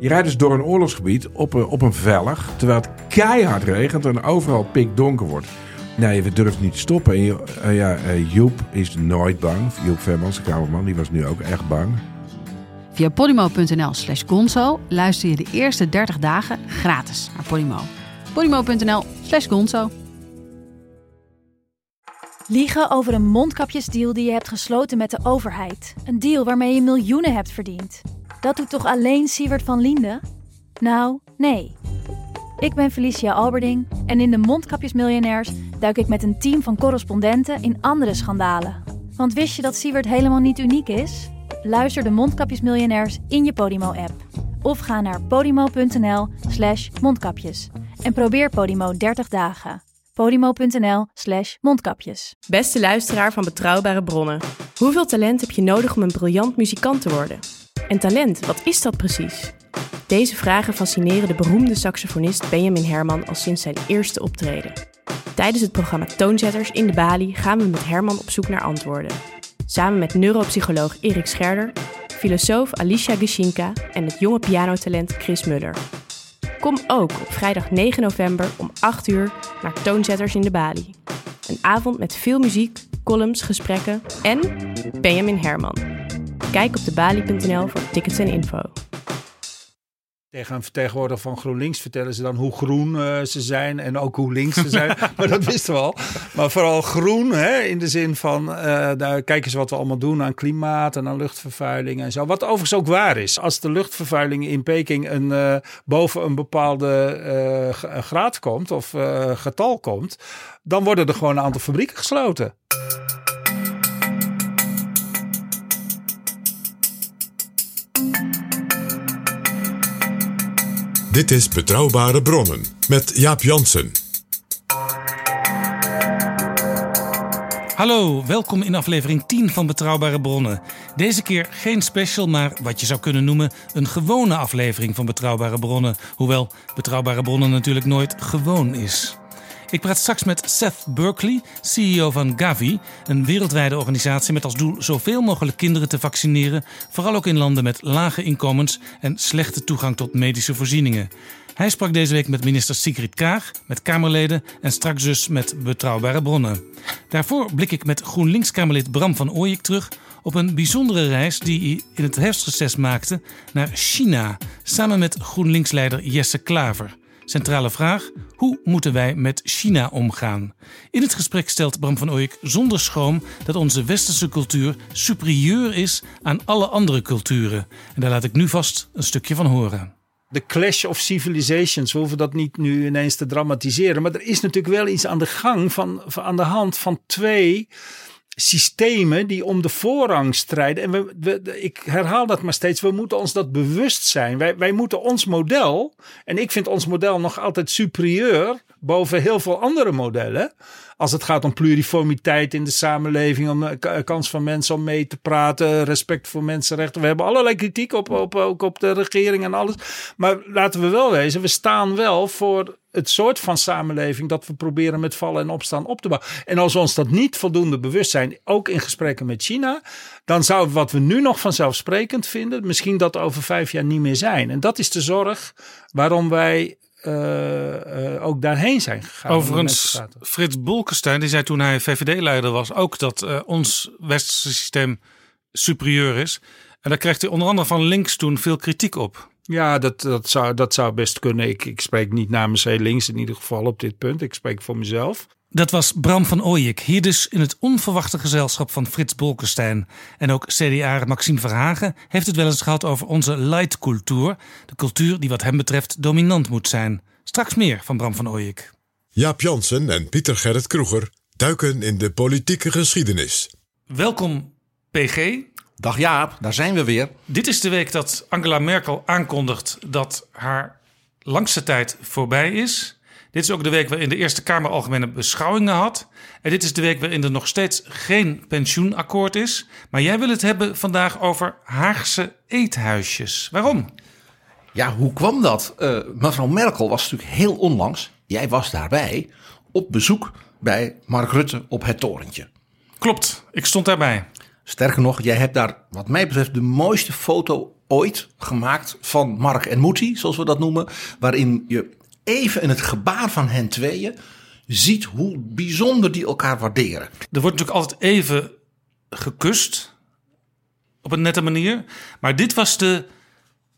Je rijdt dus door een oorlogsgebied op een, op een vellig, terwijl het keihard regent en overal pikdonker wordt. Nee, we durven niet te stoppen. En je- eh, ja, eh, Joep is nooit bang. Joep Vermans, de kamerman, die was nu ook echt bang. Via podimo.nl slash gonzo luister je de eerste 30 dagen gratis naar Podimo. podimo.nl slash gonzo. Liegen over een mondkapjesdeal die je hebt gesloten met de overheid. Een deal waarmee je miljoenen hebt verdiend. Dat doet toch alleen Siewert van Liende? Nou, nee. Ik ben Felicia Alberding en in de Mondkapjesmiljonairs duik ik met een team van correspondenten in andere schandalen. Want wist je dat Siewert helemaal niet uniek is? Luister de Mondkapjesmiljonairs in je Podimo-app. Of ga naar podimo.nl slash mondkapjes. En probeer Podimo 30 dagen. podimo.nl slash mondkapjes. Beste luisteraar van Betrouwbare Bronnen. Hoeveel talent heb je nodig om een briljant muzikant te worden? En talent, wat is dat precies? Deze vragen fascineren de beroemde saxofonist Benjamin Herman al sinds zijn eerste optreden. Tijdens het programma Toonzetters in de Bali gaan we met Herman op zoek naar antwoorden. Samen met neuropsycholoog Erik Scherder, filosoof Alicia Gishinka en het jonge pianotalent Chris Muller. Kom ook op vrijdag 9 november om 8 uur naar Toonzetters in de Bali. Een avond met veel muziek, columns, gesprekken en Benjamin Herman. Kijk op debali.nl voor tickets en info. Tegen een vertegenwoordiger van GroenLinks vertellen ze dan hoe groen eh, ze zijn en ook hoe links ze zijn. maar dat wisten we al. Maar vooral groen, hè, in de zin van, eh, daar kijken ze wat we allemaal doen aan klimaat en aan luchtvervuiling en zo. Wat overigens ook waar is. Als de luchtvervuiling in Peking een, eh, boven een bepaalde eh, graad komt of eh, getal komt, dan worden er gewoon een aantal fabrieken gesloten. Dit is Betrouwbare Bronnen met Jaap Jansen. Hallo, welkom in aflevering 10 van Betrouwbare Bronnen. Deze keer geen special, maar wat je zou kunnen noemen een gewone aflevering van Betrouwbare Bronnen. Hoewel Betrouwbare Bronnen natuurlijk nooit gewoon is. Ik praat straks met Seth Berkley, CEO van Gavi, een wereldwijde organisatie met als doel zoveel mogelijk kinderen te vaccineren, vooral ook in landen met lage inkomens en slechte toegang tot medische voorzieningen. Hij sprak deze week met minister Sigrid Kaag, met Kamerleden en straks dus met betrouwbare bronnen. Daarvoor blik ik met GroenLinks-Kamerlid Bram van Ooyek terug op een bijzondere reis die hij in het herfstreces maakte naar China, samen met GroenLinks-leider Jesse Klaver. Centrale vraag: hoe moeten wij met China omgaan? In het gesprek stelt Bram van Ooyek zonder schroom dat onze westerse cultuur superieur is aan alle andere culturen. En daar laat ik nu vast een stukje van horen. de clash of civilizations. We hoeven dat niet nu ineens te dramatiseren. Maar er is natuurlijk wel iets aan de gang van, van aan de hand van twee systemen die om de voorrang strijden. En we, we, ik herhaal dat maar steeds. We moeten ons dat bewust zijn. Wij, wij moeten ons model. En ik vind ons model nog altijd superieur boven heel veel andere modellen. Als het gaat om pluriformiteit in de samenleving, om de k- kans van mensen om mee te praten, respect voor mensenrechten. We hebben allerlei kritiek op, op, ook op de regering en alles. Maar laten we wel wezen, we staan wel voor het soort van samenleving dat we proberen met vallen en opstaan op te bouwen. En als we ons dat niet voldoende bewust zijn, ook in gesprekken met China, dan zou wat we nu nog vanzelfsprekend vinden, misschien dat over vijf jaar niet meer zijn. En dat is de zorg waarom wij eh, eh, ook daarheen zijn gegaan. Overigens. Frits Bolkestein die zei toen hij VVD-leider was ook dat eh, ons westerse systeem superieur is. En daar kreeg hij onder andere van links toen veel kritiek op. Ja, dat, dat, zou, dat zou best kunnen. Ik, ik spreek niet namens heel links in ieder geval op dit punt. Ik spreek voor mezelf. Dat was Bram van Ooyek. Hier dus in het onverwachte gezelschap van Frits Bolkestein. En ook CDA Maxime Verhagen heeft het wel eens gehad over onze light-cultuur. De cultuur die wat hem betreft dominant moet zijn. Straks meer van Bram van Ooyek. Jaap Jansen en Pieter Gerrit Kroeger duiken in de politieke geschiedenis. Welkom PG. Dag Jaap, daar zijn we weer. Dit is de week dat Angela Merkel aankondigt dat haar langste tijd voorbij is. Dit is ook de week waarin de Eerste Kamer algemene beschouwingen had. En dit is de week waarin er nog steeds geen pensioenakkoord is. Maar jij wil het hebben vandaag over Haagse eethuisjes. Waarom? Ja, hoe kwam dat? Eh, mevrouw Merkel was natuurlijk heel onlangs, jij was daarbij, op bezoek bij Mark Rutte op het torentje. Klopt, ik stond daarbij. Sterker nog, jij hebt daar wat mij betreft de mooiste foto ooit gemaakt van Mark en Moetie, zoals we dat noemen. Waarin je even in het gebaar van hen tweeën ziet hoe bijzonder die elkaar waarderen. Er wordt natuurlijk altijd even gekust. Op een nette manier. Maar dit was de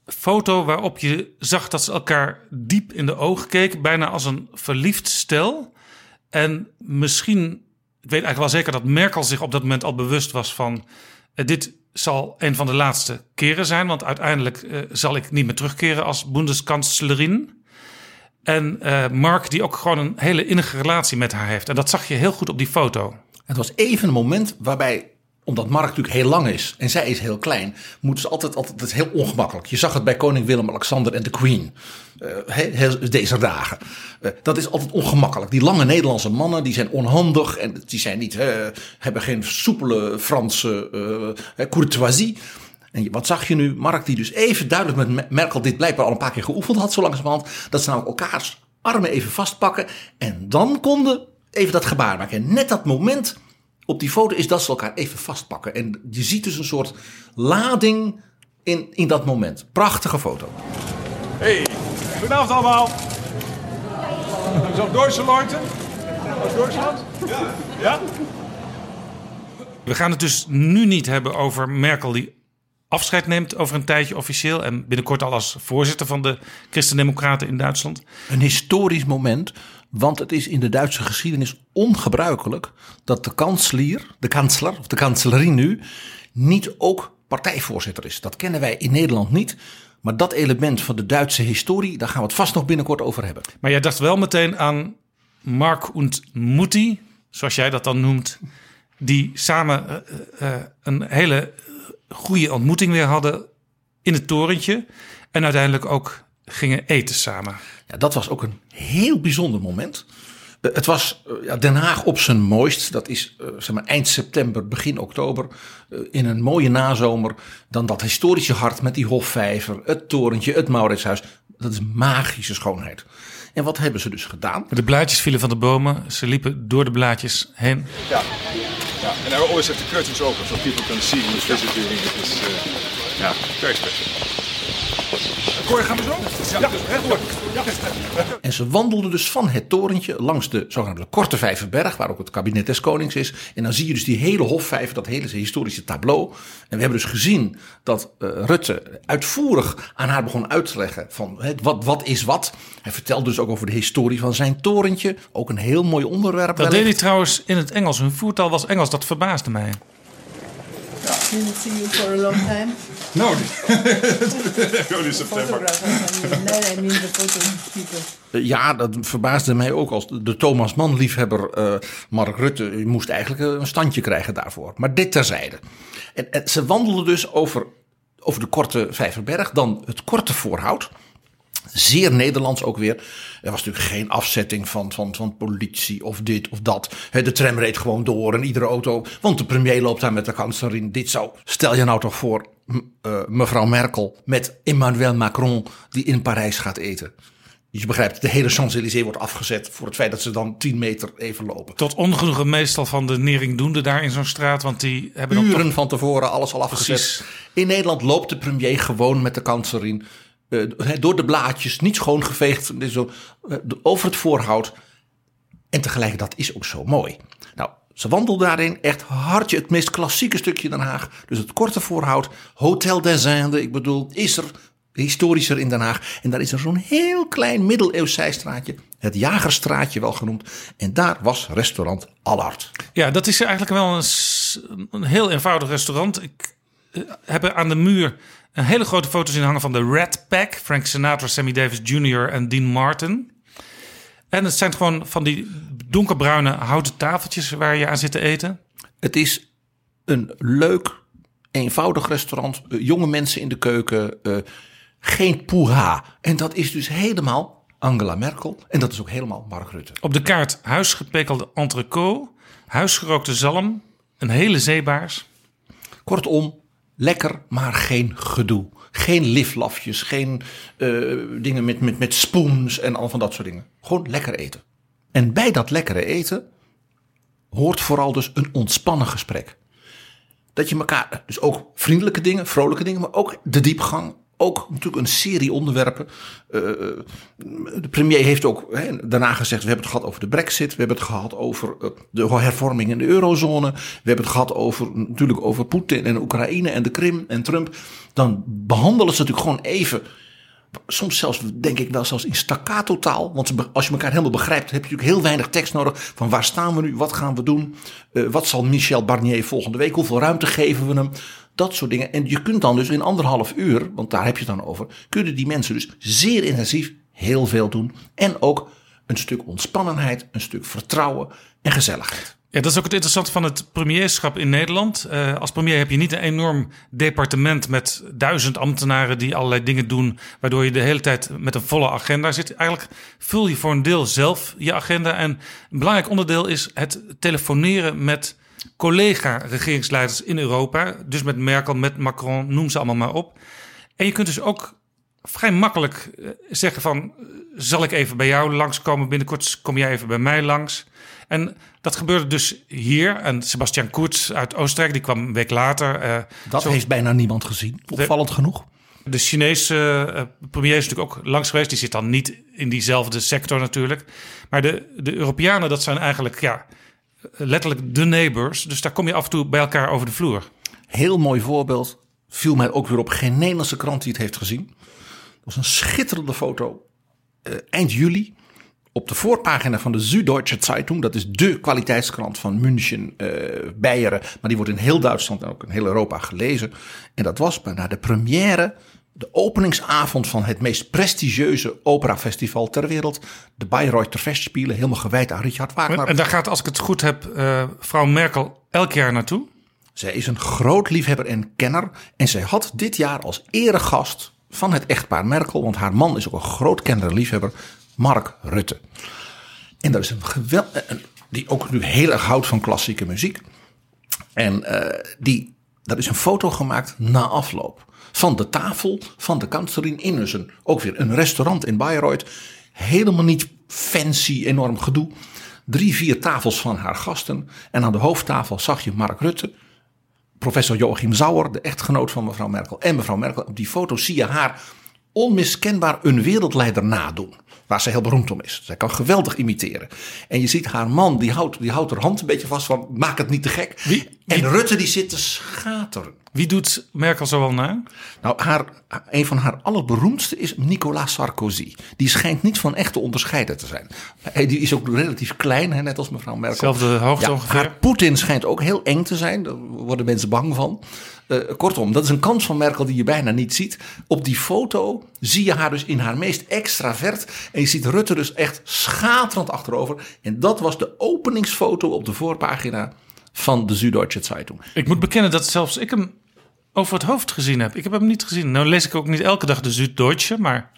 foto waarop je zag dat ze elkaar diep in de ogen keken. Bijna als een verliefd stel. En misschien, ik weet eigenlijk wel zeker dat Merkel zich op dat moment al bewust was van. eh, dit zal een van de laatste keren zijn. Want uiteindelijk eh, zal ik niet meer terugkeren als Bundeskanzlerin. En eh, Mark, die ook gewoon een hele innige relatie met haar heeft. En dat zag je heel goed op die foto. Het was even een moment waarbij, omdat Mark natuurlijk heel lang is en zij is heel klein, moeten ze altijd, altijd is heel ongemakkelijk. Je zag het bij koning Willem-Alexander en de Queen. he- deze dagen. Eh, dat is altijd ongemakkelijk. Die lange Nederlandse mannen die zijn onhandig en die zijn niet, hebben geen soepele Franse courtoisie. En wat zag je nu? Mark die dus even duidelijk met Me- Merkel dit blijkbaar al een paar keer geoefend had, zo langzamerhand. Dat ze nou elkaars armen even vastpakken. En dan konden even dat gebaar maken. En net dat moment op die foto is dat ze elkaar even vastpakken. En je ziet dus een soort lading in, in dat moment. Prachtige foto. Hey, goedenavond allemaal. Zo Duitse Leute? Uit Duitsland? Ja. Ja? We gaan het dus nu niet hebben over Merkel die afscheid neemt over een tijdje officieel. En binnenkort al als voorzitter van de Christen-Democraten in Duitsland. Een historisch moment, want het is in de Duitse geschiedenis ongebruikelijk dat de kanselier, de kansler of de kanselerie nu, niet ook partijvoorzitter is. Dat kennen wij in Nederland niet. Maar dat element van de Duitse historie, daar gaan we het vast nog binnenkort over hebben. Maar jij dacht wel meteen aan Mark und Mutti, zoals jij dat dan noemt. Die samen eh, eh, een hele goede ontmoeting weer hadden in het torentje. En uiteindelijk ook gingen eten samen. Ja, dat was ook een heel bijzonder moment. Eh, Het was eh, ja, Den Haag op zijn mooist. Dat is eh, zeg maar, eind september, begin oktober. in een mooie nazomer. Dan dat historische hart met die Hofvijver, het torentje, het Mauritshuis. Dat is magische schoonheid. En wat hebben ze dus gedaan? De blaadjes vielen van de bomen. Ze liepen door de blaadjes heen. Ja. Ja. And I always have the curtains open so people can see who's visiting. It is, uh, ja, very special. Cor, gaan we zo? Ja, rechtdoor. Ja. En ze wandelden dus van het torentje langs de zogenaamde Korte Vijverberg, waar ook het kabinet des Konings is. En dan zie je dus die hele Hofvijver, dat hele historische tableau. En we hebben dus gezien dat eh, Rutte uitvoerig aan haar begon uit te leggen van hè, wat, wat is wat. Hij vertelde dus ook over de historie van zijn torentje. Ook een heel mooi onderwerp. Dat deed wellicht. hij trouwens in het Engels. Hun voertaal was Engels. Dat verbaasde mij. Didn't see you for a long time. No, early September. Photographers, I mean, the photo people. Eh, Ja, dat verbaasde mij ook als de Thomas Mann liefhebber eh, Mark Rutte u moest eigenlijk eh, een standje krijgen daarvoor. Maar dit terzijde. En, en ze wandelden dus over, over de korte Vijverberg, dan het korte voorhout. Zeer Nederlands ook weer. Er was natuurlijk geen afzetting van, van, van politie of dit of dat. De tram reed gewoon door en iedere auto. Want de premier loopt daar met de kanselier. Dit zou. Stel je nou toch voor eh, mevrouw Merkel met Emmanuel Macron die in Parijs gaat eten. Dus je begrijpt, de hele Champs-Élysées wordt afgezet voor het feit dat ze dan 10 meter even lopen. Tot ongenoegen meestal van de neringdoende daar in zo'n straat. Want die hebben dan Uren toch... van tevoren alles al afgezet. Precies. In Nederland loopt de premier gewoon met de kanselier eh, door de blaadjes, niet schoongeveegd, zo, eh, over het voorhout. En tegelijk, dat is ook zo mooi. Nou, ze wandelde daarin echt hartje, het meest klassieke stukje Den Haag. Dus het korte voorhout, Hotel des Indes, ik bedoel, is er historischer in Den Haag. En daar is er zo'n heel klein middeleeuws zijstraatje, het Jagerstraatje wel genoemd. En daar was restaurant Allard. Ja, dat is eigenlijk wel een, een heel eenvoudig restaurant. Ik eh, heb aan de muur een hele grote foto zien hangen van de Red Pack. Frank Sinatra, Sammy Davis Jr. en Dean Martin. En het zijn gewoon van die donkerbruine houten tafeltjes waar je aan zit te eten. Het is een leuk, eenvoudig restaurant. Eh, jonge mensen in de keuken. eh, geen poeha. En dat is dus helemaal Angela Merkel. En dat is ook helemaal Mark Rutte. Op de kaart huisgepekelde entrecote, huisgerookte zalm, een hele zeebaars. Kortom, lekker, maar geen gedoe. Geen liflafjes, geen eh, dingen met, met, met spoons en al van dat soort dingen. Gewoon lekker eten. En bij dat lekkere eten hoort vooral dus een ontspannen gesprek. dat je elkaar, dus ook vriendelijke dingen, vrolijke dingen, maar ook de diepgang. Ook natuurlijk een serie onderwerpen. Uh, de premier heeft ook daarna gezegd: we hebben het gehad over de Brexit. We hebben het gehad over uh, de hervorming in de eurozone. We hebben het gehad over natuurlijk over Poetin en Oekraïne en de Krim en Trump. Dan behandelen ze natuurlijk gewoon even soms zelfs, denk ik wel, zelfs in staccato taal. Want als je elkaar helemaal begrijpt, heb je natuurlijk heel weinig tekst nodig. Van waar staan we nu? Wat gaan we doen? Wat zal Michel Barnier volgende week? Hoeveel ruimte geven we hem? Dat soort dingen. En je kunt dan dus in anderhalf uur, want daar heb je het dan over, kunnen die mensen dus zeer intensief heel veel doen. En ook een stuk ontspannenheid, een stuk vertrouwen en gezelligheid. Ja, dat is ook het interessante van het premierschap in Nederland. Uh, als premier heb je niet een enorm departement met duizend ambtenaren die allerlei dingen doen, waardoor je de hele tijd met een volle agenda zit. Eigenlijk vul je voor een deel zelf je agenda. En een belangrijk onderdeel is het telefoneren met collega-regeringsleiders in Europa. Dus met Merkel, met Macron, noem ze allemaal maar op. En je kunt dus ook vrij makkelijk zeggen van... zal ik even bij jou langskomen? Binnenkort kom jij even bij mij langs. En dat gebeurde dus hier. En Sebastian Kurz uit Oostenrijk, die kwam een week later. Uh, dat heeft bijna niemand gezien, opvallend de, genoeg. De Chinese uh, premier is natuurlijk ook langs geweest. Die zit dan niet in diezelfde sector natuurlijk. Maar de, de Europeanen, dat zijn eigenlijk ja, letterlijk de neighbors. Dus daar kom je af en toe bij elkaar over de vloer. Heel mooi voorbeeld. Viel mij ook weer op. Geen Nederlandse krant die het heeft gezien. Dat was een schitterende foto. Uh, eind juli op de voorpagina van de Süddeutsche Zeitung, dat is de kwaliteitskrant van München, uh, Beieren, maar die wordt in heel Duitsland en ook in heel Europa gelezen. En dat was bijna de première, de openingsavond van het meest prestigieuze operafestival ter wereld, de Bayreuther Festspielen, helemaal gewijd aan Richard Wagner. En daar gaat, als ik het goed heb, uh, vrouw Merkel elk jaar naartoe? Zij is een groot liefhebber en kenner en zij had dit jaar als eregast van het echtpaar Merkel, want haar man is ook een groot kenner en liefhebber, Mark Rutte. En dat is een geweldig. Die ook nu heel erg houdt van klassieke muziek. En uh, die, dat is een foto gemaakt na afloop. Van de tafel van de kanselier in een, ook weer een restaurant in Bayreuth. Helemaal niet fancy, enorm gedoe. Drie, vier tafels van haar gasten. En aan de hoofdtafel zag je Mark Rutte. Professor Joachim Sauer, de echtgenoot van mevrouw Merkel. En mevrouw Merkel. Op die foto zie je haar onmiskenbaar een wereldleider nadoen. Waar ze heel beroemd om is. Zij kan geweldig imiteren. En je ziet haar man, die houdt, die houdt haar hand een beetje vast van maak het niet te gek. Wie, en Rutte die zit te schateren. Wie doet Merkel zo wel na? Nou, haar, een van haar allerberoemdste is Nicolas Sarkozy. Die schijnt niet van echt te onderscheiden te zijn. Die is ook relatief klein, net als mevrouw Merkel. Zelfde hoogte ja, ongeveer. Haar Poetin schijnt ook heel eng te zijn. Daar worden mensen bang van. Uh, kortom, dat is een kans van Merkel die je bijna niet ziet. Op die foto zie je haar dus in haar meest extravert. En je ziet Rutte dus echt schaterend achterover. En dat was de openingsfoto op de voorpagina van de Süddeutsche Zeitung. Ik moet bekennen dat zelfs ik hem over het hoofd gezien heb. Ik heb hem niet gezien. Nou lees ik ook niet elke dag de Süddeutsche, maar...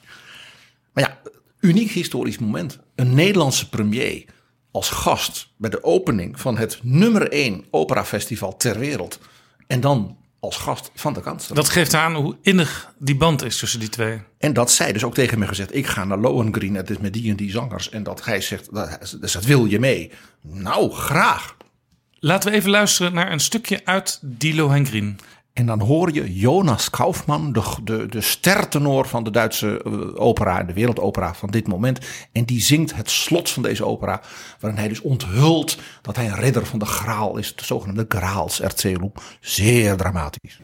Maar ja, uniek historisch moment. Een Nederlandse premier als gast bij de opening van het nummer 1 operafestival ter wereld. En dan als gast van de kanselier. Dat geeft aan hoe innig die band is tussen die twee. En dat zij dus ook tegen me gezegd: ik ga naar Lohengrin, het is met die en die zangers. En dat hij zegt: dat, dus dat wil je mee. Nou, graag. Laten we even luisteren naar een stukje uit die Lohengrin. En dan hoor je Jonas Kaufmann, de, de, de stertenor van de Duitse uh, opera, de wereldopera van dit moment. En die zingt het slot van deze opera, waarin hij dus onthult dat hij een ridder van de Graal is, de zogenaamde Graalserzählung. Zeer dramatisch.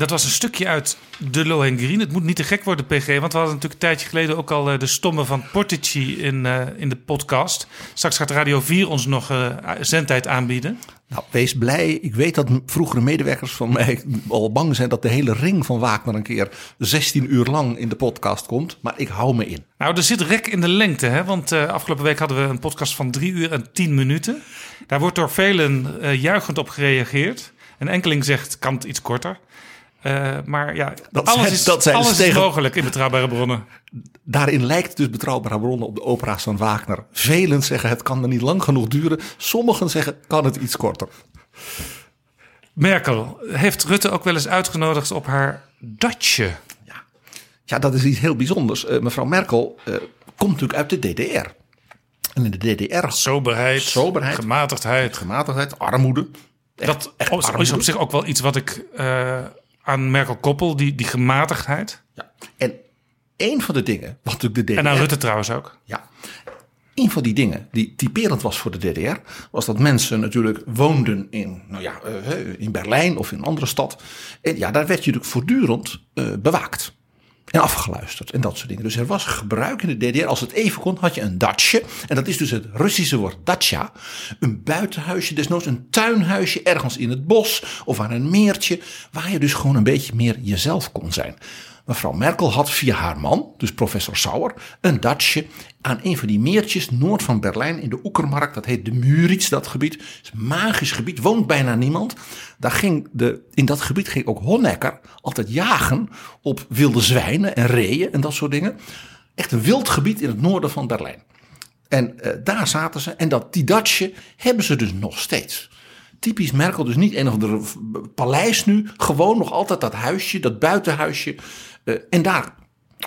Dat was een stukje uit De Lohengrin. Het moet niet te gek worden, PG. Want we hadden natuurlijk een tijdje geleden ook al de stomme van Portici in, uh, in de podcast. Straks gaat Radio 4 ons nog uh, zendtijd aanbieden. Nou, wees blij. Ik weet dat vroegere medewerkers van mij al bang zijn dat de hele ring van Wagner een keer 16 uur lang in de podcast komt. Maar ik hou me in. Nou, er zit rek in de lengte, hè? want eh, afgelopen week hadden we een podcast van drie uur en tien minuten. Daar wordt door velen eh, juichend op gereageerd. Een enkeling zegt, kan het iets korter? Eh, maar ja, Dat alles, zijn- is, dat zijn alles is tegen- mogelijk in betrouwbare bronnen. Daarin lijkt dus betrouwbare bronnen op de opera's van Wagner. Velen zeggen het kan er niet lang genoeg duren. Sommigen zeggen kan het iets korter. Merkel heeft Rutte ook wel eens uitgenodigd op haar datje. Ja, dat is iets heel bijzonders. Eh, mevrouw Merkel eh, komt natuurlijk uit de DDR. En in de DDR Soberheid, Soberheid. gematigdheid. gematigdheid, armoede. dat echt is armoede. op zich ook wel iets wat ik aan Merkel koppel, die, die gematigdheid. Ja. En een van de dingen, wat natuurlijk de DDR... En aan Rutte trouwens ook. Ja. Een van die dingen die typerend was voor de DDR, was dat mensen natuurlijk woonden in, nou ja, eh, in Berlijn of in een andere stad. En ja, daar werd je natuurlijk voortdurend eh, bewaakt. En afgeluisterd en dat soort dingen. Dus er was gebruik in de DDR. Als het even kon, had je een datje. En dat is dus het Russische woord dacha. Een buitenhuisje, desnoods een tuinhuisje ergens in het bos of aan een meertje. Waar je dus gewoon een beetje meer jezelf kon zijn. Mevrouw Merkel had via haar man, dus professor Sauer, een datje aan een van die meertjes noord van Berlijn in de Oekermark. Dat heet de Müritz, dat gebied. Is een magisch gebied, woont bijna niemand. Daar ging de, in dat gebied ging ook Honecker altijd jagen op wilde zwijnen en reeën en dat soort dingen. Echt een wild gebied in het noorden van Berlijn. En eh, daar zaten ze. En dat, die datje hebben ze dus nog steeds. Typisch Merkel, dus niet een of andere paleis nu. Gewoon nog altijd dat huisje, dat buitenhuisje. Eh, en daar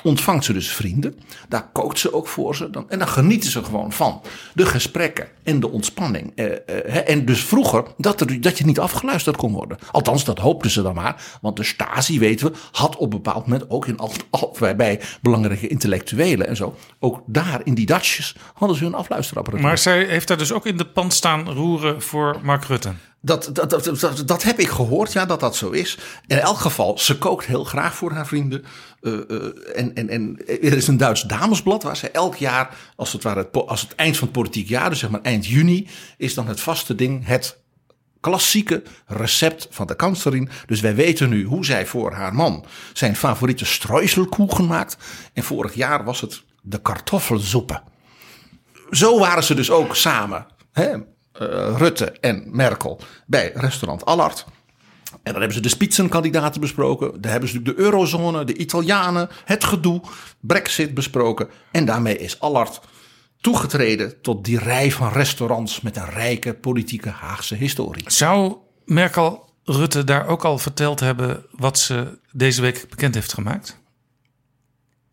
ontvangt ze dus vrienden. Daar kookt ze ook voor ze. Dan, en dan genieten ze gewoon van de gesprekken en de ontspanning. Eh, eh, en dus vroeger dat, er, dat je niet afgeluisterd kon worden. Althans, dat hoopten ze dan maar. Want de Stasi, weten we, had op een bepaald moment ook in al, bij, belangrijke intellectuelen en zo. Ook daar in die datjes hadden ze hun afluisterapparatuur. Maar zij heeft daar dus ook in de pan staan roeren voor Mark Rutte. Dat, dat, dat, dat, heb ik gehoord, ja, dat dat zo is. In elk geval, ze kookt heel graag voor haar vrienden. Eh, eh, en, en, en er is een Duits damesblad waar ze elk jaar, als het, ware, het, als het eind van het politiek jaar, dus zeg maar eind juni, is dan het vaste ding het klassieke recept van de kanslerin. Dus wij weten nu hoe zij voor haar man zijn favoriete streuselkoegen maakt. En vorig jaar was het de kartoffelsoepen. Zo waren ze dus ook samen, eh, Rutte en Merkel, bij restaurant Allard. En dan hebben ze de spitsenkandidaten besproken. Daar hebben ze de eurozone, de Italianen, het gedoe, Brexit besproken. En daarmee is Allard toegetreden tot die rij van restaurants met een rijke politieke Haagse historie. Zou Merkel Rutte daar ook al verteld hebben wat ze deze week bekend heeft gemaakt?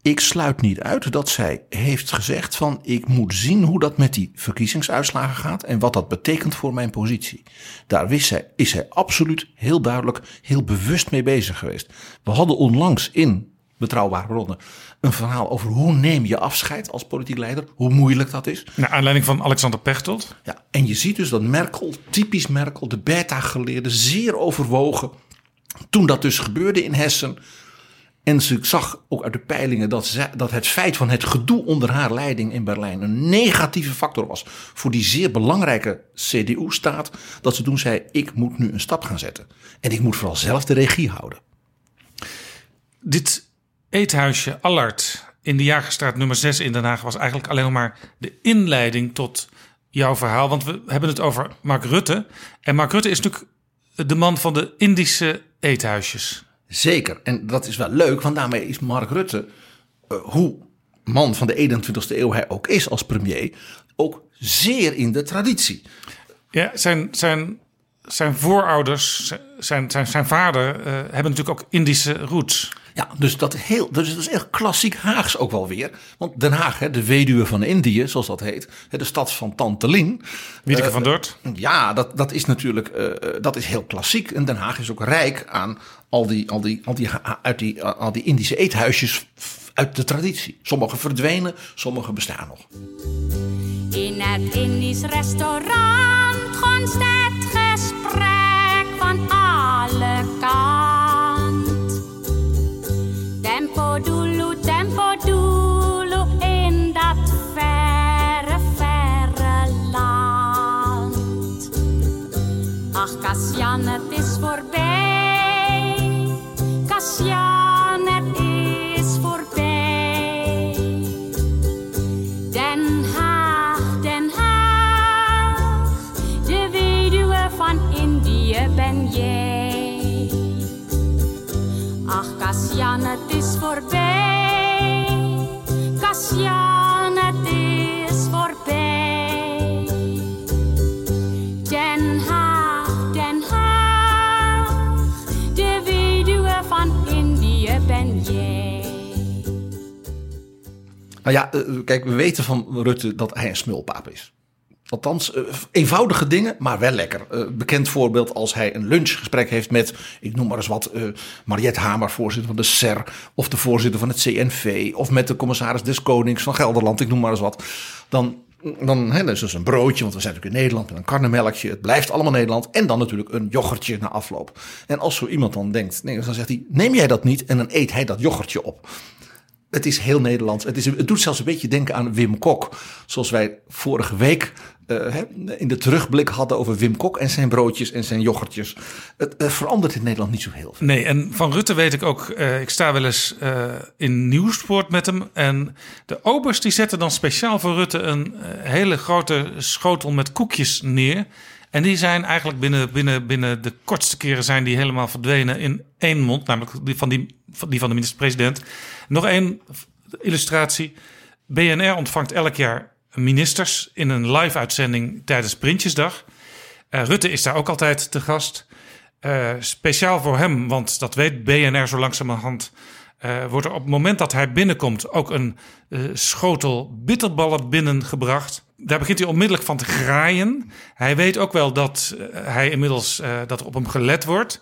Ik sluit niet uit dat zij heeft gezegd van ik moet zien hoe dat met die verkiezingsuitslagen gaat en wat dat betekent voor mijn positie. Daar wist zij, is zij absoluut heel duidelijk, heel bewust mee bezig geweest. We hadden onlangs in Betrouwbare Bronnen een verhaal over hoe neem je afscheid als politiek leider, hoe moeilijk dat is. Naar aanleiding van Alexander Pechtold. Ja, en je ziet dus dat Merkel, typisch Merkel, de beta-geleerde, zeer overwogen. Toen dat dus gebeurde in Hessen. En ze zag ook uit de peilingen dat, dat het feit van het gedoe onder haar leiding in Berlijn een negatieve factor was voor die zeer belangrijke CDU-staat. Dat ze toen zei: Ik moet nu een stap gaan zetten. En ik moet vooral zelf de regie houden. Dit eethuisje Allard in de Jagerstraat nummer 6 in Den Haag was eigenlijk alleen maar de inleiding tot jouw verhaal. Want we hebben het over Mark Rutte. En Mark Rutte is natuurlijk de man van de Indische eethuisjes. Zeker. En dat is wel leuk, want daarmee is Mark Rutte, eh, hoe man van de 21ste eeuw hij ook is als premier, ook zeer in de traditie. Ja, zijn, zijn, zijn voorouders, zijn, zijn, zijn vader, eh, hebben natuurlijk ook Indische roots. Ja, dus dat, heel, dus dat is echt klassiek Haags ook wel weer. Want Den Haag, hè, de weduwe van Indië, zoals dat heet. hè, De stad van Tante Lien. Wiedeke Eh, van Dort. Ja, dat, dat is natuurlijk dat is heel klassiek. En Den Haag is ook rijk aan al die, al die, al die, uit die, al die Indische eethuisjes uit de traditie. Sommige verdwenen, sommige bestaan nog. In het Indisch restaurant gonst het gesprek van alle kant. Tempo doelo, tempo doelo in dat verre, verre land. Sebastian, is voorbij. Den Haag, Den Haag, de weduwe van Indië ben jij. Ach, Kasjan, het is voorbij. Ja, eh, kijk, we weten van Rutte dat hij een smulpaap is. Althans, eh, eenvoudige dingen, maar wel lekker. Eh, bekend voorbeeld als hij een lunchgesprek heeft met, ik noem maar eens wat, Mariette Hamer, voorzitter van de SER. Of de voorzitter van het CNV. Of met de commissaris des Konings van Gelderland, ik noem maar eens wat. Dan, dan hè, is dus een broodje, want we zijn natuurlijk in Nederland met een karnemelkje. Het blijft allemaal Nederland. En dan natuurlijk een yoghurtje na afloop. En als zo iemand dan denkt, nee, dan zegt hij, neem jij dat niet? En dan eet hij dat yoghurtje op. Het is heel Nederlands. Het, is, het doet zelfs een beetje denken aan Wim Kok. Zoals wij vorige week eh, in de terugblik hadden over Wim Kok en zijn broodjes en zijn yoghurtjes. Het verandert in Nederland niet zo heel veel. Nee, en van Rutte weet ik ook, eh, ik sta wel eens eh, in Nieuwsport met hem. En de obers die zetten dan speciaal voor Rutte een hele grote schotel met koekjes neer. En die zijn eigenlijk binnen, binnen, binnen de kortste keren zijn die helemaal verdwenen in één mond. Namelijk die van, die, die van de minister-president. Nog één illustratie. BNR ontvangt elk jaar ministers in een live-uitzending tijdens Prinsjesdag. Eh, Rutte is daar ook altijd te gast. Eh, speciaal voor hem, want dat weet BNR zo langzamerhand. eh wordt er op het moment dat hij binnenkomt ook een schotel bitterballen binnengebracht. Daar begint hij onmiddellijk van te graaien. Hij weet ook wel dat hij inmiddels dat er op hem gelet wordt.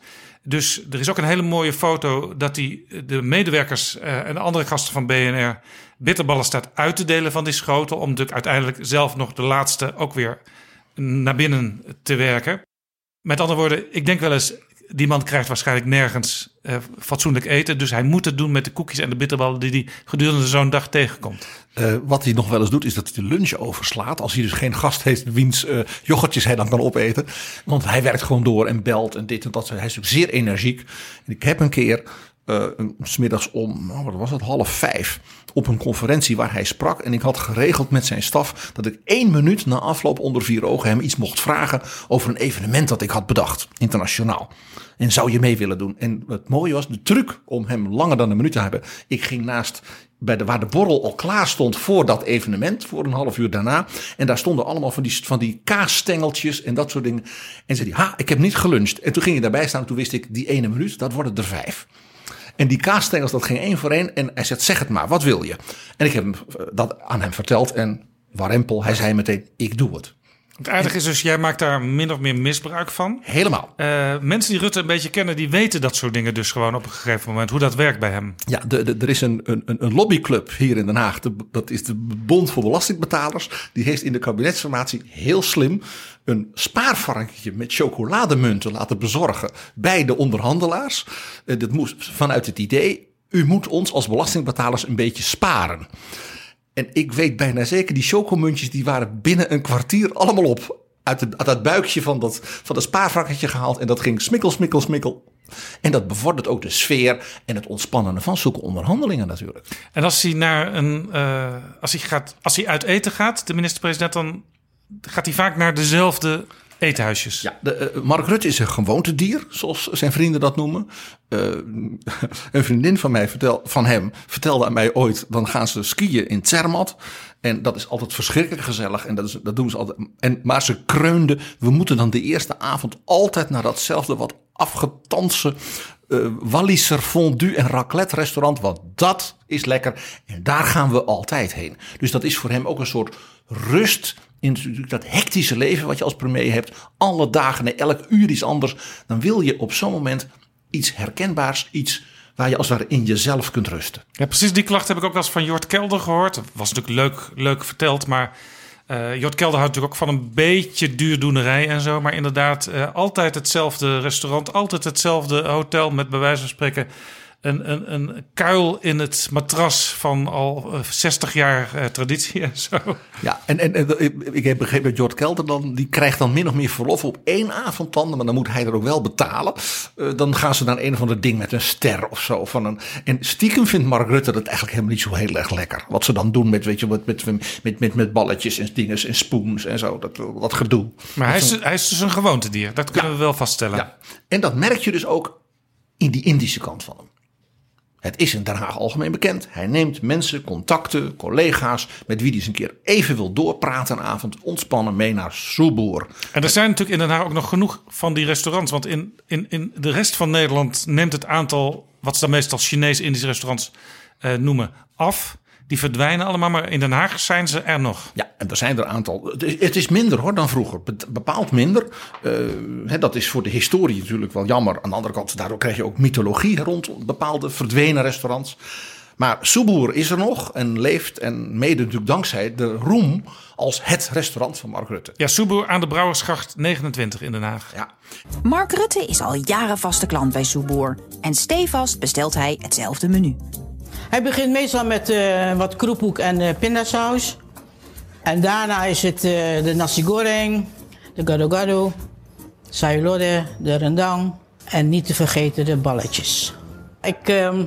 Dus er is ook een hele mooie foto dat hij de medewerkers eh, en de andere gasten van BNR bitterballen staat uit te delen van die schotel. Om natuurlijk uiteindelijk zelf nog de laatste ook weer naar binnen te werken. Met andere woorden, ik denk wel eens, die man krijgt waarschijnlijk nergens eh, fatsoenlijk eten. Dus hij moet het doen met de koekjes en de bitterballen die hij gedurende zo'n dag tegenkomt. Eh, wat hij nog wel eens doet, is dat hij de lunch overslaat. Als hij dus geen gast heeft, wiens eh yoghurtjes hij dan kan opeten. Want hij werkt gewoon door en belt en dit en dat. Hij is zeer energiek. En ik heb een keer, 's smiddags om, nou, wat was het, half vijf, op een conferentie waar hij sprak. En ik had geregeld met zijn staf dat ik één minuut na afloop onder vier ogen hem iets mocht vragen over een evenement dat ik had bedacht, internationaal. En zou je mee willen doen? En het mooie was, de truc om hem langer dan een minuut te hebben. Ik ging naast bij de, waar de borrel al klaar stond voor dat evenement, voor een half uur daarna. En daar stonden allemaal van die, van die kaasstengeltjes en dat soort dingen. En zei hij, ha, ik heb niet geluncht. En toen ging hij daarbij staan, toen wist ik, die ene minuut, dat worden er vijf. En die kaasstengels, dat ging één voor één. En hij zegt, zeg het maar, wat wil je? En ik heb eh, dat aan hem verteld. En warempel, hij zei meteen, ik doe het. Het aardige is dus, jij maakt daar min of meer misbruik van. Helemaal. Eh, mensen die Rutte een beetje kennen, die weten dat soort dingen dus gewoon op een gegeven moment. Hoe dat werkt bij hem. Ja, de, de- er is een, een, een lobbyclub hier in Den Haag. De- dat is de Bond voor Belastingbetalers. Die heeft in de kabinetsformatie heel slim een spaarvarkentje met chocolademunten laten bezorgen bij de onderhandelaars. Eh, dat moest vanuit het idee, u moet ons als belastingbetalers een beetje sparen. En ik weet bijna zeker, die chocomuntjes die waren binnen een kwartier allemaal op. Uit, het buikje van dat, van dat spaarvarkentje gehaald. En dat ging smikkel, smikkel, smikkel. En dat bevordert ook de sfeer en het ontspannen van zulke onderhandelingen natuurlijk. En als hij naar een. eh, als, hij gaat, als hij uit eten gaat, de minister-president, dan gaat hij vaak naar dezelfde eethuisjes. Ja, de, eh, Mark Rutte is een gewoontedier, zoals zijn vrienden dat noemen. Eh, een vriendin van, mij vertel, van hem vertelde aan mij ooit, dan gaan ze skiën in Zermatt. En dat is altijd verschrikkelijk gezellig. En dat, is, dat doen ze altijd. En, maar ze kreunde, we moeten dan de eerste avond altijd naar datzelfde wat afgetanse eh Walliser fondue en raclette restaurant. Want dat is lekker. En daar gaan we altijd heen. Dus dat is voor hem ook een soort rust in dat hectische leven wat je als premier hebt. Alle dagen, nee, elk uur is anders. Dan wil je op zo'n moment iets herkenbaars, iets waar je als het ware in jezelf kunt rusten. Ja, precies die klacht heb ik ook wel eens van Jort Kelder gehoord. Dat was natuurlijk leuk, leuk verteld, maar eh Jort Kelder houdt natuurlijk ook van een beetje duurdoenerij en zo. Maar inderdaad, eh, altijd hetzelfde restaurant, altijd hetzelfde hotel met bij wijze van spreken een, een, een kuil in het matras van al eh, 60 jaar eh, traditie en zo. Ja, en, en, en ik- heb begrepen dat Jort Kelder dan, die krijgt dan min of meer verlof op één avond dan, maar dan moet hij er ook wel betalen. Eh, dan gaan ze naar een of ander ding met een ster of zo. Van een, en stiekem vindt Mark Rutte dat eigenlijk helemaal niet zo heel erg lekker. Wat ze dan doen met, weet je, met, met, met, met, met balletjes en dingen en spoons en zo, dat, dat gedoe. Maar hij is, hij is dus een gewoontedier, dat kunnen we wel vaststellen. Ja. En dat merk je dus ook in die Indische kant van hem. Het is in Den Haag algemeen bekend. Hij neemt mensen, contacten, collega's met wie hij eens een keer even wil doorpraten een avond, ontspannen mee naar Soeboer. En er zijn natuurlijk in Den Haag ook nog genoeg van die restaurants. Want in, in, in de rest van Nederland neemt het aantal, wat ze dan meestal Chinees-Indische restaurants eh, noemen, af. Die verdwijnen allemaal, maar in Den Haag zijn ze er nog. Ja, en er zijn er een aantal. Het is, het is minder hoor dan vroeger. Be- Bepaald minder. Eh, hè, dat is voor de historie natuurlijk wel jammer. Aan de andere kant, daardoor krijg je ook mythologie rond bepaalde verdwenen restaurants. Maar Soeboer is er nog en leeft. En mede natuurlijk dankzij de roem als het restaurant van Mark Rutte. Ja, Soeboer aan de Brouwersgracht 29 in Den Haag. Ja. Mark Rutte is al jaren vaste klant bij Soeboer. En stevast bestelt hij hetzelfde menu. Hij begint meestal met eh, wat kroephoek en eh, pindasaus. En daarna is het eh, de nasi goreng, de gado-gado, sayur de rendang en niet te vergeten de balletjes. Ik ehm,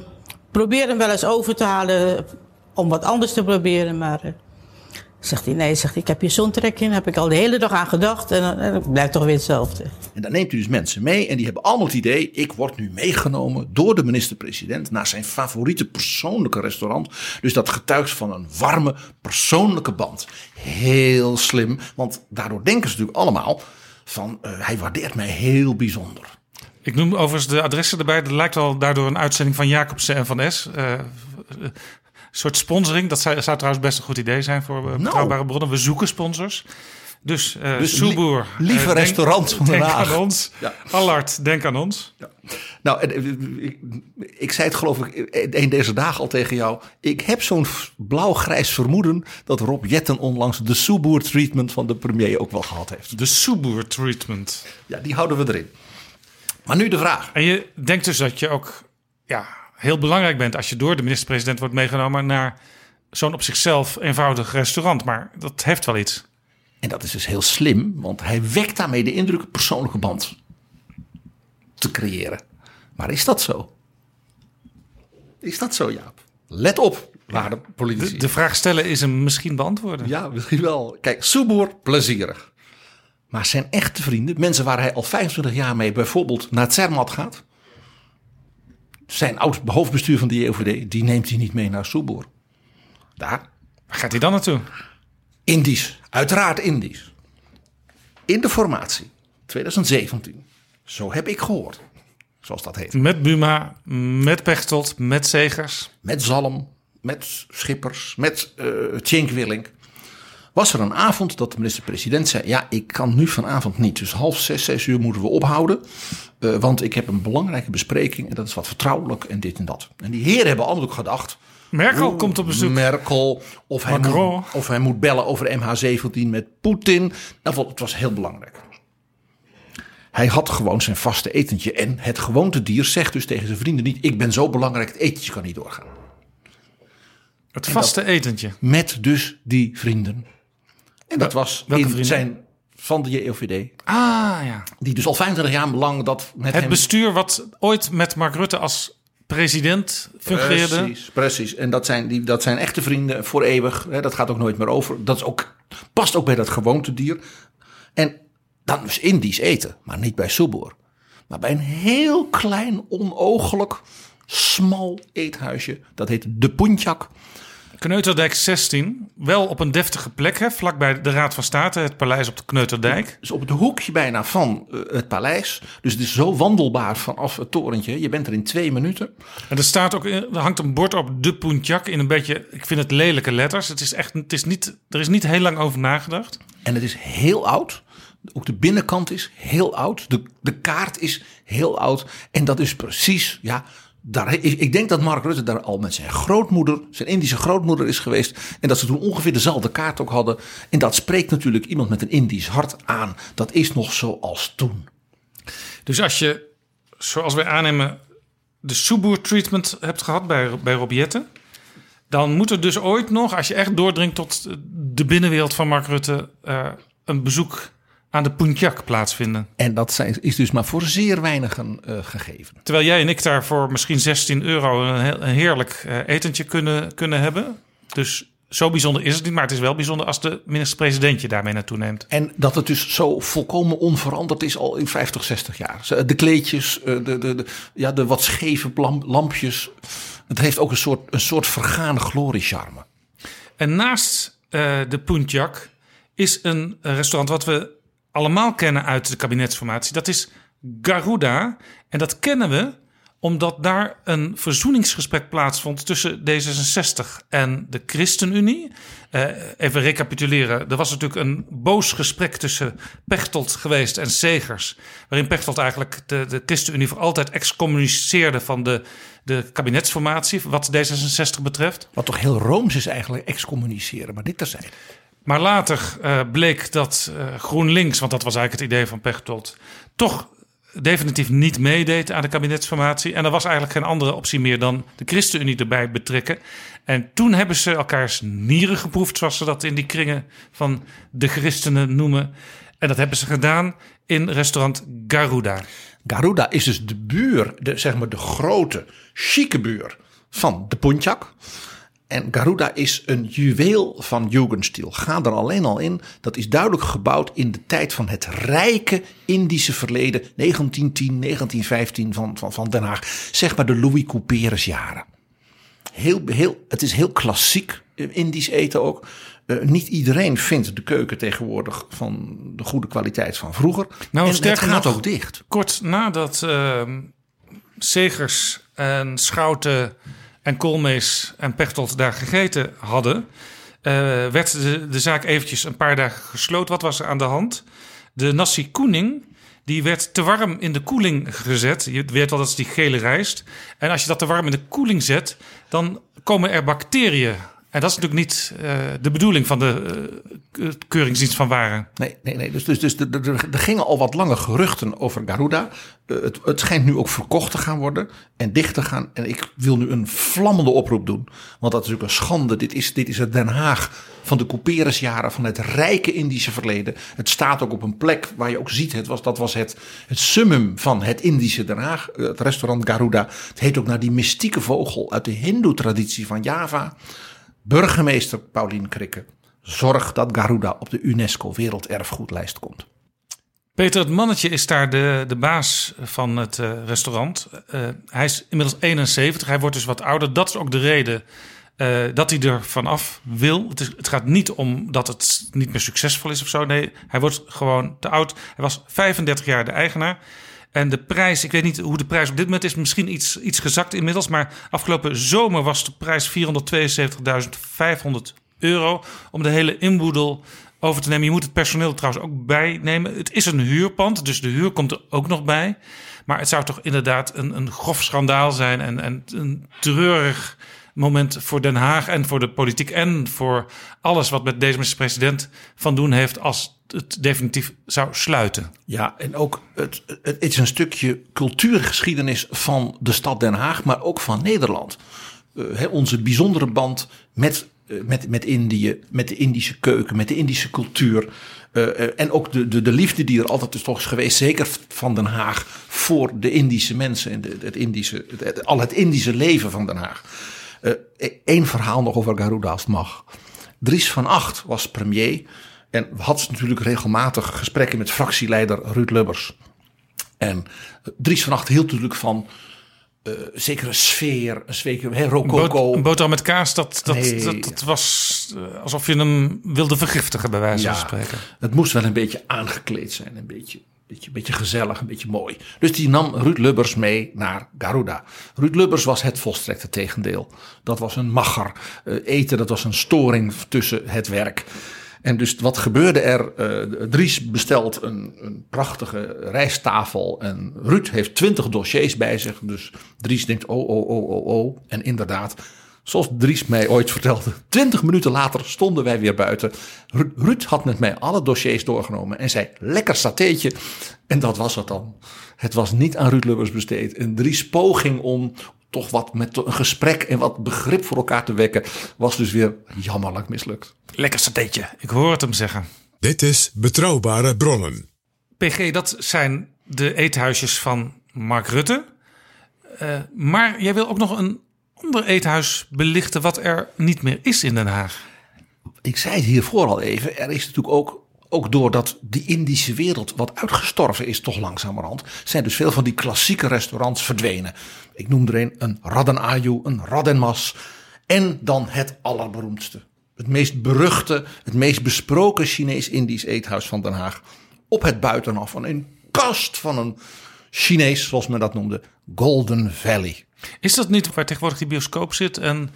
probeer hem wel eens over te halen om wat anders te proberen, maar zegt hij nee, zegt hij, ik heb hier zo'n trek in, heb ik al de hele dag aan gedacht en, en het blijft toch weer hetzelfde. En dan neemt u dus mensen mee en die hebben allemaal het idee: ik word nu meegenomen door de minister-president naar zijn favoriete persoonlijke restaurant. Dus dat getuigt van een warme persoonlijke band. Heel slim, want daardoor denken ze natuurlijk allemaal van eh, hij waardeert mij heel bijzonder. Ik noem overigens de adressen erbij. Dat lijkt wel daardoor een uitzending van Jacobsen en Van S. Eh, soort sponsoring. Dat zou, zou trouwens best een goed idee zijn voor uh, betrouwbare bronnen. We zoeken sponsors. Dus, uh, Dus Soeboer. li- lieve eh, denk- restaurant van Den Denk aan ons. Ja. Allard, denk aan ons. Nou, en, eh, ik, ik zei het geloof ik een deze dagen al tegen jou. Ik heb zo'n blauw-grijs vermoeden dat Rob Jetten onlangs de Soeboer treatment van de premier ook wel gehad heeft. De Soeboer treatment. Ja, die houden we erin. Maar nu de vraag. En je denkt dus dat je ook ja, heel belangrijk bent als je door de minister-president wordt meegenomen naar zo'n op zichzelf eenvoudig restaurant. Maar dat heeft wel iets. En dat is dus heel slim, want hij wekt daarmee de indruk een persoonlijke band te creëren. Maar is dat zo? Is dat zo, Jaap? Let op, waarde politici. De, de vraag stellen is hem misschien beantwoorden. Ja, misschien wel. Kijk, Soeboer, plezierig. Maar zijn echte vrienden, mensen waar hij al 25 jaar mee bijvoorbeeld naar Zermatt gaat. Zijn oud hoofdbestuur van de JOVD, die neemt hij niet mee naar Soeboer. Daar. Waar gaat hij dan naartoe? Indisch, uiteraard Indisch. In de formatie 2017. Zo heb ik gehoord. Zoals dat heet. Met Buma, met Pechtold, met Zegers. Met Zalm, met Schippers, met uh, Tjenk Willink. Was er een avond dat de minister-president zei: Ja, ik kan nu vanavond niet. Dus half zes, zes uur moeten we ophouden. Uh, want ik heb een belangrijke bespreking en dat is wat vertrouwelijk en dit en dat. En die heren hebben allemaal ook gedacht. Merkel komt op bezoek. Merkel. Of hij, moet, of hij moet bellen over MH17 met Poetin. Nou, het was heel belangrijk. Hij had gewoon zijn vaste etentje. En het gewoontedier zegt dus tegen zijn vrienden niet... ik ben zo belangrijk, het etentje kan niet doorgaan. Het vaste etentje. Met dus die vrienden. En dat was in vrienden? zijn van de JOVD. Ah ja. Die dus al 25 jaar lang dat met Het hem... bestuur wat ooit met Mark Rutte als president fungeerde. Precies, precies. En dat zijn, die, dat zijn echte vrienden voor eeuwig. Hè, dat gaat ook nooit meer over. Dat is ook, past ook bij dat gewoontedier. En dan dus Indisch eten, maar niet bij Soeboer. Maar bij een heel klein, onogelijk, smal eethuisje. Dat heet De Puntjak. Kneuterdijk 16. Wel op een deftige plek, hè, vlakbij de Raad van State, het paleis op de Kneuterdijk. Dus op het hoekje bijna van uh, het paleis. Dus het is zo wandelbaar vanaf het torentje. Je bent er in twee minuten. En er, staat ook, er hangt een bord op de Puntjak in een beetje, ik vind het lelijke letters. Het is echt, het is niet, er is niet heel lang over nagedacht. En het is heel oud. Ook de binnenkant is heel oud. De, de kaart is heel oud. En dat is precies, ja, ik, denk dat Mark Rutte daar al met zijn grootmoeder, zijn Indische grootmoeder is geweest. En dat ze toen ongeveer dezelfde kaart ook hadden. En dat spreekt natuurlijk iemand met een Indisch hart aan. Dat is nog zoals toen. Dus als je, zoals wij aannemen, de Soeboer treatment hebt gehad bij, bij Robiette. Dan moet er dus ooit nog, als je echt doordringt tot de binnenwereld van Mark Rutte, uh, een bezoek aan de Puntjak plaatsvinden. En dat zijn, is dus maar voor zeer weinigen uh, gegeven. Terwijl jij en ik daar voor misschien 16 euro een, heel, een heerlijk uh, etentje kunnen, kunnen hebben. Dus zo bijzonder is het niet, maar het is wel bijzonder als de minister-president je daarmee naartoe neemt. En dat het dus zo volkomen onveranderd is al in 50, 60 jaar. De kleedjes, de, de, de ja, de wat scheve lampjes. Het heeft ook een soort, een soort vergane gloriecharme. En naast eh, de Punjak is een restaurant wat we allemaal kennen uit de kabinetsformatie. Dat is Garuda. En dat kennen we omdat daar een verzoeningsgesprek plaatsvond tussen D66 en de ChristenUnie. Eh, even recapituleren. Er was natuurlijk een boos gesprek tussen Pechtold geweest en Segers. Waarin Pechtold eigenlijk de, de ChristenUnie voor altijd excommuniceerde van de, de kabinetsformatie. Wat D66 betreft. Wat toch heel rooms is eigenlijk excommuniceren, maar dit terzijde. Maar later uh, bleek dat uh, GroenLinks, want dat was eigenlijk het idee van Pechtold, toch definitief niet meedeed aan de kabinetsformatie. En er was eigenlijk geen andere optie meer dan de ChristenUnie erbij betrekken. En toen hebben ze elkaars nieren geproefd, zoals ze dat in die kringen van de christenen noemen. En dat hebben ze gedaan in restaurant Garuda. Garuda is dus de buur, de, zeg maar de grote, chique buur van de Punjak. En Garuda is een juweel van Jugendstil. Ga er alleen al in. Dat is duidelijk gebouwd in de tijd van het rijke Indische verleden. 1910, 1915 van, van, van Den Haag. Zeg maar de Louis Couperus jaren. Heel, heel, het is heel klassiek Indisch eten ook. Uh, niet iedereen vindt de keuken tegenwoordig van de goede kwaliteit van vroeger. Nou, en sterker het gaat nog, ook dicht. Kort nadat uh, Segers en Schouten en Koolmees en Pechtold daar gegeten hadden, uh, werd de, zaak eventjes een paar dagen gesloten. Wat was er aan de hand? De nasi koening, die werd te warm in de koeling gezet. Je weet wel dat is die gele rijst. En als je dat te warm in de koeling zet, dan komen er bacteriën. En dat is natuurlijk niet uh, de bedoeling van de uh, keuringsdienst van waren. Nee, nee, nee. Dus, dus, dus er, gingen al wat lange geruchten over Garuda. Uh, het, het schijnt nu ook verkocht te gaan worden en dicht te gaan. En ik wil nu een vlammende oproep doen. Want dat is natuurlijk een schande. Dit is, dit is het Den Haag van de couperusjaren, van het rijke Indische verleden. Het staat ook op een plek waar je ook ziet, het was, dat was het, het summum van het Indische Den Haag. Het restaurant Garuda. Het heet ook naar die mystieke vogel uit de hindoe-traditie van Java. Burgemeester Paulien Krikke, zorg dat Garuda op de UNESCO Werelderfgoedlijst komt. Peter, het mannetje is daar de, de baas van het uh, restaurant. Uh, hij is inmiddels 71, hij wordt dus wat ouder. Dat is ook de reden uh, dat hij er vanaf wil. Het, is, het, gaat niet om dat het niet meer succesvol is of zo. Nee, hij wordt gewoon te oud. Hij was 35 jaar de eigenaar. En de prijs, ik weet niet hoe de prijs op dit moment is, misschien iets, iets gezakt inmiddels. Maar afgelopen zomer was de prijs 472.500 euro om de hele inboedel over te nemen. Je moet het personeel trouwens ook bijnemen. Het is een huurpand, dus de huur komt er ook nog bij. Maar het zou toch inderdaad een, een grof schandaal zijn en, en een treurig moment voor Den Haag en voor de politiek en voor alles wat met deze minister-president van doen heeft als het definitief zou sluiten. Ja, en ook het, het is een stukje cultuurgeschiedenis van de stad Den Haag, maar ook van Nederland. Uh, onze bijzondere band met, uh, met, met Indië, met de Indische keuken, met de Indische cultuur. Uh, en ook de, de, de liefde die er altijd is toch is geweest, zeker van Den Haag, voor de Indische mensen en de, het Indische, het, al het Indische leven van Den Haag. Eén verhaal nog over Garuda als het mag. Dries van Acht was premier. En had natuurlijk regelmatig gesprekken met fractieleider Ruud Lubbers. En Dries van Acht hield natuurlijk van uh, zekere sfeer, een zekere hey, rococo. Een boterham met kaas, dat, dat, nee. dat, dat, was alsof je hem wilde vergiftigen, bij wijze ja, van spreken. Het moest wel een beetje aangekleed zijn, een beetje, beetje, beetje gezellig, een beetje mooi. Dus die nam Ruud Lubbers mee naar Garuda. Ruud Lubbers was het volstrekte tegendeel. Dat was een magger. Uh, eten, dat was een storing tussen het werk. En dus wat gebeurde er? Uh, Dries bestelt een, een, prachtige rijsttafel en Ruud heeft twintig dossiers bij zich. Dus Dries denkt, oh, oh, oh, oh, oh. En inderdaad, zoals Dries mij ooit vertelde, twintig minuten later stonden wij weer buiten. Ru Ruud had met mij alle dossiers doorgenomen en zei, lekker satéetje. En dat was het dan. Het was niet aan Ruud Lubbers besteed. Een Dries poging om toch wat met een gesprek en wat begrip voor elkaar te wekken, was dus weer jammerlijk mislukt. Lekker satéetje, ik hoor het hem zeggen. Dit is Betrouwbare Bronnen. PG, dat zijn de eethuisjes van Mark Rutte. Uh, maar jij wil ook nog een ander eethuis belichten wat er niet meer is in Den Haag. Ik zei het hiervoor al even, er is natuurlijk ook ook doordat die Indische wereld wat uitgestorven is, toch langzamerhand, zijn dus veel van die klassieke restaurants verdwenen. Ik noem er een, een Raden Ayu, een Raden Mas. En dan het allerberoemdste. Het meest beruchte, het meest besproken Chinees-Indisch eethuis van Den Haag. Op het buitenaf van een kast van een Chinees, zoals men dat noemde, Golden Valley. Is dat niet waar tegenwoordig die bioscoop zit en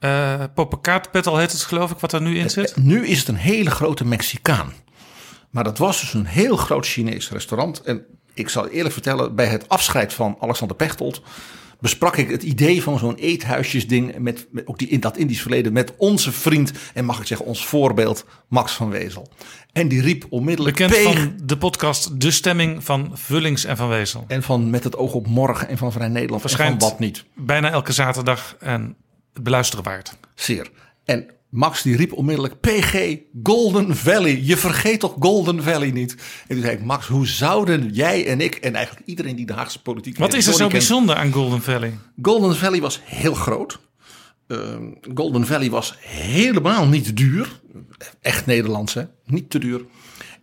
uh, Poppenkaatpetal heet het geloof ik, wat er nu in zit? Nu is het een hele grote Mexicaan. Maar dat was dus een heel groot Chinees restaurant. En ik zal eerlijk vertellen, bij het afscheid van Alexander Pechtold besprak ik het idee van zo'n eethuisjesding met, met ook die, in dat Indisch verleden met onze vriend en mag ik zeggen ons voorbeeld Max van Wezel. En die riep onmiddellijk Bekend Peeg. van de podcast De Stemming van Vullings en Van Wezel. en van Met het oog op morgen en van Vrij Nederland en van Verschijnt wat niet. bijna elke zaterdag en het beluisteren waard. Zeer. En Max die riep onmiddellijk PG Golden Valley. Je vergeet toch Golden Valley niet? En toen zei ik Max, hoe zouden jij en ik en eigenlijk iedereen die de Haagse politiek Wat is er zo bijzonder aan Golden Valley? Golden Valley was heel groot. Ehm, Golden Valley was helemaal niet duur. Echt Nederlands, hè? Niet te duur.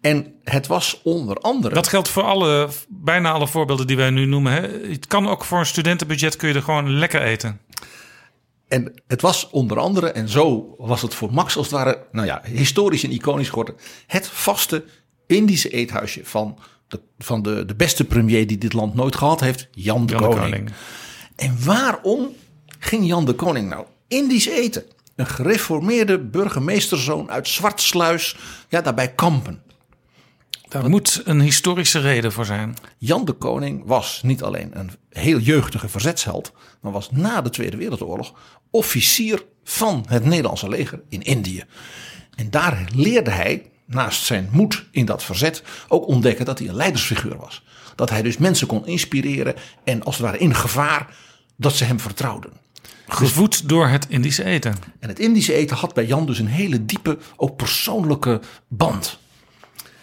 En het was onder andere. Dat geldt voor alle, bijna alle voorbeelden die wij nu noemen. Hè? Het kan ook voor een studentenbudget kun je er gewoon lekker eten. En het was onder andere, en zo was het voor Max als het ware, nou ja, historisch en iconisch geworden. Het vaste Indische eethuisje van de, van de, de beste premier die dit land nooit gehad heeft, Jan de, Jan de Koning. Koning. En waarom ging Jan de Koning nou Indisch eten? Een gereformeerde burgemeesterzoon uit Zwartsluis, ja, daarbij kampen. Daar moet een historische reden voor zijn. Jan de Koning was niet alleen een heel jeugdige verzetsheld, maar was na de Tweede Wereldoorlog officier van het Nederlandse leger in Indië. En daar leerde hij, naast zijn moed in dat verzet, ook ontdekken dat hij een leidersfiguur was. Dat hij dus mensen kon inspireren en als het ware in gevaar, dat ze hem vertrouwden. Gevoed door het Indische eten. En het Indische eten had bij Jan dus een hele diepe, ook persoonlijke band.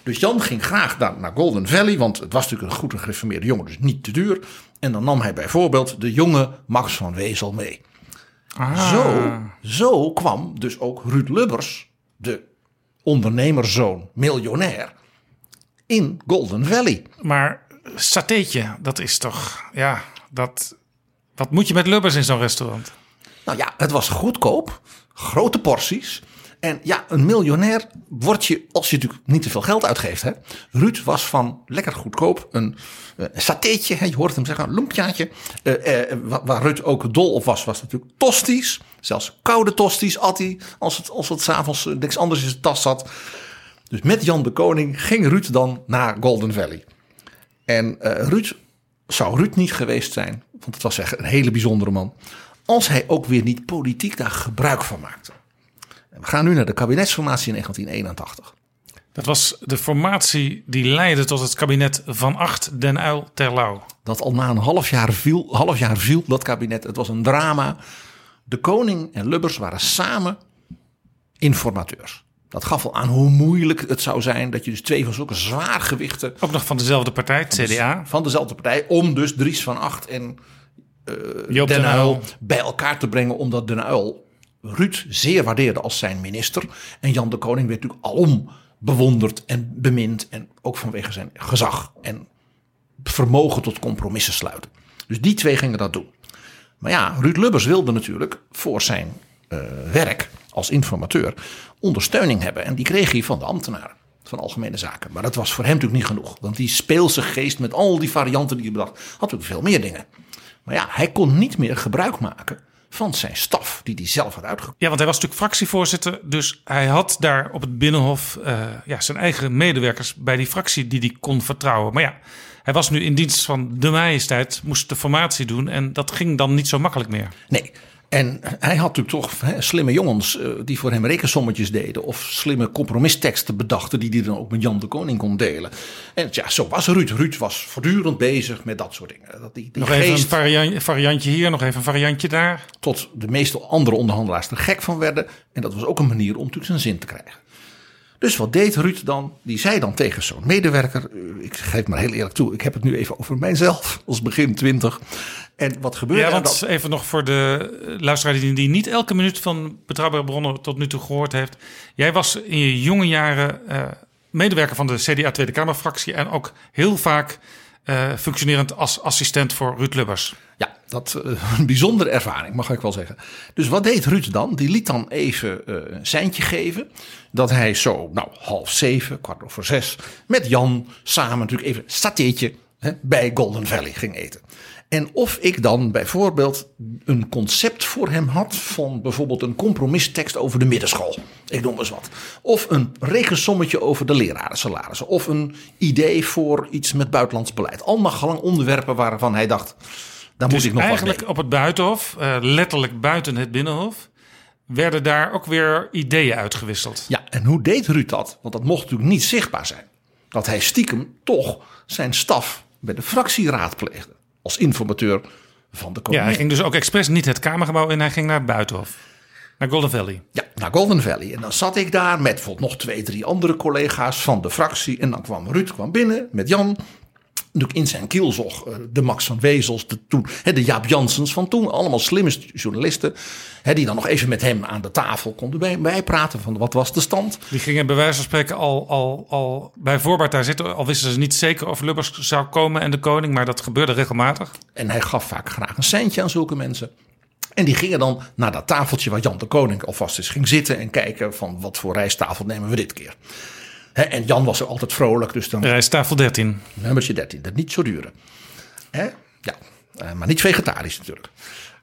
Dus Jan ging graag naar, naar Golden Valley, want het was natuurlijk een goed en gereformeerde jongen, dus niet te duur. En dan nam hij bijvoorbeeld de jonge Max van Wezel mee. Ah. Zo, zo kwam dus ook Ruud Lubbers, de ondernemerszoon, miljonair, in Golden Valley. Maar satéetje, dat is toch, ja, dat, wat moet je met lubbers in zo'n restaurant? Nou ja, het was goedkoop, grote porties. En ja, een miljonair word je als je natuurlijk niet te veel geld uitgeeft. Hè? Ruud was van lekker goedkoop een, eh, een satéetje. Hè? Je hoort hem zeggen, een lumpjaatje. Eh, eh, wa- waar Ruud ook dol op was, was natuurlijk tosties. Zelfs koude tosties at hij als het, als het s'avonds eh, niks anders in zijn tas zat. Dus met Jan de Koning ging Ruud dan naar Golden Valley. En eh, Ruud zou Ruud niet geweest zijn, want het was echt een hele bijzondere man, als hij ook weer niet politiek daar gebruik van maakte. We gaan nu naar de kabinetsformatie in 1981. Dat was de formatie die leidde tot het kabinet Van Acht Den Uyl Terlouw. Dat al na een half jaar viel, half jaar viel dat kabinet. Het was een drama. De koning en Lubbers waren samen informateurs. Dat gaf al aan hoe moeilijk het zou zijn dat je dus twee van zulke zwaargewichten Ook nog van dezelfde partij, het CDA. van dezelfde partij om dus Dries van Acht en Joop Den den Uyl. bij elkaar te brengen, omdat Den Uyl Ruud zeer waardeerde als zijn minister. En Jan de Koning werd natuurlijk alom bewonderd en bemind. En ook vanwege zijn gezag en vermogen tot compromissen sluiten. Dus die twee gingen dat doen. Maar ja, Ruud Lubbers wilde natuurlijk voor zijn eh, werk als informateur ondersteuning hebben. En die kreeg hij van de ambtenaren van Algemene Zaken. Maar dat was voor hem natuurlijk niet genoeg. Want die speelse geest met al die varianten die hij bedacht, had natuurlijk veel meer dingen. Maar ja, hij kon niet meer gebruik maken van zijn staf die hij zelf had uitgekozen. Ja, want hij was natuurlijk fractievoorzitter. Dus hij had daar op het Binnenhof eh, ja, zijn eigen medewerkers bij die fractie die hij kon vertrouwen. Maar ja, hij was nu in dienst van de majesteit, moest de formatie doen. En dat ging dan niet zo makkelijk meer. Nee. En hij had natuurlijk toch hè, slimme jongens eh, die voor hem rekensommetjes deden. Of slimme compromisteksten bedachten die hij dan ook met Jan de Koning kon delen. En ja, zo was Ruud. Ruud was voortdurend bezig met dat soort dingen. Dat die, die Nog even een variant, variantje hier, nog even een variantje daar. tot de meeste andere onderhandelaars er gek van werden. En dat was ook een manier om natuurlijk zijn zin te krijgen. Dus wat deed Ruud dan? Die zei dan tegen zo'n medewerker. eh, Ik geef maar heel eerlijk toe. Ik heb het nu even over mijzelf. Als begin twintig. En wat gebeurde Ja, er want dan? even nog voor de luisteraar die, die niet elke minuut van Betrouwbare Bronnen tot nu toe gehoord heeft. Jij was in je jonge jaren eh, medewerker van de CDA Tweede Kamerfractie en ook heel vaak eh, functionerend als assistent voor Ruud Lubbers. Ja, dat uh, een bijzondere ervaring, mag ik wel zeggen. Dus wat deed Ruud dan? Die liet dan even uh, een seintje geven. Dat hij zo, nou, half zeven, kwart over zes, met Jan samen natuurlijk even satéetje hè, bij Golden Valley ging eten. En of ik dan bijvoorbeeld een concept voor hem had van bijvoorbeeld een compromistekst over de middenschool. Ik noem eens wat. Of een rekensommetje over de lerarensalarissen. Of een idee voor iets met buitenlands beleid. Allemaal gelang onderwerpen waarvan hij dacht, daar dus moet ik nog eigenlijk wat op het buitenhof, uh, letterlijk buiten het binnenhof, werden daar ook weer ideeën uitgewisseld. Ja, en hoe deed Ruud dat? Want dat mocht natuurlijk niet zichtbaar zijn. Dat hij stiekem toch zijn staf bij de fractie raadpleegde als informateur van de. Ja, hij ging dus ook expres niet het Kamergebouw in, hij ging naar het Buitenhof. Naar Golden Valley. Ja, naar Golden Valley. En dan zat ik daar met bijvoorbeeld nog twee, drie andere collega's van de fractie. En dan kwam Ruud kwam binnen met Jan natuurlijk in zijn kielzog de Max van Wezels, de, toen, de Jaap Jansens van toen. Allemaal slimme journalisten. die dan nog even met hem aan de tafel konden bij, bijpraten van wat was de stand. Die gingen bij wijze van spreken al, al, al bij voorbaat daar zitten. Al wisten ze niet zeker of Lubbers zou komen en de koning. Maar dat gebeurde regelmatig. En hij gaf vaak graag een centje aan zulke mensen. En die gingen dan naar dat tafeltje waar Jan de Koning alvast is ging zitten. En kijken van wat voor rijsttafel nemen we dit keer en Jan was er altijd vrolijk. Dus dan, Rijstafel 13. Nummertje 13, dat niet zo duren. Hè? Ja, eh, maar niet vegetarisch natuurlijk.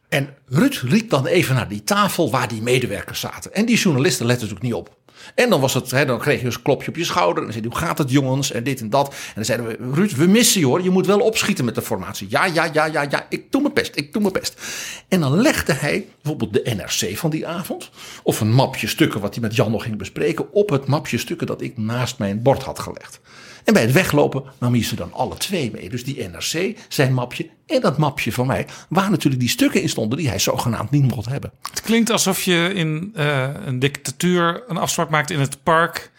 En Ruud liep dan even naar die tafel waar die medewerkers zaten. En die journalisten letten natuurlijk niet op. En dan, was het, hè, dan kreeg je dus een klopje op je schouder. En dan zei hoe gaat het jongens? En dit en dat. En dan zeiden we, Ruud, we missen je hoor. Je moet wel opschieten met de formatie. Ja, ja, ja, ja, ja. Ik doe mijn best. Ik doe mijn best. En dan legde hij bijvoorbeeld de NRC van die avond. Of een mapje stukken wat hij met Jan nog ging bespreken. Op het mapje stukken dat ik naast mijn bord had gelegd. En bij het weglopen nam hij ze dan alle twee mee. Dus die NRC, zijn mapje en dat mapje van mij. Waar natuurlijk die stukken in stonden die hij zogenaamd niet mocht hebben. Het klinkt alsof je in uh, een dictatuur een afspraak maakt in het park.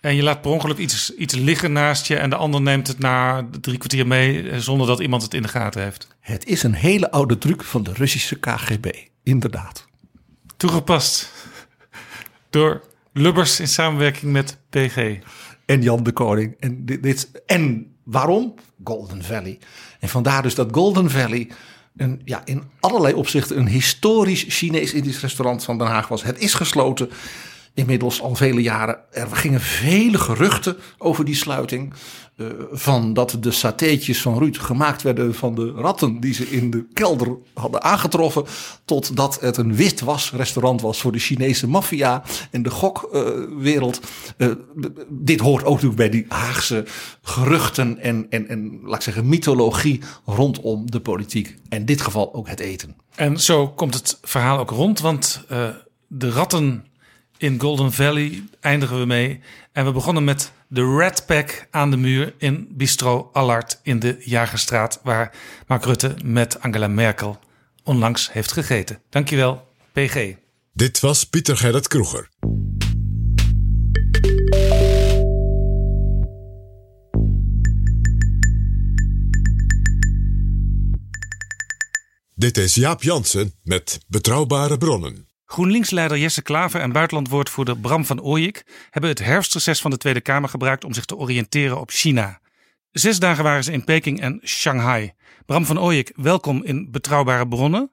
En je laat per ongeluk iets, iets liggen naast je. En de ander neemt het na drie kwartier mee. Eh, zonder dat iemand het in de gaten heeft. Het is een hele oude truc van de Russische KGB. Inderdaad. Toegepast door Lubbers in samenwerking met PG en Jan de Koning. En, dit, en waarom? Golden Valley. En vandaar dus dat Golden Valley een, ja, in allerlei opzichten een historisch Chinees-Indisch restaurant van Den Haag was. Het is gesloten inmiddels al vele jaren. Er gingen vele geruchten over die sluiting. Uh, van dat de satéetjes van Ruud gemaakt werden van de ratten die ze in de kelder hadden aangetroffen. Tot dat het een witwasrestaurant was voor de Chinese maffia en de gokwereld. Uh, uh, dit hoort ook natuurlijk bij die Haagse geruchten en, en, en laat ik zeggen mythologie rondom de politiek. En in dit geval ook het eten. En zo komt het verhaal ook rond, want de ratten in Golden Valley eindigen we mee. En we begonnen met de Red Pack aan de muur in Bistro Allard in de Jagerstraat, waar Mark Rutte met Angela Merkel onlangs heeft gegeten. Dankjewel, PG. Dit was Pieter Gerrit Kroeger. Dit is Jaap Jansen met Betrouwbare Bronnen. GroenLinks-leider Jesse Klaver en buitenlandwoordvoerder Bram van Ooyik hebben het herfstreces van de Tweede Kamer gebruikt om zich te oriënteren op China. Zes dagen waren ze in Peking en Shanghai. Bram van Ooyik, welkom in Betrouwbare Bronnen.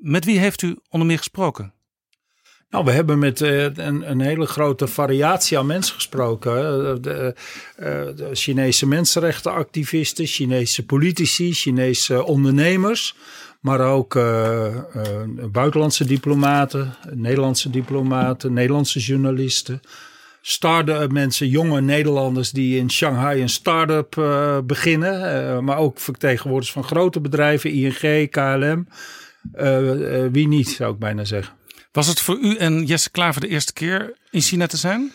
Met wie heeft u onder meer gesproken? Nou, we hebben met uh, een, hele grote variatie aan mensen gesproken. De, uh, de Chinese mensenrechtenactivisten, Chinese politici, Chinese ondernemers. Maar ook uh, uh, buitenlandse diplomaten, Nederlandse diplomaten, Nederlandse journalisten. Start-up mensen, jonge Nederlanders die in Shanghai een start-up uh, beginnen. maar ook vertegenwoordigers van grote bedrijven, ING, KLM. wie niet, zou ik bijna zeggen. Was het voor u en Jesse Klaver de eerste keer in China te zijn?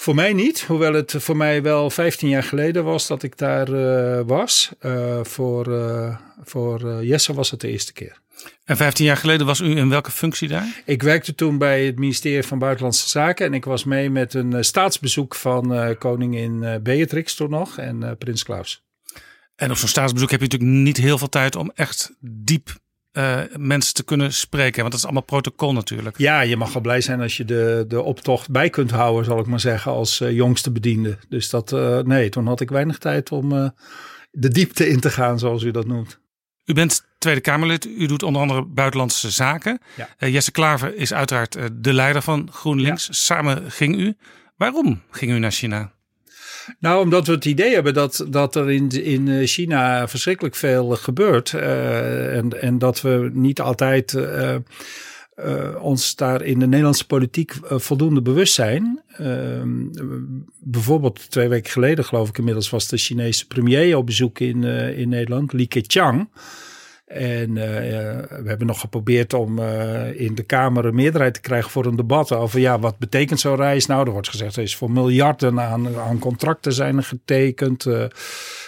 Voor mij niet, hoewel het voor mij wel 15 jaar geleden was dat ik daar uh, was. Uh, voor uh, voor Jesse was het de eerste keer. En 15 jaar geleden was u in welke functie daar? Ik werkte toen bij het ministerie van Buitenlandse Zaken. En ik was mee met een staatsbezoek van koningin Beatrix toen nog en prins Klaus. En op zo'n staatsbezoek heb je natuurlijk niet heel veel tijd om echt diep eh, mensen te kunnen spreken? Want dat is allemaal protocol natuurlijk. Ja, je mag wel blij zijn als je de, de optocht bij kunt houden, zal ik maar zeggen, als eh, jongste bediende. Dus dat, eh, nee, toen had ik weinig tijd om de diepte in te gaan, zoals u dat noemt. U bent Tweede Kamerlid. U doet onder andere buitenlandse zaken. Ja. Jesse Klaver is uiteraard de leider van GroenLinks. Samen ging u. Waarom ging u naar China? Nou, omdat we het idee hebben dat, dat er in, in eh, China verschrikkelijk veel gebeurt. eh, en, en dat we niet altijd eh, ons daar in de Nederlandse politiek voldoende bewust zijn. Ehm, bijvoorbeeld twee weken geleden, geloof ik inmiddels, was de Chinese premier op bezoek in, in Nederland, Li Keqiang. En eh, we hebben nog geprobeerd om eh, in de Kamer een meerderheid te krijgen voor een debat over ja, wat betekent zo'n reis? Nou, er wordt gezegd er is voor miljarden aan, aan contracten zijn getekend. eh,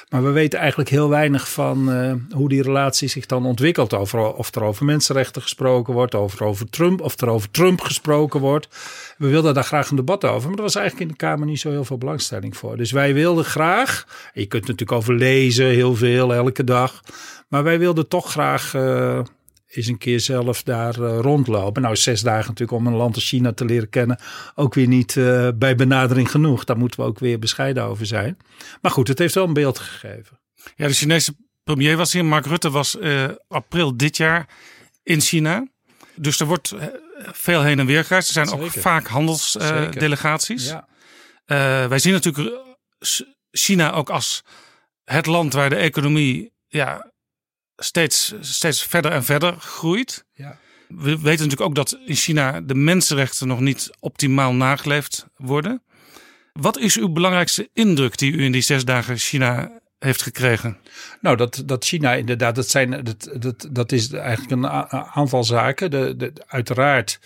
maar we weten eigenlijk heel weinig van hoe die relatie zich dan ontwikkelt. Over, of er over mensenrechten gesproken wordt, over, over Trump, of er over Trump gesproken wordt. We wilden daar graag een debat over, maar er was eigenlijk in de Kamer niet zo heel veel belangstelling voor. Dus wij wilden graag, je kunt natuurlijk over lezen, heel veel, elke dag. Maar wij wilden toch graag eh, eens een keer zelf daar eh, rondlopen. Nou, zes dagen natuurlijk om een land als China te leren kennen. Ook weer niet eh, bij benadering genoeg. Daar moeten we ook weer bescheiden over zijn. Maar goed, het heeft wel een beeld gegeven. Ja, de Chinese premier was hier. Mark Rutte was april dit jaar in China. Dus er wordt veel heen en weer gereisd. Er zijn ook vaak handelsdelegaties. Ja. Wij zien natuurlijk China ook als het land waar de economie ja, steeds, steeds verder en verder groeit. Ja. We weten natuurlijk ook dat in China de mensenrechten nog niet optimaal nageleefd worden. Wat is uw belangrijkste indruk die u in die zes dagen China heeft gekregen? Nou, dat, dat China inderdaad, dat, zijn, dat, dat, dat is eigenlijk een a- a- aantal zaken. De, de, uiteraard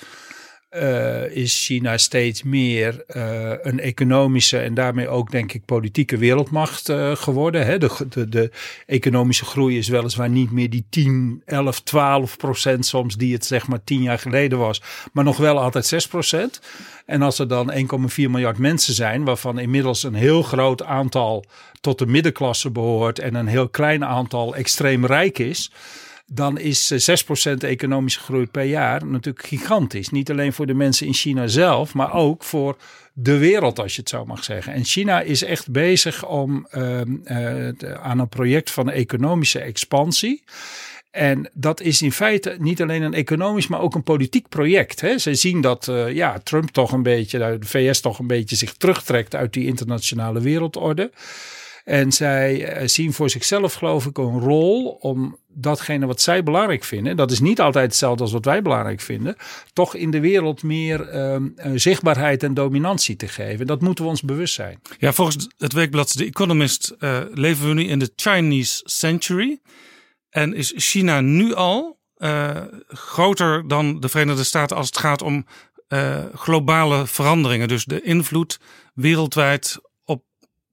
eh, is China steeds meer eh, een economische en daarmee ook, denk ik, politieke wereldmacht eh, geworden. Hè? De, de, de economische groei is weliswaar niet meer die 10, 11, 12 procent soms die het zeg maar tien jaar geleden was, maar nog wel altijd 6 procent. En als er dan 1,4 miljard mensen zijn, waarvan inmiddels een heel groot aantal tot de middenklasse behoort en een heel klein aantal extreem rijk is, dan is eh, 6% economische groei per jaar natuurlijk gigantisch. Niet alleen voor de mensen in China zelf, maar ook voor de wereld, als je het zo mag zeggen. En China is echt bezig om ehm, eh, aan een project van economische expansie. En dat is in feite niet alleen een economisch, maar ook een politiek project. Hè. Ze zien dat eh, ja, Trump toch een beetje, de VS toch een beetje zich terugtrekt uit die internationale wereldorde. En zij eh, zien voor zichzelf, geloof ik, een rol om datgene wat zij belangrijk vinden, dat is niet altijd hetzelfde als wat wij belangrijk vinden, toch in de wereld meer ehm, eh, zichtbaarheid en dominantie te geven. Dat moeten we ons bewust zijn. Ja, volgens het weekblad The Economist eh, leven we nu in de Chinese Century. En is China nu al groter dan de Verenigde Staten als het gaat om globale veranderingen. Dus de invloed wereldwijd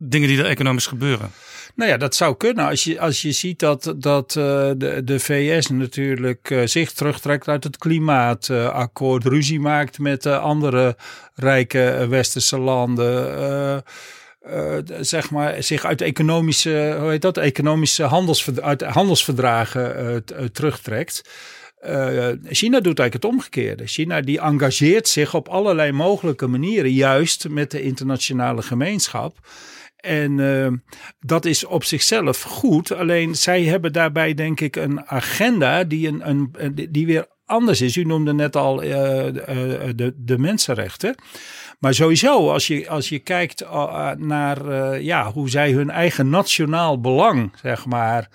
dingen die er economisch gebeuren. Nou ja, dat zou kunnen. Als je, als je ziet dat, dat eh, de, de VS natuurlijk eh, zich terugtrekt uit het klimaatakkoord, ruzie maakt met eh, andere rijke westerse landen. zeg maar, zich uit economische, hoe heet dat, economische handelsverd- uit handelsverdragen terugtrekt. China doet eigenlijk het omgekeerde. China die engageert zich op allerlei mogelijke manieren, juist met de internationale gemeenschap. En eh, dat is op zichzelf goed. Alleen zij hebben daarbij, denk ik, een agenda die, een, een, die weer anders is. U noemde net al eh, eh, de, de mensenrechten. Maar sowieso, als je, als je kijkt naar ja, hoe zij hun eigen nationaal belang, zeg maar.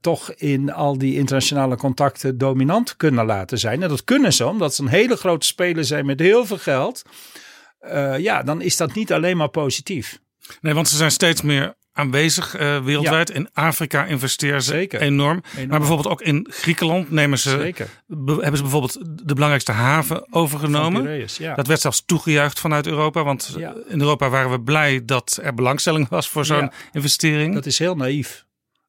Toch in al die internationale contacten dominant kunnen laten zijn. En dat kunnen ze, omdat ze een hele grote speler zijn met heel veel geld. Ja, dan is dat niet alleen maar positief. Nee, want ze zijn steeds meer aanwezig uh, wereldwijd. Ja. In Afrika investeren ze Zeker. Enorm. enorm. Maar bijvoorbeeld ook in Griekenland nemen ze, Zeker. hebben ze bijvoorbeeld de belangrijkste haven overgenomen. Piraeus, ja. Dat werd zelfs toegejuicht vanuit Europa. Want ja. in Europa waren we blij dat er belangstelling was voor zo'n investering. Dat is heel naïef.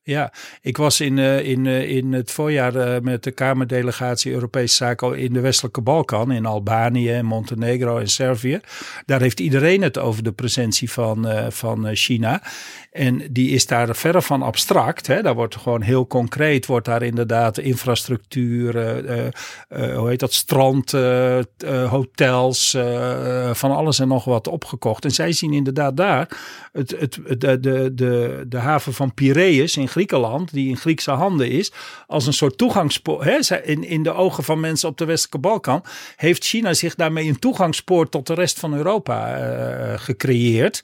Ja, ik was in, uh, in, uh, in het voorjaar uh, met de Kamerdelegatie Europese Zaken in de Westelijke Balkan, in Albanië, Montenegro en Servië. Daar heeft iedereen het over de presentie van, van China. En die is daar verre van abstract. Hè. Daar wordt gewoon heel concreet, wordt daar inderdaad infrastructuur, hoe heet dat, strand, hotels, van alles en nog wat opgekocht. En zij zien inderdaad daar het, het, de, de, de, de haven van Piraeus in Griekenland, die in Griekse handen is, als een soort toegangspoort. In, in de ogen van mensen op de Westelijke Balkan heeft China zich daarmee een toegangspoort tot de rest van Europa uh, gecreëerd.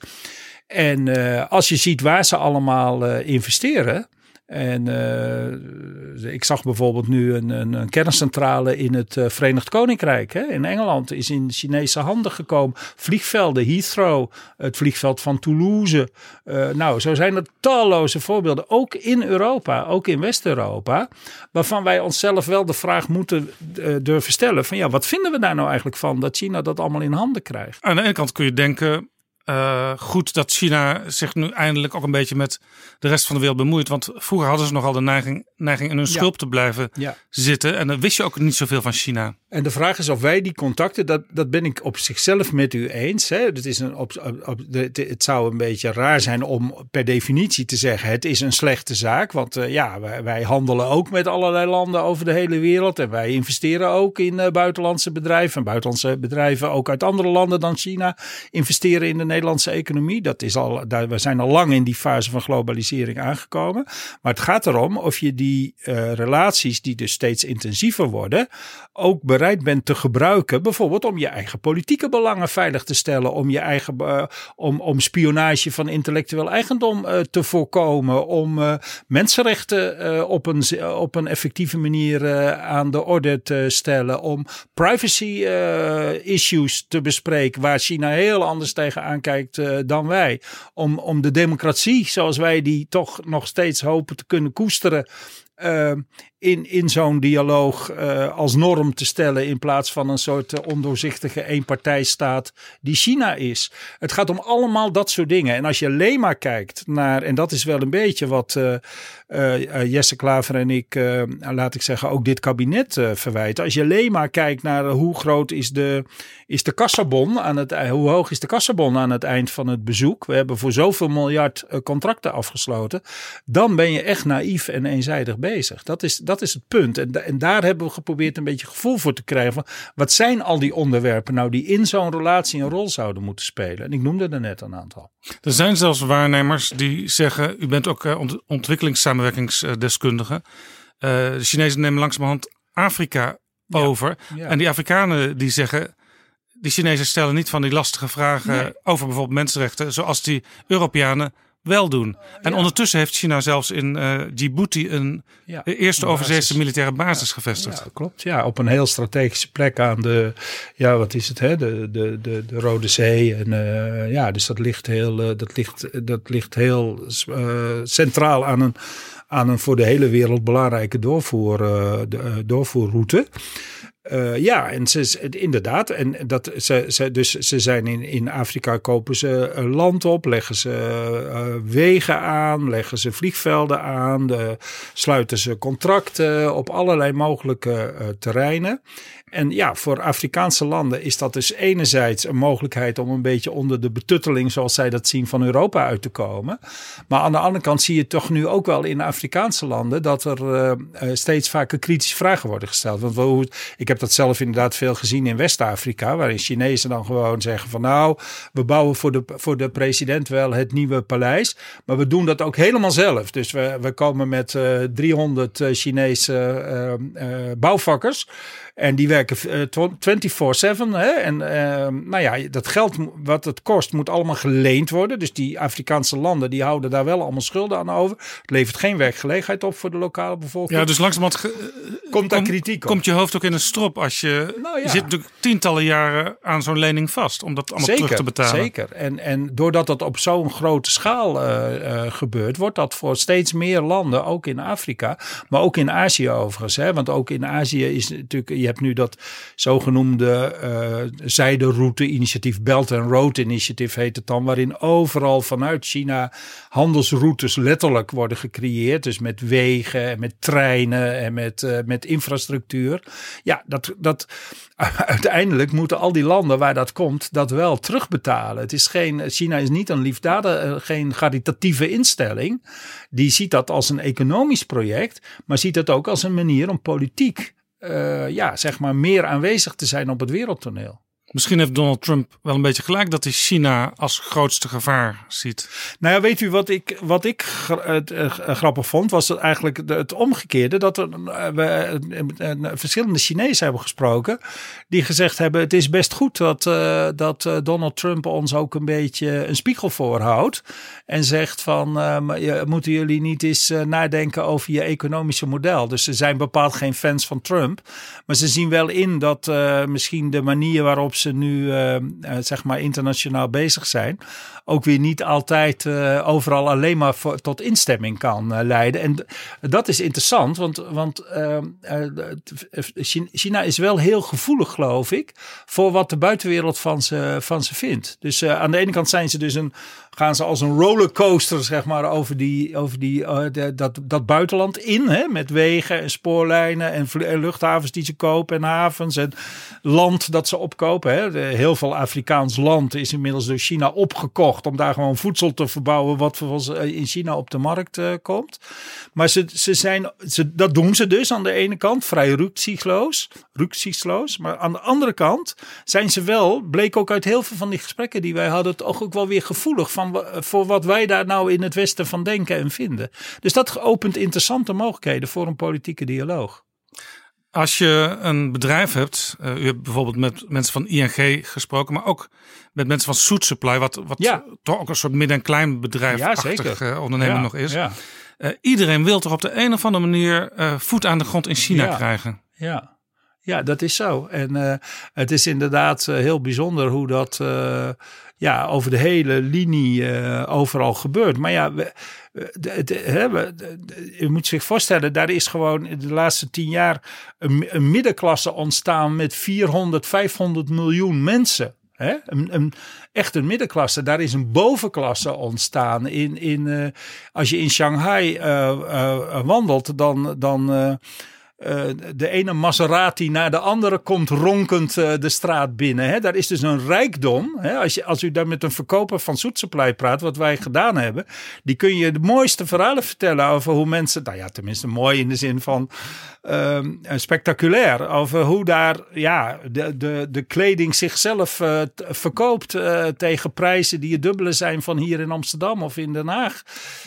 En uh, als je ziet waar ze allemaal uh, investeren. En uh, ik zag bijvoorbeeld nu een, een, kerncentrale in het uh, Verenigd Koninkrijk. Hè? In Engeland is in Chinese handen gekomen. Vliegvelden, Heathrow, het vliegveld van Toulouse. Uh, nou, zo zijn er talloze voorbeelden. Ook in Europa, ook in West-Europa. Waarvan wij onszelf wel de vraag moeten durven stellen. Van ja, wat vinden we daar nou eigenlijk van dat China dat allemaal in handen krijgt? Aan de ene kant kun je denken uh, goed dat China zich nu eindelijk ook een beetje met de rest van de wereld bemoeit. Want vroeger hadden ze nogal de neiging, neiging in hun schulp te blijven ja. zitten. En dan wist je ook niet zoveel van China. En de vraag is of wij die contacten, dat, dat ben ik op zichzelf met u eens. Hè? Het, is een, op, op, het, het zou een beetje raar zijn om per definitie te zeggen: het is een slechte zaak. Want uh, ja, wij, handelen ook met allerlei landen over de hele wereld. En wij investeren ook in uh, buitenlandse bedrijven. En buitenlandse bedrijven ook uit andere landen dan China investeren in de Nederlandse economie. Dat is al, daar, we zijn al lang in die fase van globalisering aangekomen. Maar het gaat erom of je die uh, relaties, die dus steeds intensiever worden, ook bereid bent te gebruiken. Bijvoorbeeld om je eigen politieke belangen veilig te stellen. Om je eigen uh, om, om spionage van intellectueel eigendom uh, te voorkomen. Om mensenrechten op, een, op een effectieve manier aan de orde te stellen. Om privacy issues te bespreken. Waar China heel anders tegenaan kijkt dan wij. Om, om de democratie zoals wij die toch nog steeds hopen te kunnen koesteren. In, in zo'n dialoog uh, als norm te stellen in plaats van een soort uh, ondoorzichtige eenpartijstaat die China is. Het gaat om allemaal dat soort dingen. En als je alleen maar kijkt naar, en dat is wel een beetje wat uh, Jesse Klaver en ik, laat ik zeggen, ook dit kabinet verwijten. Als je alleen maar kijkt naar hoe groot is de, is de kassabon aan het, hoe hoog is de kassabon aan het eind van het bezoek. We hebben voor zoveel miljard contracten afgesloten. Dan ben je echt naïef en eenzijdig bezig. Dat is, is het punt. En, en daar hebben we geprobeerd een beetje gevoel voor te krijgen. Van, wat zijn al die onderwerpen nou die in zo'n relatie een rol zouden moeten spelen? En ik noemde er net een aantal. Er zijn zelfs waarnemers die zeggen, u bent ook ont ontwikkelingssamenwerkingsdeskundige. Uh, de Chinezen nemen langzamerhand Afrika ja, over. Ja. En die Afrikanen die zeggen, die Chinezen stellen niet van die lastige vragen nee. over bijvoorbeeld mensenrechten, zoals die Europeanen wel doen. En ja. ondertussen heeft China zelfs in uh, Djibouti een ja, eerste overzeese militaire basis ja, gevestigd. Ja, klopt. Ja, op een heel strategische plek aan de, ja, wat is het, hè? De, de, de, de Rode Zee. En uh, ja, dus dat ligt heel, uh, dat ligt, dat ligt heel centraal aan een, aan een voor de hele wereld belangrijke doorvoer, de, doorvoerroute. Uh, ja, en ze, inderdaad. En dat, ze, ze, dus ze zijn in, in Afrika, kopen ze een land op, leggen ze uh, wegen aan, leggen ze vliegvelden aan, de, sluiten ze contracten op allerlei mogelijke terreinen. En ja, voor Afrikaanse landen is dat dus enerzijds een mogelijkheid om een beetje onder de betutteling, zoals zij dat zien, van Europa uit te komen. Maar aan de andere kant zie je toch nu ook wel in Afrikaanse landen dat er steeds vaker kritische vragen worden gesteld. Want hoe, ik heb dat zelf inderdaad veel gezien in West-Afrika, waarin Chinezen dan gewoon zeggen van nou, we bouwen voor de, voor de president wel het nieuwe paleis, maar we doen dat ook helemaal zelf. Dus we, we komen met uh, 300 Chinese bouwvakkers. En die werken uh, 24-7. En uh, nou ja, dat geld wat het kost moet allemaal geleend worden. Dus die Afrikaanse landen die houden daar wel allemaal schulden aan over. Het levert geen werkgelegenheid op voor de lokale bevolking. Ja, dus langzamerhand komt daar kritiek op. Komt je hoofd ook in een strop als je... Nou ja. Je zit natuurlijk tientallen jaren aan zo'n lening vast. Om dat allemaal zeker, terug te betalen. Zeker. En, en doordat dat op zo'n grote schaal uh, gebeurt... wordt dat voor steeds meer landen, ook in Afrika... maar ook in Azië overigens. Hè? Want ook in Azië is natuurlijk je hebt nu dat zogenoemde eh zijderoute-initiatief, Belt and Road Initiative heet het dan, waarin overal vanuit China handelsroutes letterlijk worden gecreëerd. Dus met wegen en met treinen en met, eh, met infrastructuur. Ja, dat, dat, uiteindelijk moeten al die landen waar dat komt, dat wel terugbetalen. Het is geen, China is niet een liefdadig, eh, geen caritatieve instelling. Die ziet dat als een economisch project, maar ziet het ook als een manier om politiek, ja, zeg maar, meer aanwezig te zijn op het wereldtoneel. Misschien heeft Donald Trump wel een beetje gelijk dat hij China als grootste gevaar ziet. Nou ja, weet u wat ik, wat ik het, eh, grappig vond? Was eigenlijk het omgekeerde. Dat er eh, we, eh, eh, verschillende Chinezen hebben gesproken. Die gezegd hebben: het is best goed dat, eh, dat eh, Donald Trump ons ook een beetje een spiegel voorhoudt. En zegt van eh, je- moeten jullie niet eens eh, nadenken over je economische model. Dus ze zijn bepaald geen fans van Trump. Maar ze zien wel in dat eh, misschien de manier waarop ze nu eh, eh, zeg maar internationaal bezig zijn. Ook weer niet altijd eh, overal alleen maar tot instemming kan eh, leiden. En dat is interessant, want, want eh, eh, het- China- is wel heel gevoelig, geloof ik, voor wat de buitenwereld van ze, van ze vindt. Dus aan de ene kant zijn ze dus een, gaan ze als een rollercoaster, zeg maar, over, die, over die, eh, dat, dat buitenland in. Hè, met wegen en spoorlijnen en luchthavens die ze kopen en havens en land dat ze opkopen. Hè. Heel veel Afrikaans land is inmiddels door China opgekocht om daar gewoon voedsel te verbouwen wat eh, in China op de markt eh, komt. Maar ze, ze zijn, ze, dat doen ze dus aan de ene kant vrij rücksichtsloos, rücksichtsloos. Maar aan de andere kant zijn ze wel, bleek ook uit heel veel van die gesprekken die wij hadden, toch ook wel weer gevoelig van, voor wat wij daar nou in het Westen van denken en vinden. Dus dat opent interessante mogelijkheden voor een politieke dialoog. Als je een bedrijf hebt, eh, u hebt bijvoorbeeld met mensen van ING gesproken, maar ook met mensen van Soet Supply, wat, wat Ja. toch ook een soort midden- en klein bedrijf Ja, Ja, nog is. ja. Eh, iedereen wil toch op de een of andere manier eh, voet aan de grond in China krijgen. Ja. ja, dat is zo. En het is inderdaad heel bijzonder hoe dat ja, over de hele linie eh, overal gebeurt. Maar ja, we, we- je moet zich voorstellen, daar is gewoon de laatste tien jaar een, middenklasse ontstaan met 400, 500 miljoen mensen. Hè? Een, een, echt een middenklasse. Daar is een bovenklasse ontstaan. In, in, eh, als je in Shanghai eh, wandelt, dan. dan eh, de ene Maserati naar de andere komt ronkend eh, de straat binnen. Hè? Daar is dus een rijkdom. Hè? Als, je, als u daar met een verkoper van Soet Supply praat, wat wij gedaan hebben, die kun je de mooiste verhalen vertellen over hoe mensen, nou ja, tenminste mooi in de zin van ehm, eh, spectaculair, over hoe daar ja, de, de, de kleding zichzelf t- verkoopt tegen prijzen die het dubbele zijn van hier in Amsterdam of in Den Haag.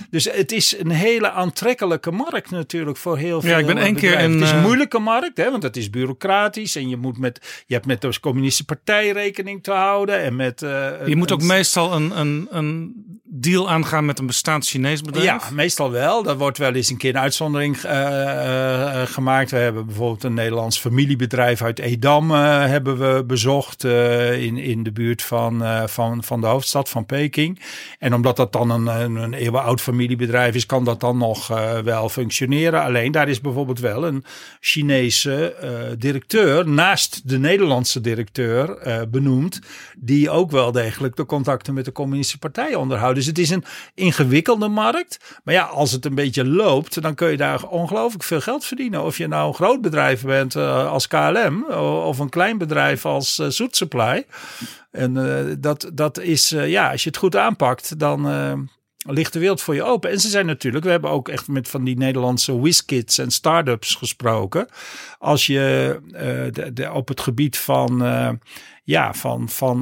Dus het is een hele aantrekkelijke markt natuurlijk voor heel veel Ja, ik ben één keer in, is een eh, moeilijke markt, hè, want het is bureaucratisch en je moet met je hebt met de communistische partij rekening te houden en met eh, Je moet ook een- meestal een, een, een deal aangaan met een bestaand Chinees bedrijf. ja, meestal wel. Dat wordt wel eens een keer een uitzondering eh, eh, gemaakt. We hebben bijvoorbeeld een Nederlands familiebedrijf uit Edam eh, hebben we bezocht eh, in, in de buurt van, eh, van, van de hoofdstad van Peking. En omdat dat dan een, een, een eeuwenoud familiebedrijf is, kan dat dan nog eh, wel functioneren. Alleen daar is bijvoorbeeld wel een Chinese eh, directeur naast de Nederlandse directeur eh, benoemd, die ook wel degelijk de contacten met de communistische partij onderhoudt. Dus het is een ingewikkelde markt. Maar ja, als het een beetje loopt, dan kun je daar ongelooflijk veel geld verdienen. Of je nou een groot bedrijf bent eh, als KLM of een klein bedrijf als eh, Zoet Supply. En eh, dat, dat is, ja, als je het goed aanpakt, dan ligt de wereld voor je open. En ze zijn natuurlijk, we hebben ook echt met van die Nederlandse whiskids en start-ups gesproken. Als je de, op het gebied van, ja, van, van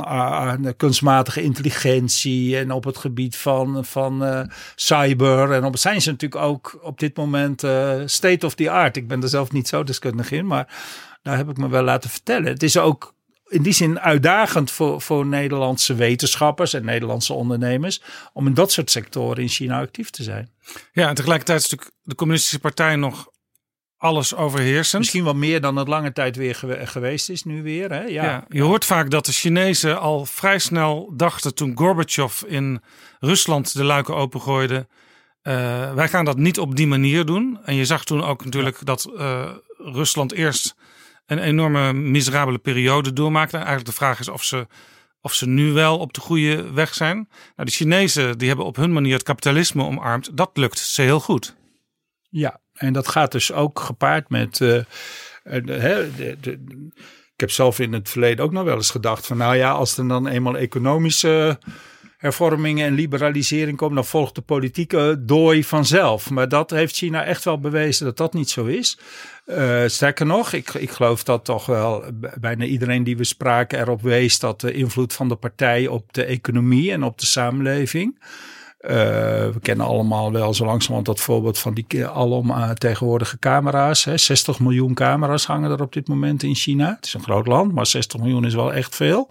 de kunstmatige intelligentie en op het gebied van, van eh, cyber. En op zijn ze natuurlijk ook op dit moment eh, state of the art. Ik ben er zelf niet zo deskundig in, maar daar heb ik me wel laten vertellen. Het is ook in die zin uitdagend voor, voor Nederlandse wetenschappers en Nederlandse ondernemers om in dat soort sectoren in China actief te zijn. Ja, en tegelijkertijd is natuurlijk de communistische partij nog alles overheersend. Misschien wel meer dan het lange tijd weer gewe- geweest is nu weer. Hè? Ja. Ja, je hoort vaak dat de Chinezen al vrij snel dachten toen Gorbachev in Rusland de luiken opengooide. eh, wij gaan dat niet op die manier doen. En je zag toen ook natuurlijk dat eh, Rusland eerst een enorme miserabele periode doormaakten. Eigenlijk de vraag is of ze, of ze nu wel op de goede weg zijn. Nou, de Chinezen die hebben op hun manier het kapitalisme omarmd. Dat lukt ze heel goed. Ja, en dat gaat dus ook gepaard met. eh, eh, de- ik heb zelf in het verleden ook nog wel eens gedacht van, nou ja, als er dan eenmaal economische hervormingen en liberalisering komt, dan volgt de politieke dooi vanzelf. Maar dat heeft China echt wel bewezen dat dat niet zo is. Eh, sterker nog, ik, ik geloof dat toch wel bijna iedereen die we spraken erop wees dat de invloed van de partij op de economie en op de samenleving. Eh, we kennen allemaal wel zo langzamerhand dat voorbeeld van die ke- alom eh, tegenwoordige camera's. Hè. 60 miljoen camera's hangen er op dit moment in China. Het is een groot land, maar 60 miljoen is wel echt veel.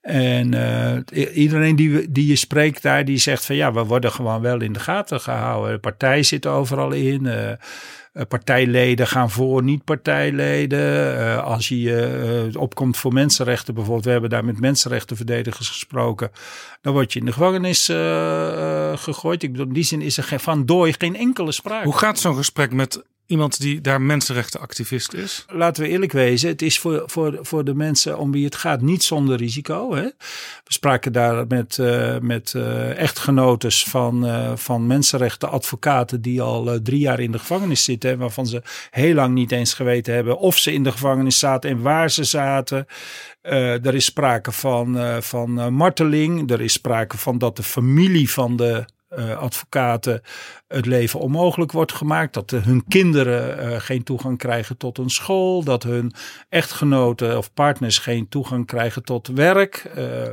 En eh, iedereen die, die je spreekt daar, die zegt van ja, we worden gewoon wel in de gaten gehouden. De partij zit overal in. eh, eh, partijleden gaan voor niet-partijleden. Als je opkomt voor mensenrechten bijvoorbeeld. We hebben daar met mensenrechtenverdedigers gesproken. Dan word je in de gevangenis gegooid. Ik bedoel, in die zin is er van dooi geen enkele sprake. Hoe gaat zo'n gesprek met iemand die daar mensenrechtenactivist is? laten we eerlijk wezen, het is voor, voor, voor de mensen om wie het gaat niet zonder risico. Hè? We spraken daar met, eh, met eh, echtgenotes van, eh, van mensenrechtenadvocaten die al drie jaar in de gevangenis zitten. En waarvan ze heel lang niet eens geweten hebben of ze in de gevangenis zaten en waar ze zaten. Er is sprake van, van marteling. Er is sprake van dat de familie van de eh, advocaten het leven onmogelijk wordt gemaakt. Dat de- hun kinderen eh, geen toegang krijgen tot een school. Dat hun echtgenoten of partners geen toegang krijgen tot werk. Eh,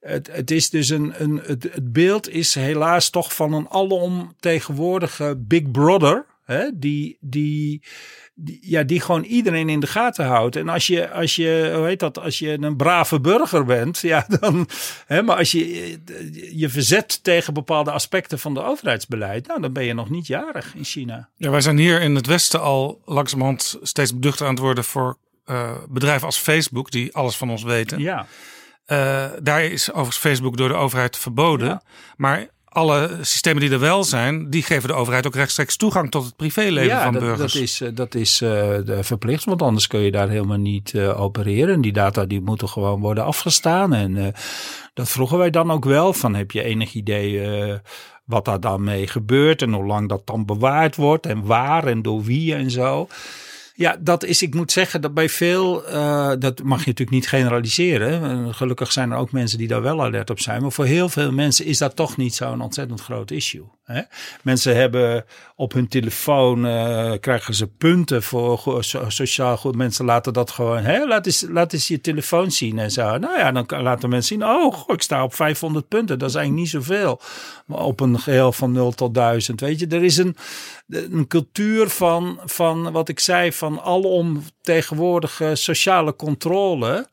het, het is dus een, een het, het beeld is helaas toch van een alomtegenwoordige Big Brother. Hè, die, die, die, ja, die gewoon iedereen in de gaten houdt. En als je, als je, hoe heet dat, als je een brave burger bent, ja, dan, hè, maar als je je verzet tegen bepaalde aspecten van de overheidsbeleid, nou, dan ben je nog niet jarig in China. Ja, wij zijn hier in het Westen al langzamerhand steeds beduchter aan het worden voor eh, bedrijven als Facebook, die alles van ons weten. Ja. Eh, daar is overigens Facebook door de overheid verboden. Maar alle systemen die er wel zijn, die geven de overheid ook rechtstreeks toegang tot het privéleven ja, van dat, burgers. dat is, eh, dat is eh, verplicht, want anders kun je daar helemaal niet eh, opereren. En die data die moeten gewoon worden afgestaan. En dat vroegen wij dan ook wel. Van heb je enig idee wat daar dan mee gebeurt en hoe lang dat dan bewaard wordt en waar en door wie en zo. Ja, dat is, ik moet zeggen dat bij veel, eh, dat mag je natuurlijk niet generaliseren. Gelukkig zijn er ook mensen die daar wel alert op zijn. Maar voor heel veel mensen is dat toch niet zo'n ontzettend groot issue. Hè? Mensen hebben op hun telefoon, eh, krijgen ze punten voor sociaal goed. Mensen laten dat gewoon, hè? Laat, eens, je telefoon zien en zo. Nou ja, dan laten mensen zien, oh, ik sta op 500 punten. Dat is eigenlijk niet zoveel. Maar op een geheel van 0 tot 1000, weet je. Er is een, een cultuur van, van wat ik zei, van alomtegenwoordige sociale controle.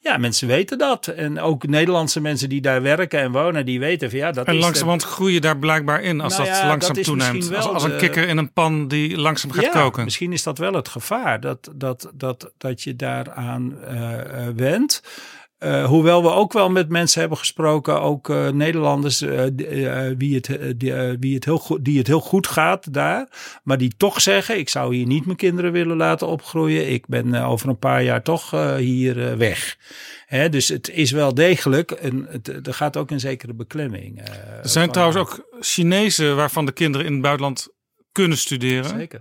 Ja, mensen weten dat. En ook Nederlandse mensen die daar werken en wonen, die weten van ja, dat en is... langzamerhand groei je daar blijkbaar in als Nou dat ja, langzaam dat toeneemt. Als, als een de- kikker in een pan die langzaam gaat ja, koken. Misschien is dat wel het gevaar, dat, dat, dat, dat je daaraan wendt. Eh, hoewel we ook wel met mensen hebben gesproken, ook eh, Nederlanders, eh, wie, het, wie het heel goed, die het heel goed gaat daar. Maar die toch zeggen, ik zou hier niet mijn kinderen willen laten opgroeien. Ik ben over een paar jaar toch hier weg. Hè, dus het is wel degelijk, een, het, er gaat ook een zekere beklemming. Er zijn trouwens ook Chinezen waarvan de kinderen in het buitenland kunnen studeren. Zeker.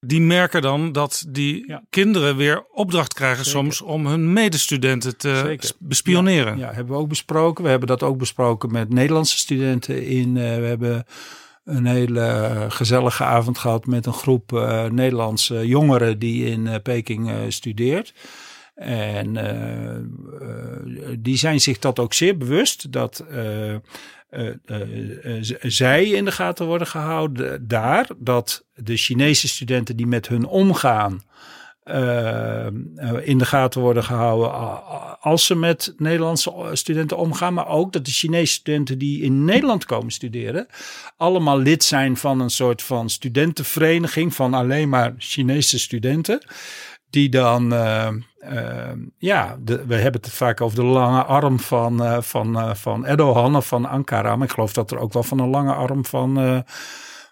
Die merken dan dat die kinderen weer opdracht krijgen soms om hun medestudenten te Zeker. bespioneren. Ja, ja, hebben we ook besproken. We hebben dat ook besproken met Nederlandse studenten. In, eh, we hebben een hele eh, gezellige avond gehad met een groep eh, Nederlandse jongeren die in Peking studeert. En die zijn zich dat ook zeer bewust dat eh, eh, eh, zij in de gaten worden gehouden daar. Dat de Chinese studenten die met hun omgaan in de gaten worden gehouden als ze met Nederlandse studenten omgaan. Maar ook dat de Chinese studenten die in Nederland komen studeren allemaal lid zijn van een soort van studentenvereniging van alleen maar Chinese studenten. Die dan, eh, ja, we hebben het vaak over de lange arm van, eh, van, eh, van Erdogan of van Ankara. Maar ik geloof dat er ook wel van een lange arm van, eh,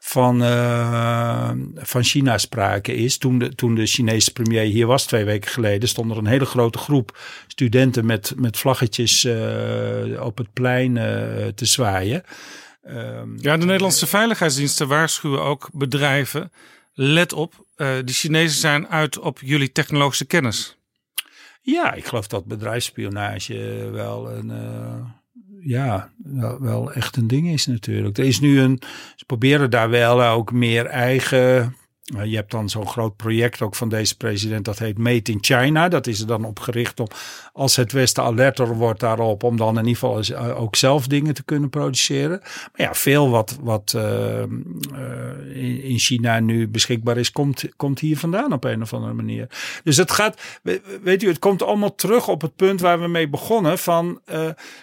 van, uh, van China sprake is. Toen de, toen de Chinese premier hier was twee weken geleden, stond er een hele grote groep studenten met, met vlaggetjes uh, op het plein uh, te zwaaien. Um, ja, de Nederlandse veiligheidsdiensten waarschuwen ook bedrijven. Let op, de Chinezen zijn uit op jullie technologische kennis. Ja, ik geloof dat bedrijfsspionage wel een ja, wel, wel, echt een ding is natuurlijk. Er is nu een, ze proberen daar wel ook meer eigen je hebt dan zo'n groot project ook van deze president, dat heet Made in China. Dat is er dan op gericht om, als het Westen alerter wordt daarop, om dan in ieder geval eh, ook zelf dingen te kunnen produceren. Maar ja, veel wat, wat uh, in China nu beschikbaar is, komt, komt hier vandaan op een of andere manier. Dus het gaat, weet u, het komt allemaal terug op het punt waar we mee begonnen van,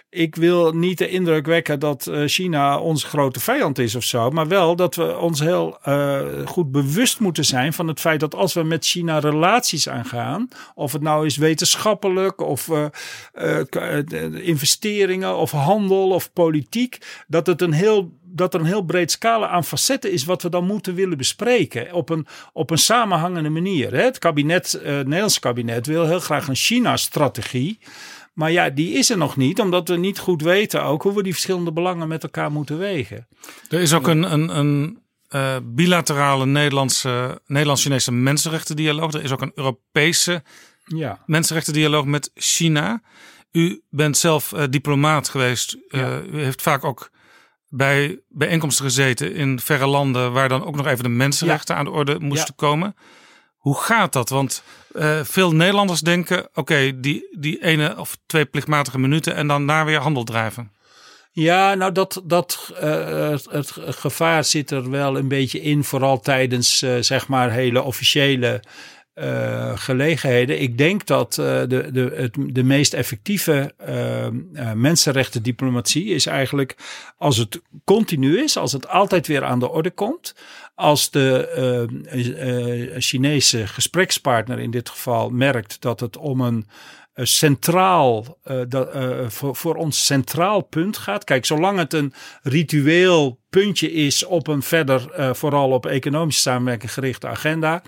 ik wil niet de indruk wekken dat China onze grote vijand is of zo, maar wel dat we ons heel goed bewust moeten zijn van het feit dat als we met China relaties aangaan, of het nou is wetenschappelijk of uh, uh, investeringen of handel of politiek, dat het een heel dat er een heel breed scala aan facetten is wat we dan moeten willen bespreken op een, op een samenhangende manier. Het kabinet, het Nederlandse kabinet wil heel graag een China-strategie. Maar ja, die is er nog niet, omdat we niet goed weten ook hoe we die verschillende belangen met elkaar moeten wegen. Er is ook een, een, een uh, bilaterale Nederlandse, Nederlands-Chinese mensenrechtendialoog. Er is ook een Europese ja. mensenrechtendialoog met China. U bent zelf uh, diplomaat geweest. Uh, U heeft vaak ook bij bijeenkomsten gezeten in verre landen waar dan ook nog even de mensenrechten ja. aan de orde moesten komen. Hoe gaat dat? Want veel Nederlanders denken: oké, die, die ene of twee plichtmatige minuten en dan daar weer handel drijven. Ja, nou dat, dat uh, het, gevaar zit er wel een beetje in, vooral tijdens uh, zeg maar hele officiële uh, gelegenheden. Ik denk dat de, de, het, de meest effectieve mensenrechtendiplomatie is eigenlijk als het continu is, als het altijd weer aan de orde komt. Als de Chinese gesprekspartner in dit geval merkt dat het om een centraal, uh, dat, uh, voor, voor ons centraal punt gaat. Kijk, zolang het een ritueel puntje is op een verder, vooral op economische samenwerking gerichte agenda,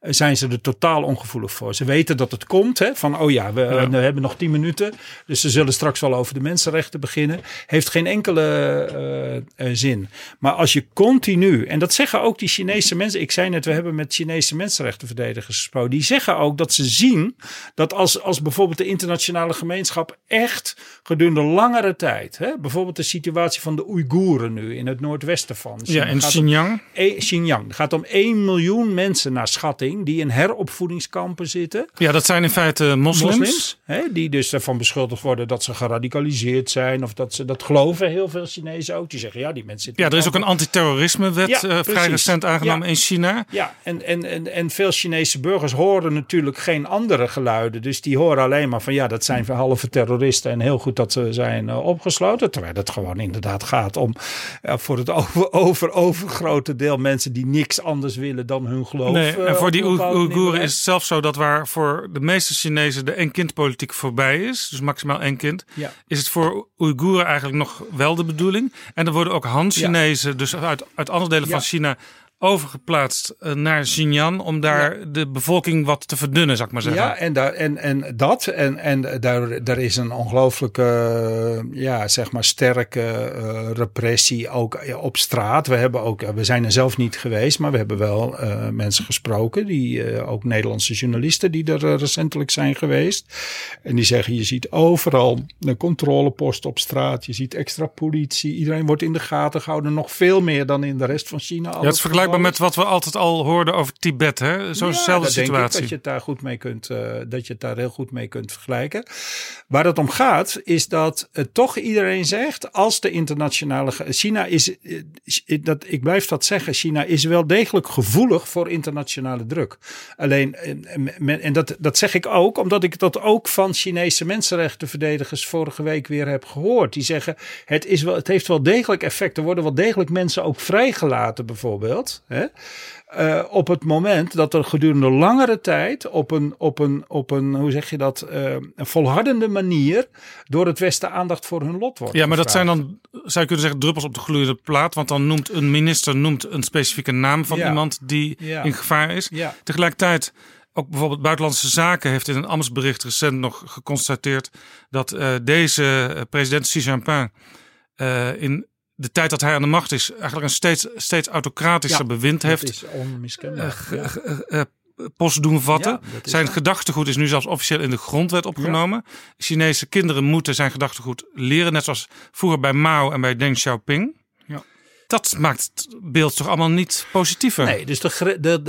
zijn ze er totaal ongevoelig voor. Ze weten dat het komt, hè, van oh ja, we, ja. we hebben nog tien minuten, dus ze zullen straks wel over de mensenrechten beginnen. Heeft geen enkele uh, zin. Maar als je continu, en dat zeggen ook die Chinese mensen, ik zei net, we hebben met Chinese mensenrechtenverdedigers gesproken, die zeggen ook dat ze zien dat als, als bijvoorbeeld de internationale gemeenschap echt gedurende langere tijd, hè, bijvoorbeeld de situatie van de Oeigoeren nu in het noordwesten van China. Ja, in Xinjiang. e, Xinjiang. Het gaat om 1 miljoen mensen naar schatting die in heropvoedingskampen zitten. Ja, dat zijn in feite moslims. moslims hè, die dus ervan beschuldigd worden dat ze geradicaliseerd zijn. Of dat ze dat geloven heel veel Chinezen ook. Die zeggen ja, die mensen Ja, er is ook een antiterrorismewet ja, uh, vrij recent aangenomen ja. in China. Ja, en, en, en, en veel Chinese burgers horen natuurlijk geen andere geluiden. Dus die horen alleen maar van ja, dat zijn halve terroristen. En heel goed dat ze zijn uh, opgesloten. Terwijl het gewoon inderdaad gaat om uh, voor het over, over, overgrote deel mensen die niks anders willen dan hun geloof. Nee, en voor die die Oeigoeren is het zelfs zo dat waar voor de meeste Chinezen de één-kind-politiek voorbij is, dus maximaal één kind, ja. is het voor Oeigoeren eigenlijk nog wel de bedoeling. En er worden ook Han-Chinezen, ja. dus uit, uit andere delen ja. van China, overgeplaatst eh, naar Xinjiang om daar ja. de bevolking wat te verdunnen, zou ik maar zeggen. Ja, en, daar, en, en dat. En, en daar, daar is een ongelooflijke, ja, zeg maar sterke uh, repressie ook op straat. We, hebben ook, we zijn er zelf niet geweest, maar we hebben wel uh, mensen gesproken, die, ook Nederlandse journalisten die er recentelijk zijn geweest. En die zeggen, je ziet overal een controlepost op straat, je ziet extra politie, iedereen wordt in de gaten gehouden, nog veel meer dan in de rest van China. Ja, het vergelijkbaar met wat we altijd al hoorden over Tibet, hè? Zo'nzelfde ja, situatie. Ik dat je het daar goed mee kunt, uh, dat je het daar heel goed mee kunt vergelijken. Waar het om gaat, is dat uh, toch iedereen zegt, als de internationale. China is, uh, dat, ik blijf dat zeggen, China is wel degelijk gevoelig voor internationale druk. Alleen, en dat, dat zeg ik ook, omdat ik dat ook van Chinese mensenrechtenverdedigers vorige week weer heb gehoord. Die zeggen, het, is wel, het heeft wel degelijk effect. Er worden wel degelijk mensen ook vrijgelaten, bijvoorbeeld. Hè? Uh, op het moment dat er gedurende langere tijd op een, op een, op een hoe zeg je dat, uh, een volhardende manier door het Westen aandacht voor hun lot wordt Ja, maar dat zijn dan, zou je kunnen zeggen, druppels op de gloeiende plaat. Want dan noemt een minister noemt een specifieke naam van Ja. iemand die Ja. in gevaar is. Ja. Tegelijkertijd, ook bijvoorbeeld Buitenlandse Zaken heeft in een ambtsbericht recent nog geconstateerd dat eh, deze eh, president Xi Jinping eh, in de tijd dat hij aan de macht is, eigenlijk een steeds, steeds autocratischer Ja, bewind heeft is onmiskenbaar. Ja. ge- eh, post doen vatten. Ja, zijn gedachtegoed is nu zelfs officieel in de grondwet opgenomen. Chinese kinderen moeten zijn gedachtegoed leren, net zoals vroeger bij Mao en bij Deng Xiaoping. Ja. Dat maakt het beeld toch allemaal niet positiever? Nee, dus de, de,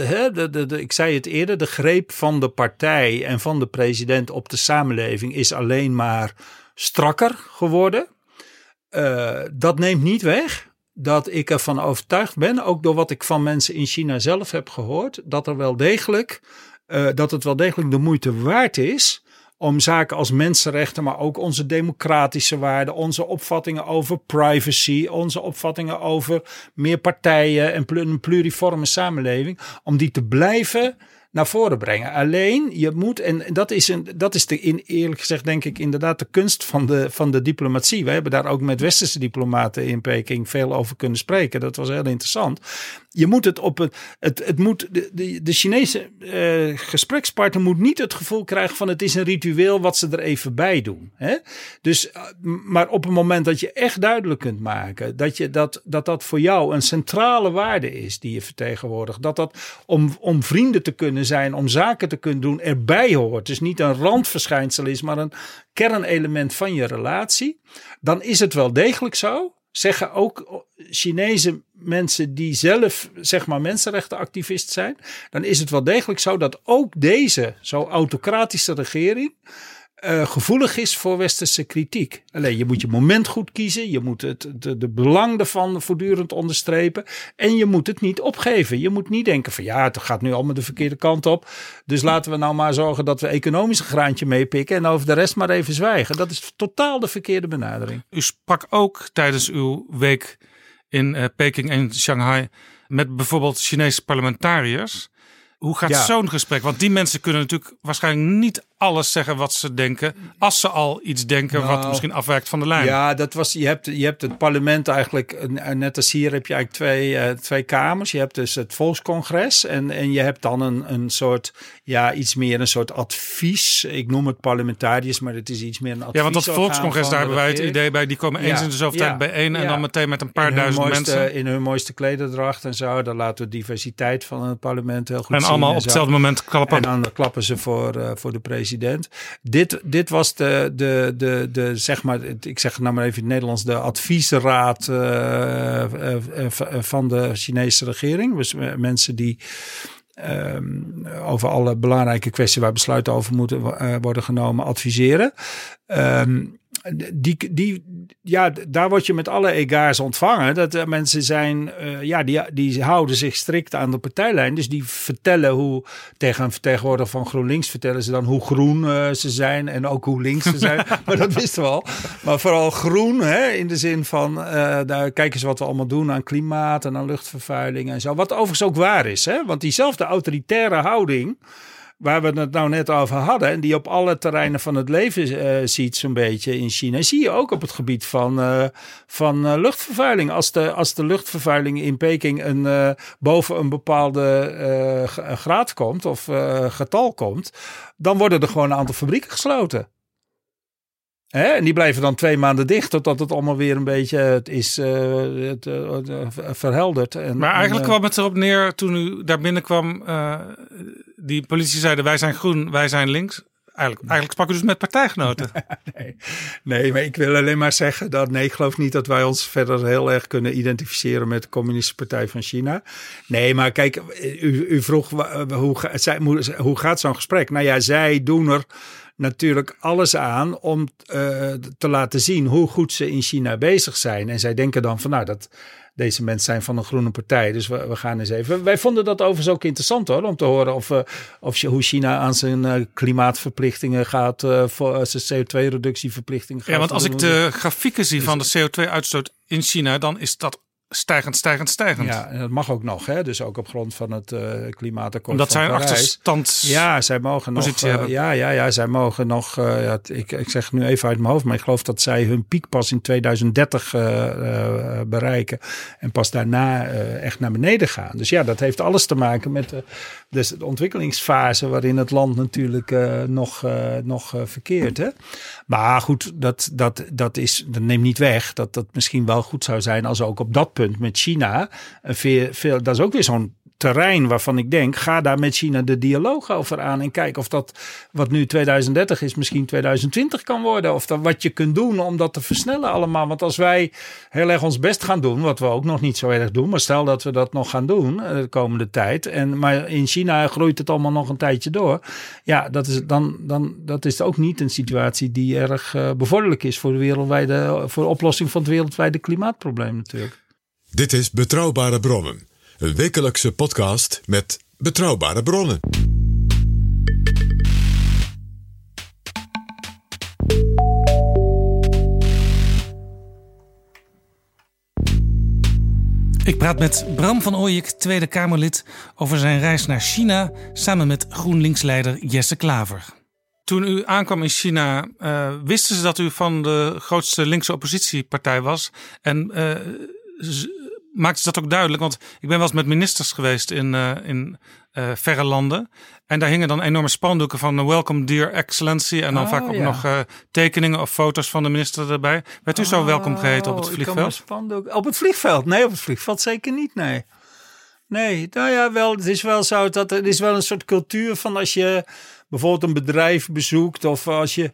de, de- ik zei het eerder, de greep van de partij en van de president op de samenleving is alleen maar strakker geworden. Eh, dat neemt niet weg dat ik ervan overtuigd ben, ook door wat ik van mensen in China zelf heb gehoord, dat er wel degelijk, eh, dat het wel degelijk de moeite waard is om zaken als mensenrechten, maar ook onze democratische waarden, onze opvattingen over privacy, onze opvattingen over meer partijen en een pluriforme samenleving, om die te blijven naar voren brengen. Alleen je moet, en dat is, een, dat is de, in, eerlijk gezegd, denk ik, inderdaad de kunst van de, van de diplomatie. We hebben daar ook met westerse diplomaten in Peking veel over kunnen spreken. Dat was heel interessant. Je moet het op het, het, het moet, de, de, de Chinese eh, gesprekspartner moet niet het gevoel krijgen van het is een ritueel wat ze er even bij doen. Hè? Dus, eh, maar op het moment dat je echt duidelijk kunt maken dat, je, dat, dat dat voor jou een centrale waarde is die je vertegenwoordigt. Dat dat om, om vrienden te kunnen zijn, om zaken te kunnen doen, erbij hoort. Dus niet een randverschijnsel is, maar een kernelement van je relatie. Dan is het wel degelijk zo. Zeggen ook Chinese mensen die zelf zeg maar mensenrechtenactivist zijn. Dan is het wel degelijk zo dat ook deze zo autocratische regering eh, gevoelig is voor westerse kritiek. Alleen je moet je moment goed kiezen. Je moet het, de, belang ervan voortdurend onderstrepen. En je moet het niet opgeven. Je moet niet denken van ja, het gaat nu allemaal de verkeerde kant op. Dus laten we nou maar zorgen dat we economisch een graantje meepikken. En over de rest maar even zwijgen. Dat is totaal de verkeerde benadering. U sprak ook tijdens uw week in eh, Peking en Shanghai met bijvoorbeeld Chinese parlementariërs. Hoe gaat Ja. zo'n gesprek? Want die mensen kunnen natuurlijk waarschijnlijk niet alles zeggen wat ze denken. Als ze al iets denken wat Nou, misschien afwijkt van de lijn. Ja, dat was, je, hebt, je hebt het parlement eigenlijk, net als hier heb je eigenlijk twee, eh, twee kamers. Je hebt dus het volkscongres en, en je hebt dan een, een soort, ja, iets meer een soort advies. Ik noem het parlementariërs, maar het is iets meer een advies. Ja, want dat volkscongres, daar hebben wij het idee bij. Die komen eens Ja, in de zoveel ja, tijd bijeen. En dan meteen met een paar duizend mooiste, mensen. In hun mooiste klederdracht en zo. Dan laten we diversiteit van het parlement heel goed En zien. Allemaal op hetzelfde moment klappen. En dan klappen ze voor, eh, voor de president. Dit, dit was de, de, de, de, zeg maar, ik zeg het nou maar even in het Nederlands, de adviesraad eh, eh, van de Chinese regering. Dus mensen die ehm, over alle belangrijke kwesties waar besluiten over moeten worden genomen adviseren. Ehm, die, die, ja, daar word je met alle egaars ontvangen. Dat er mensen zijn, eh, ja, die, die houden zich strikt aan de partijlijn. Dus die vertellen hoe, tegen een vertegenwoordiger van GroenLinks vertellen ze dan hoe groen eh, ze zijn en ook hoe links ze zijn. maar dat wisten we al. Maar vooral groen, hè, in de zin van, eh, daar kijken ze wat we allemaal doen aan klimaat en aan luchtvervuiling en zo. Wat overigens ook waar is, hè, want diezelfde autoritaire houding waar we het nou net over hadden, en die op alle terreinen van het leven eh, ziet, zo'n beetje in China, zie je ook op het gebied van, eh, van eh, luchtvervuiling. Als de, als de luchtvervuiling in Peking een, boven een bepaalde graad komt of getal komt, dan worden er gewoon een aantal fabrieken gesloten. Hè? En die blijven dan twee maanden dicht totdat het allemaal weer een beetje het is het, verhelderd. En, Maar eigenlijk en, kwam het erop neer toen u daar binnenkwam. Die politie zeiden wij zijn groen, wij zijn links. Eigenlijk, eigenlijk sprak u dus met partijgenoten. nee, nee, maar ik wil alleen maar zeggen dat nee, ik geloof niet dat wij ons verder heel erg kunnen identificeren met de Communistische Partij van China. Nee, maar kijk, u, vroeg hoe gaat zo'n gesprek? Nou ja, zij doen er natuurlijk alles aan om eh, te laten zien hoe goed ze in China bezig zijn. En zij denken dan van nou, dat deze mensen zijn van een groene partij. Dus we, we gaan eens even. Wij vonden dat overigens ook interessant hoor. Om te horen of, eh, of hoe China aan zijn eh, klimaatverplichtingen gaat. eh, voor zijn CO2-reductieverplichtingen gaat. Ja, want als ik de grafieken zie van de CO2-uitstoot in China, dan is dat stijgend, stijgend, stijgend. Ja, en dat mag ook nog, hè? dus ook op grond van het uh, klimaatakkoord Omdat van zij een Parijs. achterstand Ja, zij mogen nog. positie eh, hebben. ja, ja, ja, zij mogen nog. eh, ja, ik, ik zeg nu even uit mijn hoofd, maar ik geloof dat zij hun piek pas in 2030 eh, eh, bereiken en pas daarna echt naar beneden gaan. Dus ja, dat heeft alles te maken met de, dus de ontwikkelingsfase waarin het land natuurlijk nog, nog verkeert. Hè? Maar goed, dat, dat, dat, is, dat neemt niet weg dat dat misschien wel goed zou zijn als ook op dat punt met China. een veel, veel, dat is ook weer zo'n terrein waarvan ik denk, ga daar met China de dialoog over aan en kijk of dat wat nu 2030 is, misschien 2020 kan worden. Of dat wat je kunt doen om dat te versnellen allemaal. Want als wij heel erg ons best gaan doen, wat we ook nog niet zo erg doen, maar stel dat we dat nog gaan doen eh, de komende tijd. En, maar in China groeit het allemaal nog een tijdje door. Ja, dat is, dan, dan, dat is ook niet een situatie die erg eh, bevorderlijk is voor de wereldwijde, voor de oplossing van het wereldwijde klimaatprobleem natuurlijk. Dit is Betrouwbare Bronnen. Een wekelijkse podcast met betrouwbare bronnen. Ik praat met Bram van Ooyek, Tweede Kamerlid, over zijn reis naar China samen met GroenLinks-leider Jesse Klaver. Toen u aankwam in China, eh, wisten ze dat u van de grootste linkse oppositiepartij was. En eh, maakten ze dat ook duidelijk? Want ik ben wel eens met ministers geweest in, eh, in eh, verre landen. En daar hingen dan enorme spandoeken van eh, Welcome Dear Excellency. En dan Oh, vaak ook ja. nog tekeningen of foto's van de minister erbij. Werd u zo welkom geheten op het Oh, vliegveld? spandoek- Op het vliegveld? Nee, op het vliegveld zeker niet, nee. Nee, nou ja, wel, het is wel zo dat er is wel een soort cultuur van als je bijvoorbeeld een bedrijf bezoekt of als je,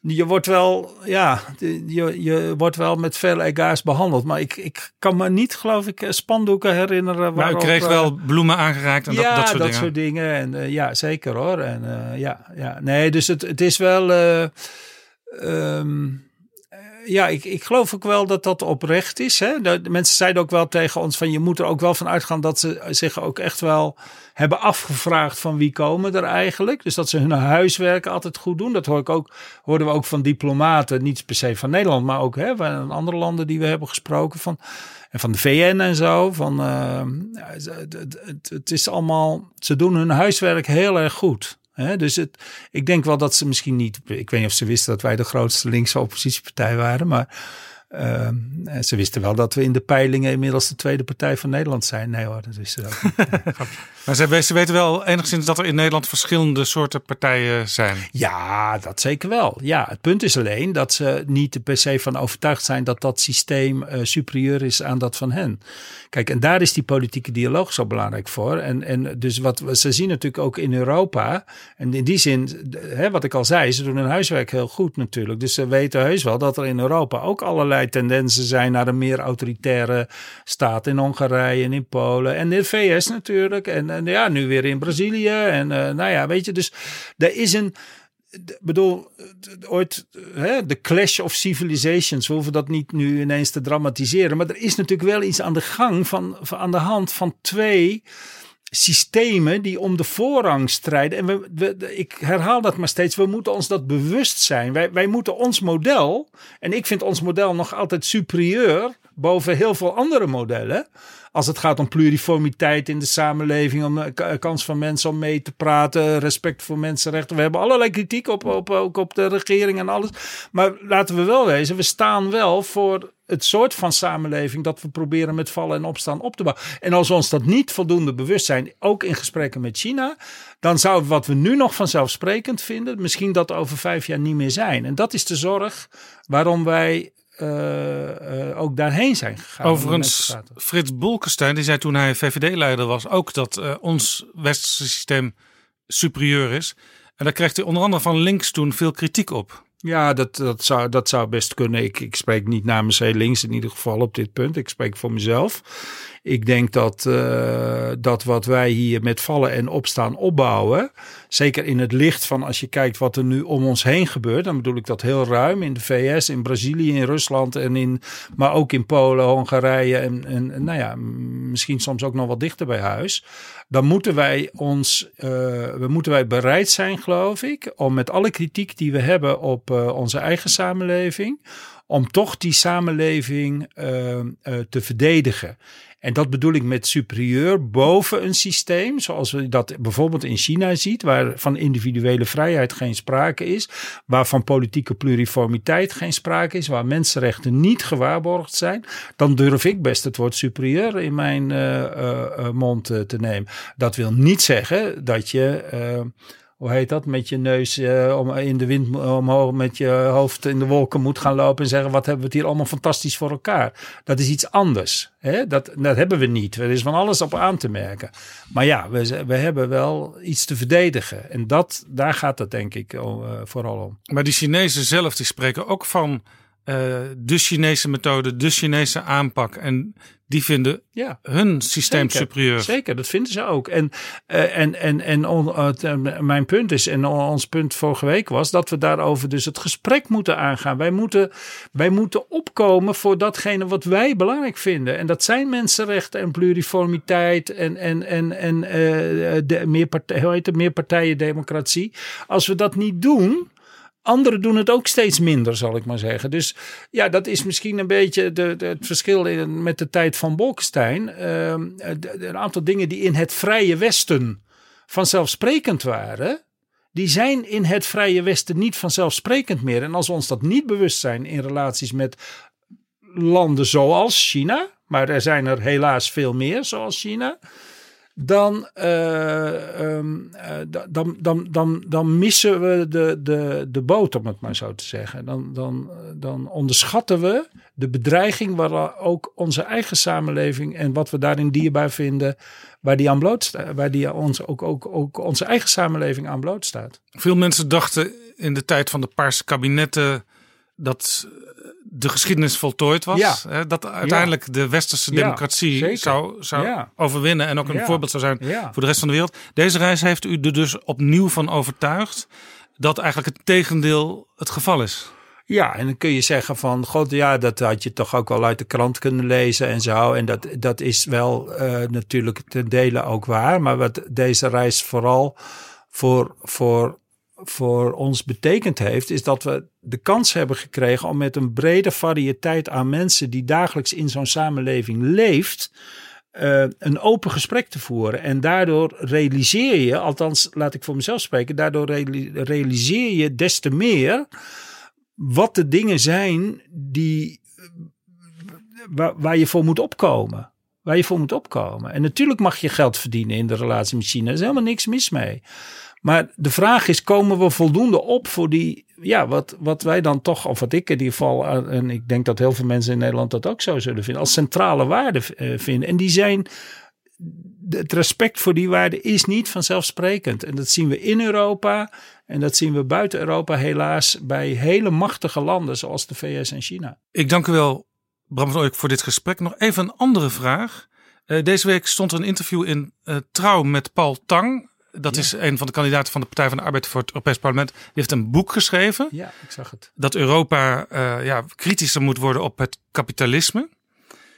je wordt wel, ja, je, je wordt wel met veel egaars behandeld. Maar ik, ik kan me niet, geloof ik, spandoeken herinneren. Maar u waarop, kreeg eh, wel bloemen aangereikt en dat, ja, dat soort dingen. dingen. En eh, ja, zeker hoor. En eh, ja, ja, nee, dus het, het is wel. eh, ehm, eh, ja, ik, ik geloof ook wel dat dat oprecht is. Hè? De, mensen zeiden ook wel tegen ons van je moet er ook wel van uitgaan dat ze zich ook echt wel hebben afgevraagd van wie komen er eigenlijk. Dus dat ze hun huiswerk altijd goed doen. Dat hoor ik ook, hoorden we ook van diplomaten, niet per se van Nederland, maar ook hè, van andere landen die we hebben gesproken. Van, en van de VN en zo. Van, eh, het, het, het is allemaal, ze doen hun huiswerk heel erg goed. Dus het, ik denk wel dat ze misschien niet, ik weet niet of ze wisten dat wij de grootste linkse oppositiepartij waren, maar eh, ze wisten wel dat we in de peilingen inmiddels de tweede partij van Nederland zijn. Nee hoor, dat wisten ze ook. Maar ze, ze weten wel enigszins dat er in Nederland verschillende soorten partijen zijn. Ja, dat zeker wel. Ja, het punt is alleen dat ze niet er per se van overtuigd zijn dat dat systeem eh, superieur is aan dat van hen. Kijk, en daar is die politieke dialoog zo belangrijk voor. En, en dus wat we, ze zien natuurlijk ook in Europa. En in die zin, hè, wat ik al zei, ze doen hun huiswerk heel goed natuurlijk. Dus ze weten heus wel dat er in Europa ook allerlei tendensen zijn naar een meer autoritaire staat. In Hongarije en in Polen en in de VS natuurlijk. En, en ja, nu weer in Brazilië. En eh, nou ja, weet je, dus er is een. Bedoel, ooit hè, de clash of civilizations. We hoeven dat niet nu ineens te dramatiseren. Maar er is natuurlijk wel iets aan de gang van, van aan de hand van twee systemen die om de voorrang strijden. En we, we- ik herhaal dat maar steeds. We moeten ons dat bewust zijn. Wij, wij moeten ons model. En ik vind ons model nog altijd superieur boven heel veel andere modellen. Als het gaat om pluriformiteit in de samenleving, om de k- kans van mensen om mee te praten, respect voor mensenrechten. We hebben allerlei kritiek op, op, ook op de regering en alles. Maar laten we wel wezen, we staan wel voor het soort van samenleving dat we proberen met vallen en opstaan op te bouwen. En als we ons dat niet voldoende bewust zijn, ook in gesprekken met China, dan zou wat we nu nog vanzelfsprekend vinden, misschien dat over vijf jaar niet meer zijn. En dat is de zorg waarom wij eh, eh, ook daarheen zijn gegaan. Overigens. Frits Bolkestein die zei toen hij VVD-leider was ook dat eh, ons westerse systeem superieur is. En daar kreeg hij onder andere van links toen veel kritiek op. Ja, dat, dat, zou, dat zou best kunnen. Ik, ik spreek niet namens heel links in ieder geval op dit punt. Ik spreek voor mezelf. Ik denk dat, eh, dat wat wij hier met vallen en opstaan opbouwen. Zeker in het licht van als je kijkt wat er nu om ons heen gebeurt. Dan bedoel ik dat heel ruim in de VS, in Brazilië, in Rusland. En in, maar ook in Polen, Hongarije. En, en, nou ja, misschien soms ook nog wat dichter bij huis. Dan moeten wij ons, eh, we moeten wij bereid zijn, geloof ik, om met alle kritiek die we hebben op, eh, onze eigen samenleving. Om toch die samenleving te verdedigen. En dat bedoel ik met superieur boven een systeem, zoals we dat bijvoorbeeld in China ziet, waar van individuele vrijheid geen sprake is, waar van politieke pluriformiteit geen sprake is, waar mensenrechten niet gewaarborgd zijn, dan durf ik best het woord superieur in mijn uh, uh, mond te nemen. Dat wil niet zeggen dat je hoe heet dat, met je neus uh, om, in de wind omhoog, met je hoofd in de wolken moet gaan lopen en zeggen: wat hebben we het hier allemaal fantastisch voor elkaar. Dat is iets anders. Hè? Dat, dat hebben we niet. Er is van alles op aan te merken. Maar ja, we, we hebben wel iets te verdedigen. En dat, daar gaat het denk ik uh, vooral om. Maar die Chinezen zelf, die spreken ook van uh, de Chinese methode, de Chinese aanpak. En die vinden ja, hun systeem zeker, superieur. Zeker, dat vinden ze ook. En, uh, en, en, en on, uh, mijn punt is, en ons punt vorige week was, dat we daarover dus het gesprek moeten aangaan. Wij moeten, wij moeten opkomen voor datgene wat wij belangrijk vinden. En dat zijn mensenrechten en pluriformiteit en, en, en, en uh, de, meerpartij, hoe heet het, meerpartijendemocratie. Als we dat niet doen, Anderen doen het ook steeds minder, zal ik maar zeggen. Dus ja, dat is misschien een beetje de, het verschil in, met de tijd van Bolkestein. Uh, een aantal dingen die in het Vrije Westen vanzelfsprekend waren, die zijn in het Vrije Westen niet vanzelfsprekend meer. En als we ons dat niet bewust zijn in relaties met landen zoals China, maar er zijn er helaas veel meer zoals China dan, uh, um, uh, dan, dan, dan, dan missen we de, de, de boot, om het maar zo te zeggen. Dan, dan, dan onderschatten we de bedreiging waar ook onze eigen samenleving en wat we daarin dierbaar vinden, waar die aan waar die ons, ook, ook, ook onze eigen samenleving aan blootstaat. Veel mensen dachten in de tijd van de paarse kabinetten dat de geschiedenis voltooid was. Ja. Hè, dat uiteindelijk de westerse democratie ja, zou, zou overwinnen en ook een voorbeeld zou zijn voor de rest van de wereld. Deze reis heeft u er dus opnieuw van overtuigd dat eigenlijk het tegendeel het geval is. Ja, en dan kun je zeggen van, god ja, dat had je toch ook wel uit de krant kunnen lezen en zo. En dat, dat is wel uh, natuurlijk ten dele ook waar. Maar wat deze reis vooral voor, voor voor ons betekend heeft, is dat we de kans hebben gekregen om met een brede variëteit aan mensen die dagelijks in zo'n samenleving leeft, uh, een open gesprek te voeren. En daardoor realiseer je, althans laat ik voor mezelf spreken, daardoor realiseer je des te meer wat de dingen zijn die, waar, waar je voor moet opkomen. Waar je voor moet opkomen. En natuurlijk mag je geld verdienen in de relatie met China. Er is helemaal niks mis mee. Maar de vraag is, komen we voldoende op voor die, ja, wat, wat wij dan toch, of wat ik in ieder geval, en ik denk dat heel veel mensen in Nederland dat ook zo zullen vinden, als centrale waarde vinden. En die zijn, het respect voor die waarden is niet vanzelfsprekend. En dat zien we in Europa en dat zien we buiten Europa helaas bij hele machtige landen zoals de VS en China. Ik dank u wel, Bram van Ooyek, voor dit gesprek. Nog even een andere vraag. Uh, deze week stond er een interview in Trouw met Paul Tang. Dat ja. is een van de kandidaten van de Partij van de Arbeid voor het Europees Parlement. Die heeft een boek geschreven. Ja, ik zag het. Dat Europa uh, ja, kritischer moet worden op het kapitalisme.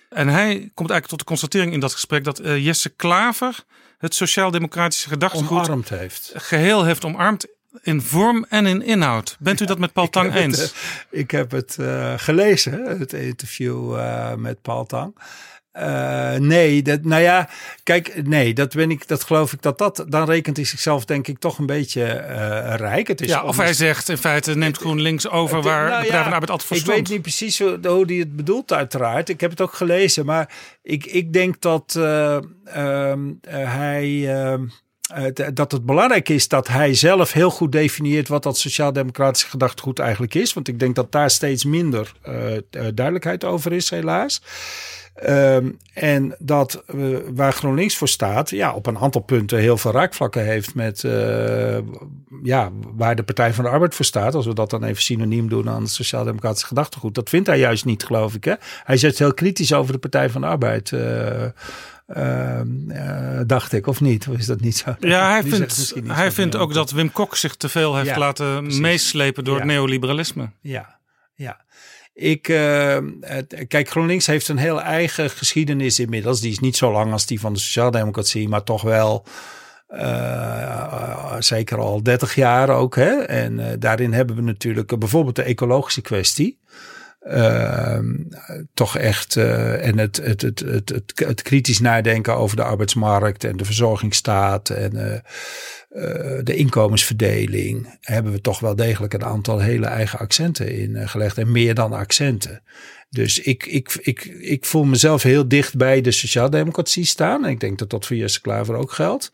En hij komt eigenlijk tot de constatering in dat gesprek dat uh, Jesse Klaver het sociaal-democratische gedachtegoed omarmd heeft. geheel heeft omarmd in vorm en in inhoud. Bent u dat met Paul Tang eens? Het, uh, ik heb het uh, gelezen, het interview uh, met Paul Tang. Uh, nee, dat, nou ja, kijk, nee, dat ben ik, dat geloof ik dat dat, dan rekent hij zichzelf denk ik toch een beetje uh, rijk. Het is ja, of hij zegt in feite neemt GroenLinks over waar nou, ja, de Arbeid altijd voor ik stond. Ik weet niet precies hoe, hoe hij het bedoelt uiteraard. Ik heb het ook gelezen, maar ik, ik denk dat uh, hij dat het belangrijk is dat hij zelf heel goed definieert wat dat sociaal-democratische gedachtegoed eigenlijk is. Want ik denk dat daar steeds minder duidelijkheid over is, helaas. Um, en dat uh, waar GroenLinks voor staat, ja, op een aantal punten heel veel raakvlakken heeft met uh, ja, waar de Partij van de Arbeid voor staat. Als we dat dan even synoniem doen aan het sociaal-democratische gedachtegoed. Dat vindt hij juist niet, geloof ik. Hè? Hij zit heel kritisch over de Partij van de Arbeid. Uh, uh, uh, dacht ik, of niet? Of is dat niet zo? Ja, hij vindt, hij vindt ook dat Wim Kok zich te veel heeft ja, laten precies. meeslepen door ja. het neoliberalisme. Ja, ja. Ik, uh, kijk, GroenLinks heeft een heel eigen geschiedenis inmiddels. Die is niet zo lang als die van de Sociaaldemocratie, maar toch wel Uh, zeker al 30 jaar ook. Hè? En uh, daarin hebben we natuurlijk bijvoorbeeld de ecologische kwestie. Ehm, toch echt. en het, het, het, het, het, het, kritisch nadenken over de arbeidsmarkt en de verzorgingsstaat en de inkomensverdeling. Hebben we toch wel degelijk een aantal hele eigen accenten in gelegd. En meer dan accenten. Dus ik, ik, ik, ik voel mezelf heel dicht bij de sociaaldemocratie staan. En ik denk dat dat voor Jesse Klaver ook geldt.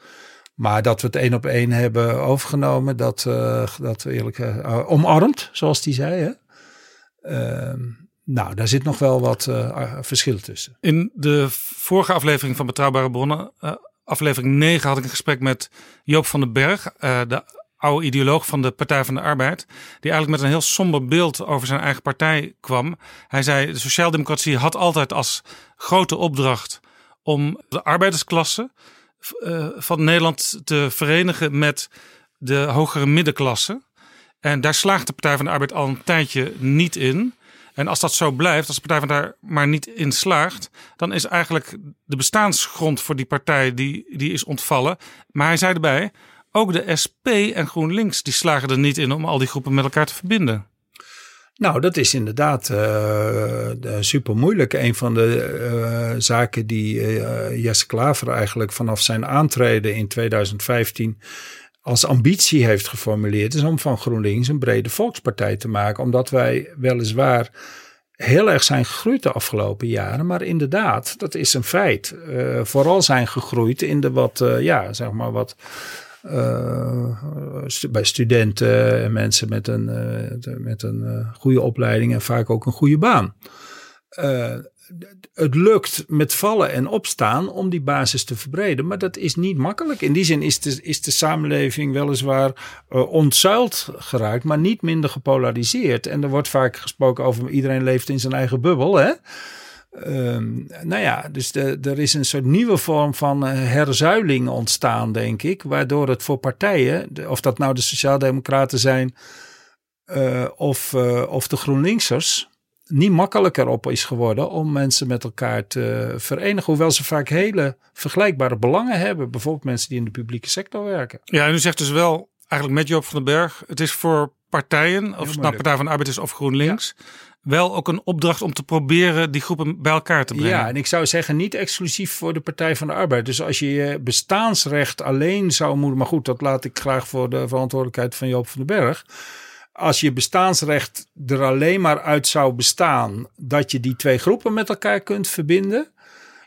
Maar dat we het één op één hebben overgenomen, dat, uh, dat eerlijk uh, omarmd, zoals die zei. Hè? Uh, nou, daar zit nog wel wat uh, verschil tussen. In de vorige aflevering van Betrouwbare Bronnen, aflevering 9, had ik een gesprek met Joop van den Berg, de oude ideoloog van de Partij van de Arbeid, die eigenlijk met een heel somber beeld over zijn eigen partij kwam. Hij zei: de sociaaldemocratie had altijd als grote opdracht om de arbeidersklasse van Nederland te verenigen met de hogere middenklasse. En daar slaagt de Partij van de Arbeid al een tijdje niet in. En als dat zo blijft, als de Partij van daar maar niet in slaagt, dan is eigenlijk de bestaansgrond voor die partij die, die is ontvallen. Maar hij zei erbij, ook de SP en GroenLinks die slagen er niet in om al die groepen met elkaar te verbinden. Nou, dat is inderdaad uh, super moeilijk. Een van de uh, zaken die uh, Jesse Klaver eigenlijk vanaf zijn aantreden in 2015 als ambitie heeft geformuleerd, is om van GroenLinks een brede volkspartij te maken. Omdat wij weliswaar heel erg zijn gegroeid de afgelopen jaren. Maar inderdaad, dat is een feit. vooral zijn gegroeid in de wat, ja, zeg maar wat uh, bij studenten en mensen met een, uh, met een uh, goede opleiding en vaak ook een goede baan. Het lukt met vallen en opstaan om die basis te verbreden, maar dat is niet makkelijk. In die zin is de, is de samenleving weliswaar ontzuild geraakt, maar niet minder gepolariseerd. En er wordt vaak gesproken over iedereen leeft in zijn eigen bubbel. Hè? Um, nou ja, dus er is een soort nieuwe vorm van eh, herzuiling ontstaan, denk ik. Waardoor het voor partijen, of dat nou de Sociaaldemocraten zijn uh, of, uh, of de GroenLinksers, niet makkelijker op is geworden om mensen met elkaar te verenigen. Hoewel ze vaak hele vergelijkbare belangen hebben. Bijvoorbeeld mensen die in de publieke sector werken. Ja, en u zegt dus wel, eigenlijk met Joop van den Berg, het is voor partijen, of het nou Partij van de Arbeid is of GroenLinks, ja wel ook een opdracht om te proberen die groepen bij elkaar te brengen. Ja, en ik zou zeggen niet exclusief voor de Partij van de Arbeid. Dus als je je bestaansrecht alleen zou moeten, maar goed, dat laat ik graag voor de verantwoordelijkheid van Joop van den Berg. Als je bestaansrecht er alleen maar uit zou bestaan dat je die twee groepen met elkaar kunt verbinden,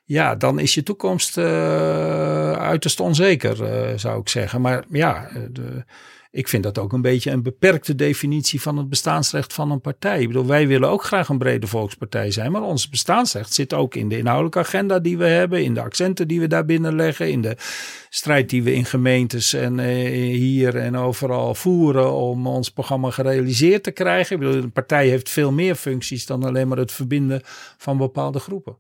ja, dan is je toekomst uh, uiterst onzeker, uh, zou ik zeggen. Maar ja, de, ik vind dat ook een beetje een beperkte definitie van het bestaansrecht van een partij. Ik bedoel, wij willen ook graag een brede volkspartij zijn, maar ons bestaansrecht zit ook in de inhoudelijke agenda die we hebben, in de accenten die we daar binnen leggen, in de strijd die we in gemeentes en eh, hier en overal voeren om ons programma gerealiseerd te krijgen. Ik bedoel, een partij heeft veel meer functies dan alleen maar het verbinden van bepaalde groepen.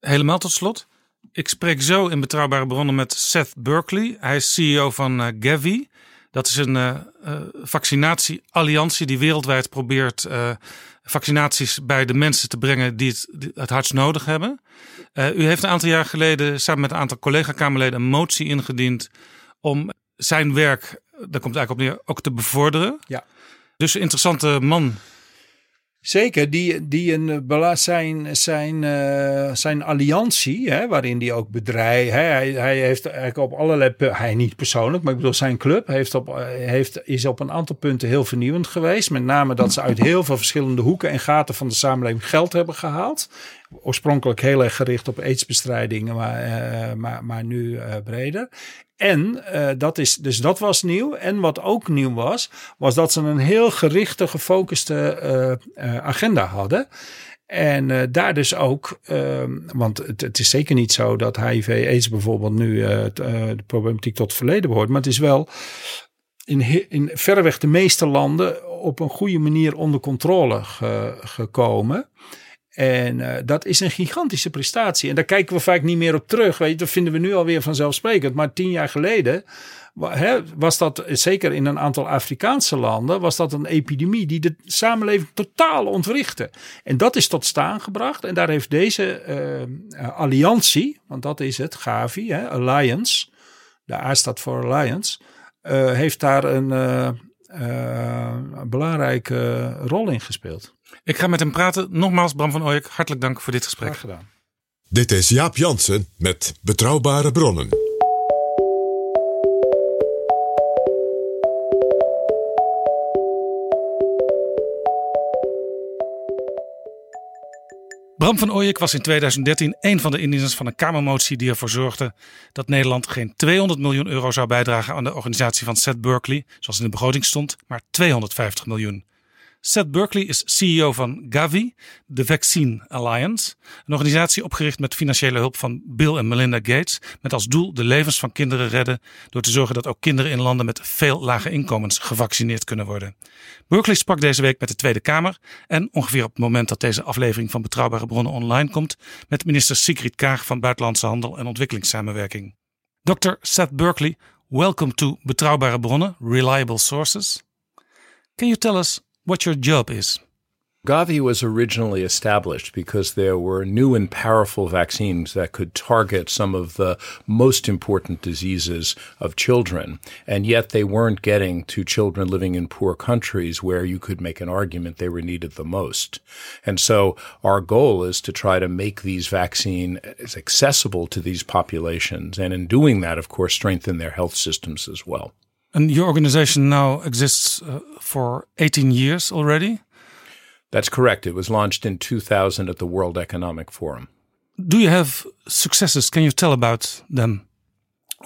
Helemaal tot slot. Ik spreek zo in betrouwbare bronnen met Seth Berkeley. Hij is CEO van uh, Gavi. Dat is een uh, vaccinatiealliantie die wereldwijd probeert uh, vaccinaties bij de mensen te brengen die het, die het hardst nodig hebben. Uh, u heeft een aantal jaar geleden samen met een aantal collega-Kamerleden een motie ingediend om zijn werk, daar komt het eigenlijk op neer, ook te bevorderen. Ja. Dus een interessante man Zeker, die, die een, eh, zijn, zijn, uh, zijn alliantie, hè, waarin die ook bedrijf, hè, hij, hij heeft eigenlijk op allerlei, hij niet persoonlijk, maar ik bedoel zijn club, heeft op, eh, heeft, is op een aantal punten heel vernieuwend geweest. Met name dat ze uit heel veel verschillende hoeken en gaten van de samenleving geld hebben gehaald. Oorspronkelijk heel erg gericht op aidsbestrijding, maar, uh, maar, maar nu uh, breder. En uh, dat is, dus dat was nieuw. En wat ook nieuw was, was dat ze een heel gerichte, gefocuste agenda hadden. En daar dus ook, uh, want het, het, is zeker niet zo dat HIV-AIDS bijvoorbeeld nu de problematiek tot het verleden behoort. Maar het is wel in, in verreweg de meeste landen op een goede manier onder controle ge, gekomen. En uh, dat is een gigantische prestatie. En daar kijken we vaak niet meer op terug. Weet je, dat vinden we nu alweer vanzelfsprekend. Maar tien jaar geleden was dat, zeker in een aantal Afrikaanse landen, was dat een epidemie die de samenleving totaal ontwrichtte. En dat is tot staan gebracht. En daar heeft deze uh, alliantie, want dat is het, Gavi, Alliance, de A staat voor Alliance, heeft daar een belangrijke rol in gespeeld. Ik ga met hem praten. Nogmaals, Bram van Ooyek, hartelijk dank voor dit gesprek. Graag gedaan. Dit is Jaap Jansen met Betrouwbare Bronnen. Bram van Ooyek was in 2013 een van de indieners van een Kamermotie die ervoor zorgde dat Nederland geen 200 miljoen euro zou bijdragen aan de organisatie van Seth Berkeley, zoals in de begroting stond, maar 250 miljoen. Seth Berkeley is CEO van Gavi, de Vaccine Alliance, een organisatie opgericht met financiële hulp van Bill en Melinda Gates, met als doel de levens van kinderen redden door te zorgen dat ook kinderen in landen met veel lage inkomens gevaccineerd kunnen worden. Berkeley sprak deze week met de Tweede Kamer en ongeveer op het moment dat deze aflevering van Betrouwbare Bronnen online komt, met minister Sigrid Kaag van Buitenlandse Handel en Ontwikkelingssamenwerking. Dr. Seth Berkeley, welcome to Betrouwbare Bronnen, Reliable Sources. Can you tell us what your job is. Gavi was originally established because there were new and powerful vaccines that could target some of the most important diseases of children. And yet they weren't getting to children living in poor countries where you could make an argument they were needed the most. And so our goal is to try to make these vaccines uh, accessible to these populations. And in doing that, of course, strengthen their health systems as well. And your organization now exists uh, for 18 years already? That's correct. It was launched in 2000 at the World Economic Forum. Do you have successes? Can you tell about them?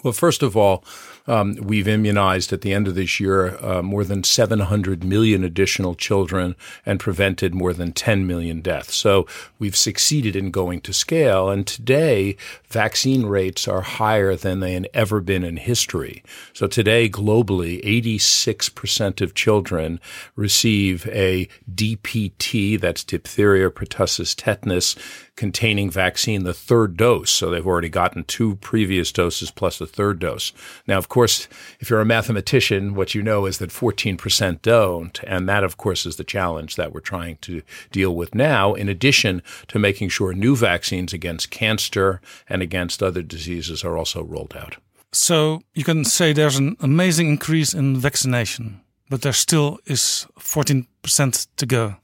Well, first of all, um, we've immunized at the end of this year uh, more than 700 million additional children and prevented more than 10 million deaths. So we've succeeded in going to scale. And today, vaccine rates are higher than they had ever been in history. So today, globally, 86% of children receive a DPT, that's diphtheria, pertussis, tetanus, containing vaccine, the third dose. So they've already gotten two previous doses plus a third dose. Now, of course, if you're a mathematician, what you know is that 14% don't. And that, of course, is the challenge that we're trying to deal with now, in addition to making sure new vaccines against cancer and against other diseases are also rolled out. So you can say there's an amazing increase in vaccination, but there still is 14% to go.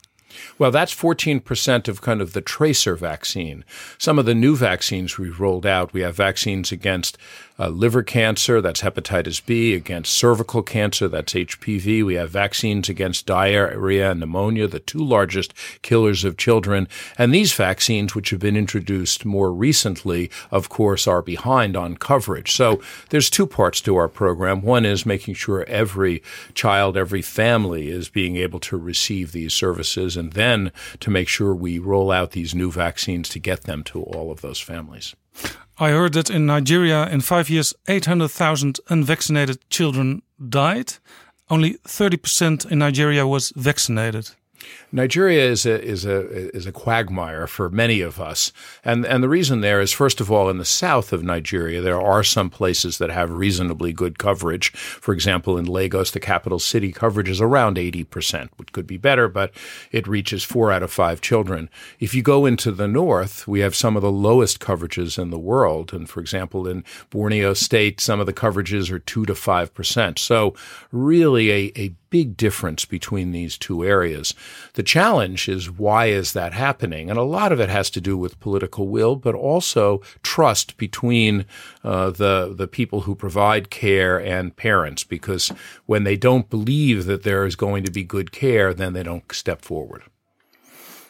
Well, that's 14% of kind of the tracer vaccine. Some of the new vaccines we've rolled out, we have vaccines against uh, liver cancer, that's hepatitis B, against cervical cancer, that's HPV. We have vaccines against diarrhea and pneumonia, the two largest killers of children. And these vaccines, which have been introduced more recently, of course, are behind on coverage. So there's two parts to our program. One is making sure every child, every family is being able to receive these services, and then to make sure we roll out these new vaccines to get them to all of those families. I heard that in Nigeria, in five years, 800,000 unvaccinated children died. Only 30% in Nigeria was vaccinated. Nigeria is a is a is a quagmire for many of us, and and the reason there is first of all in the south of Nigeria there are some places that have reasonably good coverage. For example, in Lagos, the capital city, coverage is around eighty percent, which could be better, but it reaches four out of five children. If you go into the north, we have some of the lowest coverages in the world, and for example, in Borneo State, some of the coverages are two to five percent. So really, a a big difference between these two areas. The challenge is why is that happening? And a lot of it has to do with political will, but also trust between uh, the the people who provide care and parents. Because when they don't believe that there is going to be good care, then they don't step forward.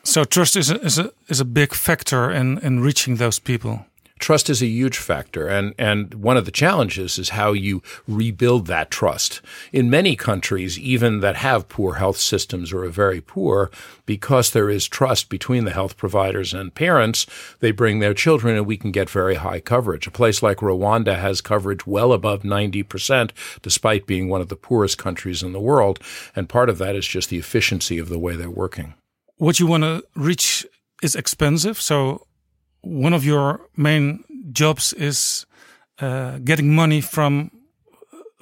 So trust is a, is a is a big factor in in reaching those people trust is a huge factor. And, and one of the challenges is how you rebuild that trust. In many countries, even that have poor health systems or are very poor, because there is trust between the health providers and parents, they bring their children and we can get very high coverage. A place like Rwanda has coverage well above 90%, despite being one of the poorest countries in the world. And part of that is just the efficiency of the way they're working. What you want to reach is expensive. So one of your main jobs is uh, getting money from,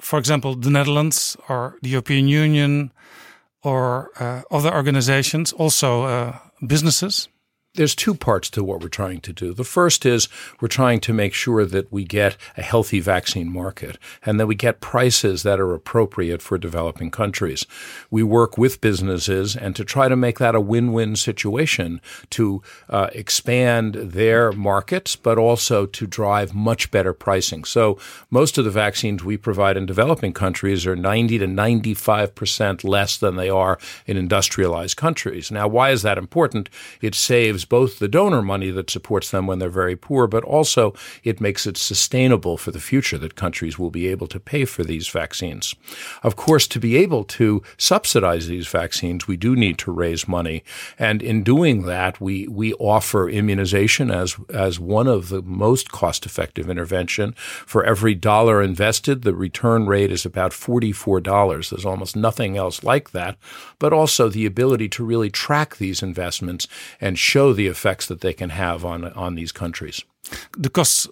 for example, the Netherlands or the European Union or uh, other organizations, also uh, businesses. There's two parts to what we're trying to do. The first is we're trying to make sure that we get a healthy vaccine market and that we get prices that are appropriate for developing countries. We work with businesses and to try to make that a win-win situation to uh, expand their markets, but also to drive much better pricing. So most of the vaccines we provide in developing countries are 90 to 95 percent less than they are in industrialized countries. Now, why is that important? It saves both the donor money that supports them when they're very poor, but also it makes it sustainable for the future that countries will be able to pay for these vaccines. Of course, to be able to subsidize these vaccines, we do need to raise money. And in doing that, we, we offer immunization as, as one of the most cost effective intervention. For every dollar invested, the return rate is about $44. There's almost nothing else like that, but also the ability to really track these investments and show the effects that they can have on, on these countries. The costs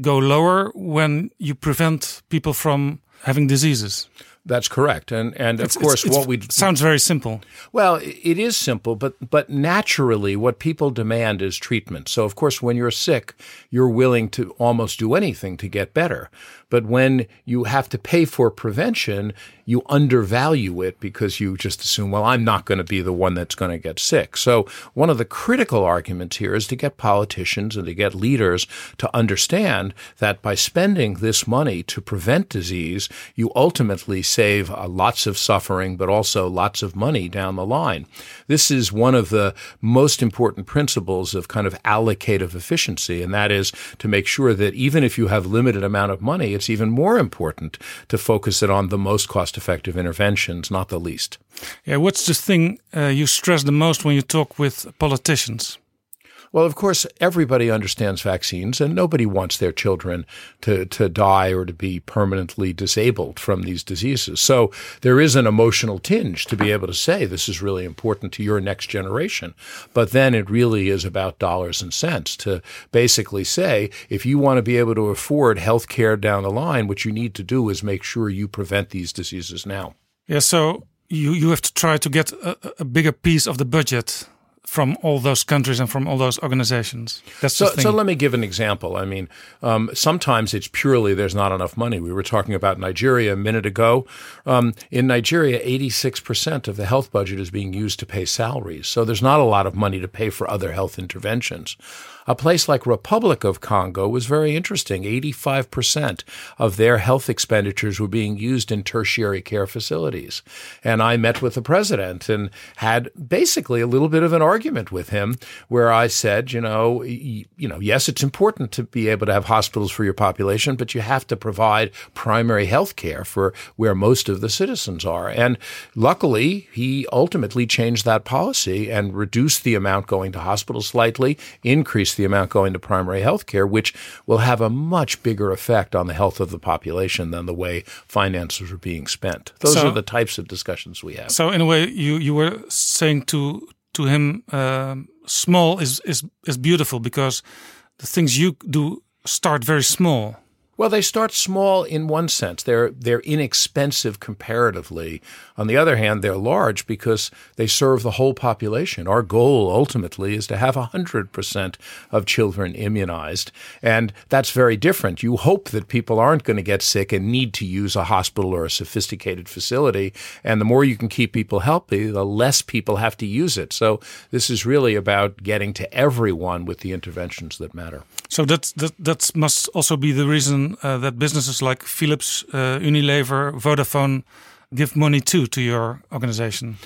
go lower when you prevent people from having diseases. That's correct, and and of It's- course, it's- what we sounds very simple. Well, it is simple, but but naturally, what people demand is treatment. So, of course, when you're sick, you're willing to almost do anything to get better. But when you have to pay for prevention, you undervalue it because you just assume, well, I'm not going to be the one that's going to get sick. So, one of the critical arguments here is to get politicians and to get leaders to understand that by spending this money to prevent disease, you ultimately save uh, lots of suffering, but also lots of money down the line. This is one of the most important principles of kind of allocative efficiency, and that is to make sure that even if you have limited amount of money, it's even more important to focus it on the most cost effective interventions, not the least. Yeah, what's the thing uh, you stress the most when you talk with politicians? Well, of course, everybody understands vaccines, and nobody wants their children to, to die or to be permanently disabled from these diseases. So there is an emotional tinge to be able to say this is really important to your next generation. But then it really is about dollars and cents to basically say if you want to be able to afford health care down the line, what you need to do is make sure you prevent these diseases now. Yeah, so you, you have to try to get a, a bigger piece of the budget from all those countries and from all those organizations. That's so, so let me give an example. I mean, um, sometimes it's purely there's not enough money. We were talking about Nigeria a minute ago. Um, in Nigeria, 86% of the health budget is being used to pay salaries. So there's not a lot of money to pay for other health interventions. A place like Republic of Congo was very interesting. 85% of their health expenditures were being used in tertiary care facilities. And I met with the president and had basically a little bit of an argument with him where I said, you know, you know, yes, it's important to be able to have hospitals for your population, but you have to provide primary health care for where most of the citizens are. And luckily, he ultimately changed that policy and reduced the amount going to hospitals slightly, increased the amount going to primary health care, which will have a much bigger effect on the health of the population than the way finances are being spent. Those So- are the types of discussions we have. So in a way, you you were saying to to him, um, small is is is beautiful because the things you do start very small. Well, they start small in one sense. They're they're inexpensive comparatively. On the other hand, they're large because they serve the whole population. Our goal ultimately is to have 100% of children immunized, and that's very different. You hope that people aren't going to get sick and need to use a hospital or a sophisticated facility, and the more you can keep people healthy, the less people have to use it. So this is really about getting to everyone with the interventions that matter. So that that that must also be the reason uh, that businesses like Philips, uh, Unilever, Vodafone give money too to your organization.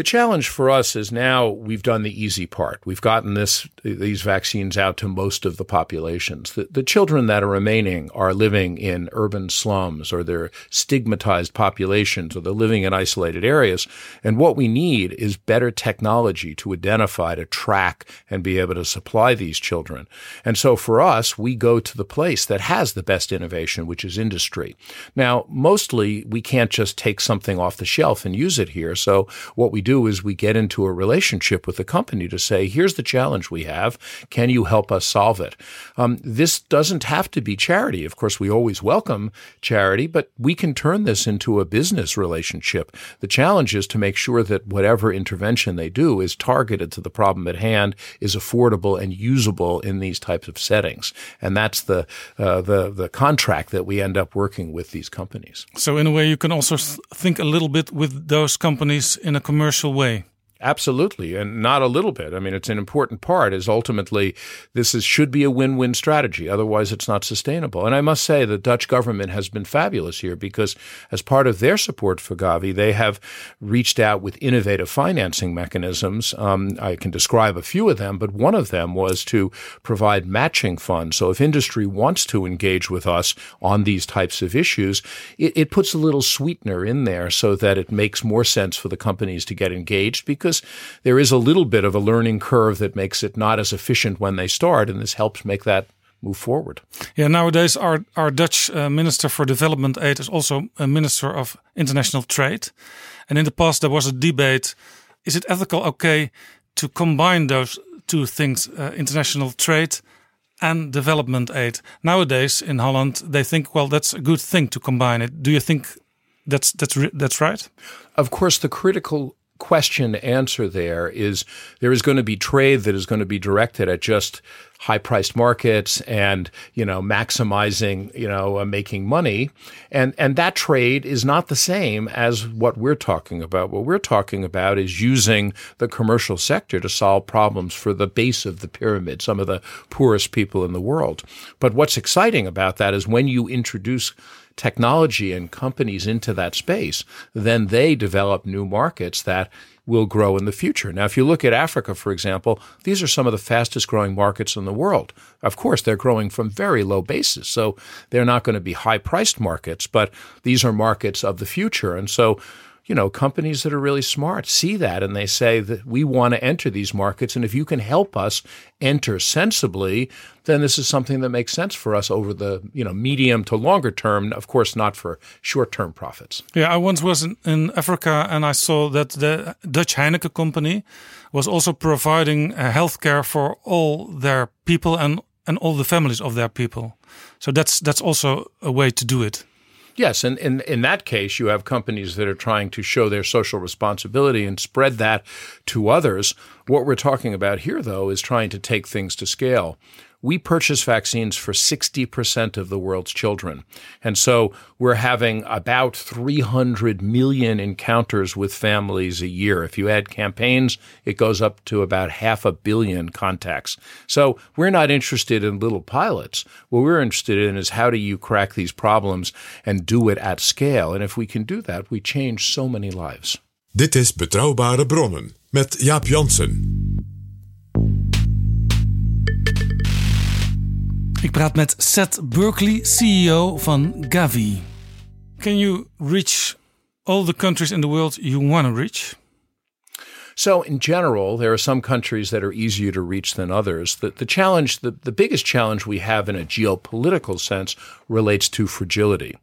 The challenge for us is now we've done the easy part. We've gotten this these vaccines out to most of the populations. The, the children that are remaining are living in urban slums or they're stigmatized populations or they're living in isolated areas. And what we need is better technology to identify, to track, and be able to supply these children. And so for us, we go to the place that has the best innovation, which is industry. Now, mostly we can't just take something off the shelf and use it here. So what we do is we get into a relationship with the company to say, here's the challenge we have. Can you help us solve it? Um, this doesn't have to be charity. Of course, we always welcome charity, but we can turn this into a business relationship. The challenge is to make sure that whatever intervention they do is targeted to the problem at hand, is affordable and usable in these types of settings. And that's the, uh, the, the contract that we end up working with these companies. So, in a way, you can also think a little bit with those companies in a commercial commercial way. Absolutely, and not a little bit. I mean, it's an important part. Is ultimately this is should be a win-win strategy. Otherwise, it's not sustainable. And I must say, the Dutch government has been fabulous here because, as part of their support for Gavi, they have reached out with innovative financing mechanisms. Um, I can describe a few of them, but one of them was to provide matching funds. So, if industry wants to engage with us on these types of issues, it, it puts a little sweetener in there so that it makes more sense for the companies to get engaged because there is a little bit of a learning curve that makes it not as efficient when they start, and this helps make that move forward. Yeah, nowadays our our Dutch uh, Minister for Development Aid is also a Minister of International Trade, and in the past there was a debate: is it ethical okay to combine those two things, uh, international trade? And development aid. Nowadays in Holland, they think, well, that's a good thing to combine it. Do you think that's that's that's right? Of course, the critical question to answer there is there is going to be trade that is going to be directed at just high priced markets and you know maximizing you know uh, making money. And and that trade is not the same as what we're talking about. What we're talking about is using the commercial sector to solve problems for the base of the pyramid some of the poorest people in the world. But what's exciting about that is when you introduce technology and companies into that space, then they develop new markets that will grow in the future. Now, if you look at Africa, for example, these are some of the fastest growing markets in the world. Of course, they're growing from very low bases, so they're not going to be high priced markets, but these are markets of the future. And so you know, companies that are really smart see that and they say that we want to enter these markets. And if you can help us enter sensibly, then this is something that makes sense for us over the, you know, medium to longer term. Of course, not for short term profits. Yeah, I once was in, in, Africa and I saw that the Dutch Heineken company was also providing uh, healthcare for all their people and, and all the families of their people. So that's that's also a way to do it. Yes, and in, in that case, you have companies that are trying to show their social responsibility and spread that to others. What we're talking about here, though, is trying to take things to scale we purchase vaccines for 60% of the world's children. And so we're having about 300 million encounters with families a year. If you add campaigns, it goes up to about half a billion contacts. So we're not interested in little pilots. What we're interested in is how do you crack these problems and do it at scale? And if we can do that, we change so many lives. Dit is Betrouwbare Bronnen met Jaap Jansen. Ik praat met Seth Berkeley, CEO van Gavi. Can you reach all the countries in the world you want to reach? So, in general, there are some countries that are easier to reach than others. The, the challenge, the, the biggest challenge we have in a geopolitical sense relates to fragility.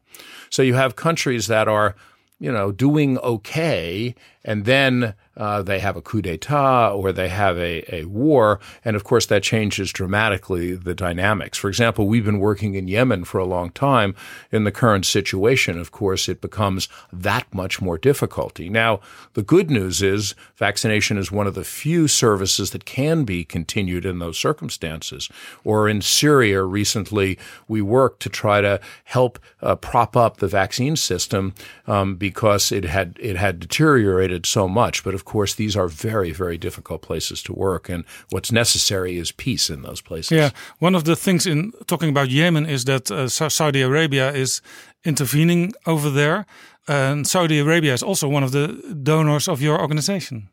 So, you have countries that are, you know, doing okay, and then uh, they have a coup d'etat or they have a, a war. And of course, that changes dramatically the dynamics. For example, we've been working in Yemen for a long time. In the current situation, of course, it becomes that much more difficulty. Now, the good news is vaccination is one of the few services that can be continued in those circumstances. Or in Syria recently, we worked to try to help uh, prop up the vaccine system um, because it had it had deteriorated so much. But of course, these are very, very difficult places to work, and what's necessary is peace in those places. Yeah, one of the things in talking about Yemen is that uh, Saudi Arabia is intervening over there, and Saudi Arabia is also one of the donors of your organization.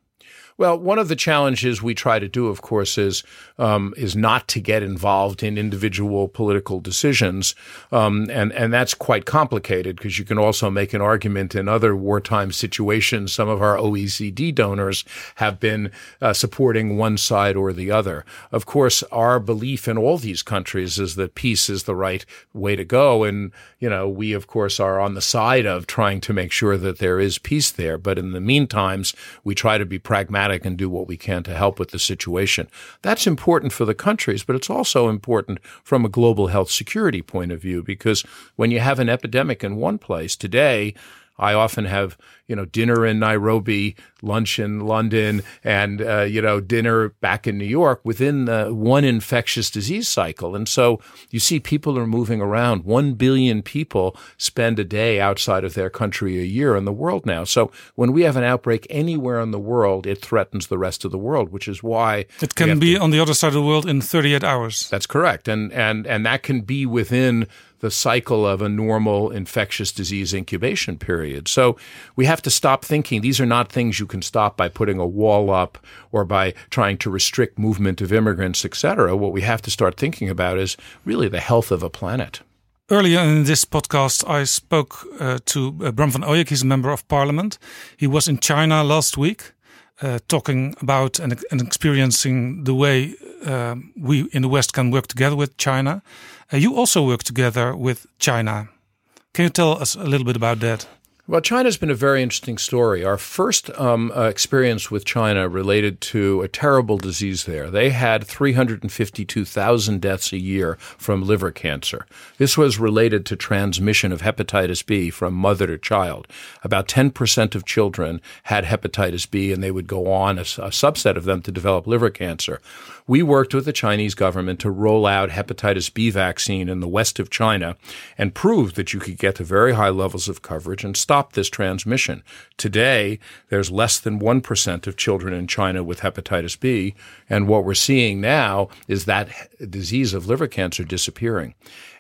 Well, one of the challenges we try to do, of course, is um, is not to get involved in individual political decisions, um, and and that's quite complicated because you can also make an argument in other wartime situations. Some of our OECD donors have been uh, supporting one side or the other. Of course, our belief in all these countries is that peace is the right way to go, and you know we, of course, are on the side of trying to make sure that there is peace there. But in the meantimes, we try to be pragmatic and do what we can to help with the situation. That's important for the countries, but it's also important from a global health security point of view because when you have an epidemic in one place today, I often have, you know, dinner in Nairobi, lunch in London, and, uh, you know, dinner back in New York within the one infectious disease cycle. And so you see people are moving around. One billion people spend a day outside of their country a year in the world now. So when we have an outbreak anywhere in the world, it threatens the rest of the world, which is why it can be to, on the other side of the world in 38 hours. That's correct. And, and, and that can be within the cycle of a normal infectious disease incubation period. So we have to stop thinking these are not things you can stop by putting a wall up or by trying to restrict movement of immigrants, etc. What we have to start thinking about is really the health of a planet. Earlier in this podcast, I spoke uh, to uh, Bram van Ooyek. He's a member of parliament. He was in China last week. Uh, talking about and, and, experiencing the way uh, we in the West can work together with China. Uh, you also work together with China. Can you tell us a little bit about that? Well, China's been a very interesting story. Our first um, uh, experience with China related to a terrible disease there. They had 352,000 deaths a year from liver cancer. This was related to transmission of hepatitis B from mother to child. About 10% of children had hepatitis B, and they would go on, a, a subset of them, to develop liver cancer. We worked with the Chinese government to roll out hepatitis B vaccine in the west of China and proved that you could get to very high levels of coverage and stop this transmission. Today, there's less than 1% of children in China with hepatitis B. And what we're seeing now is that disease of liver cancer disappearing.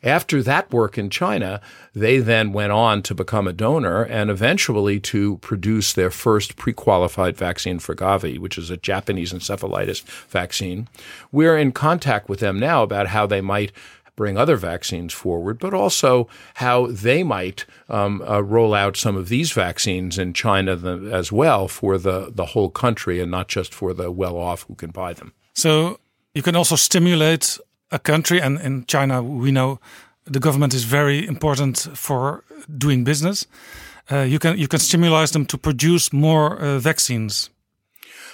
After that work in China, they then went on to become a donor and eventually to produce their first pre qualified vaccine for Gavi, which is a Japanese encephalitis vaccine. We're in contact with them now about how they might bring other vaccines forward, but also how they might um, uh, roll out some of these vaccines in China as well for the, the whole country and not just for the well off who can buy them. So you can also stimulate a country, and in China, we know the government is very important for doing business. Uh, you can you can stimulate them to produce more uh, vaccines.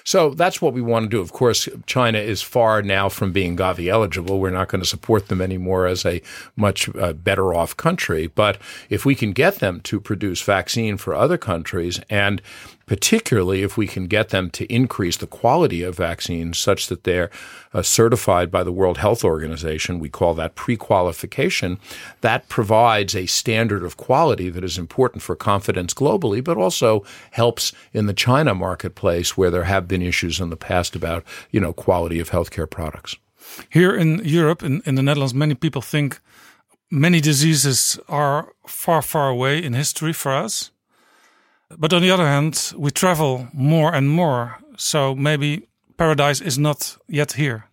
So that's what we want to do. Of course, China is far now from being Gavi eligible. We're not going to support them anymore as a much uh, better off country. But if we can get them to produce vaccine for other countries and particularly if we can get them to increase the quality of vaccines such that they're uh, certified by the World Health Organization. We call that pre qualification. That provides a standard of quality that is important for confidence globally, but also helps in the China marketplace where there have been issues in the past about, you know, quality of healthcare products. Here in Europe, in, in the Netherlands, many people think many diseases are far, far away in history for us. But on the other hand, we travel more and more. So maybe paradise is not yet here.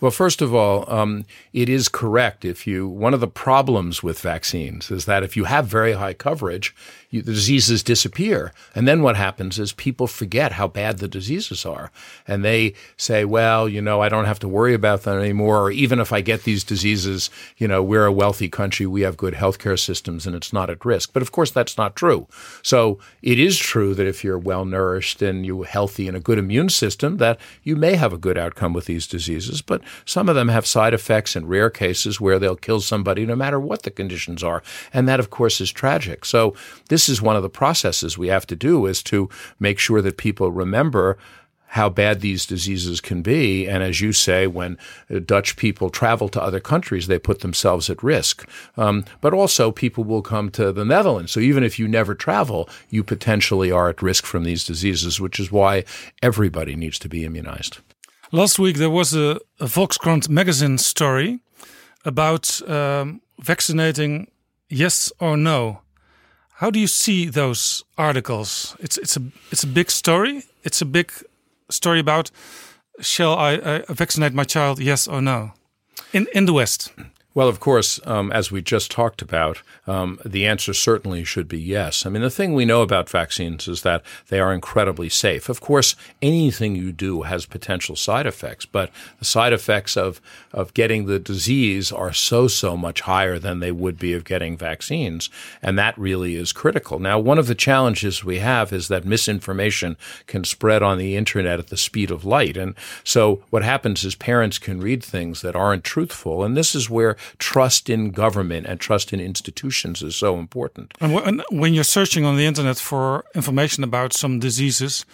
Well, first of all, um, it is correct. If you one of the problems with vaccines is that if you have very high coverage, you, the diseases disappear, and then what happens is people forget how bad the diseases are, and they say, "Well, you know, I don't have to worry about them anymore." Or even if I get these diseases, you know, we're a wealthy country, we have good healthcare systems, and it's not at risk. But of course, that's not true. So it is true that if you're well nourished and you're healthy and a good immune system, that you may have a good outcome with these diseases, but some of them have side effects in rare cases where they'll kill somebody no matter what the conditions are. And that, of course, is tragic. So this is one of the processes we have to do is to make sure that people remember how bad these diseases can be. And as you say, when Dutch people travel to other countries, they put themselves at risk. Um, but also, people will come to the Netherlands. So even if you never travel, you potentially are at risk from these diseases, which is why everybody needs to be immunized. Last week there was a, a Volkskrant magazine story about um, vaccinating yes or no. How do you see those articles? It's it's a it's a big story. It's a big story about shall I uh, vaccinate my child, yes or no, in in the West? Well, of course, um, as we just talked about, um, the answer certainly should be yes. I mean, the thing we know about vaccines is that they are incredibly safe. Of course, anything you do has potential side effects, but the side effects of, of getting the disease are so, so much higher than they would be of getting vaccines. And that really is critical. Now, one of the challenges we have is that misinformation can spread on the internet at the speed of light. And so what happens is parents can read things that aren't truthful. And this is where trust in government and trust in institutions is so important. And when you're searching on the internet for information about some diseases,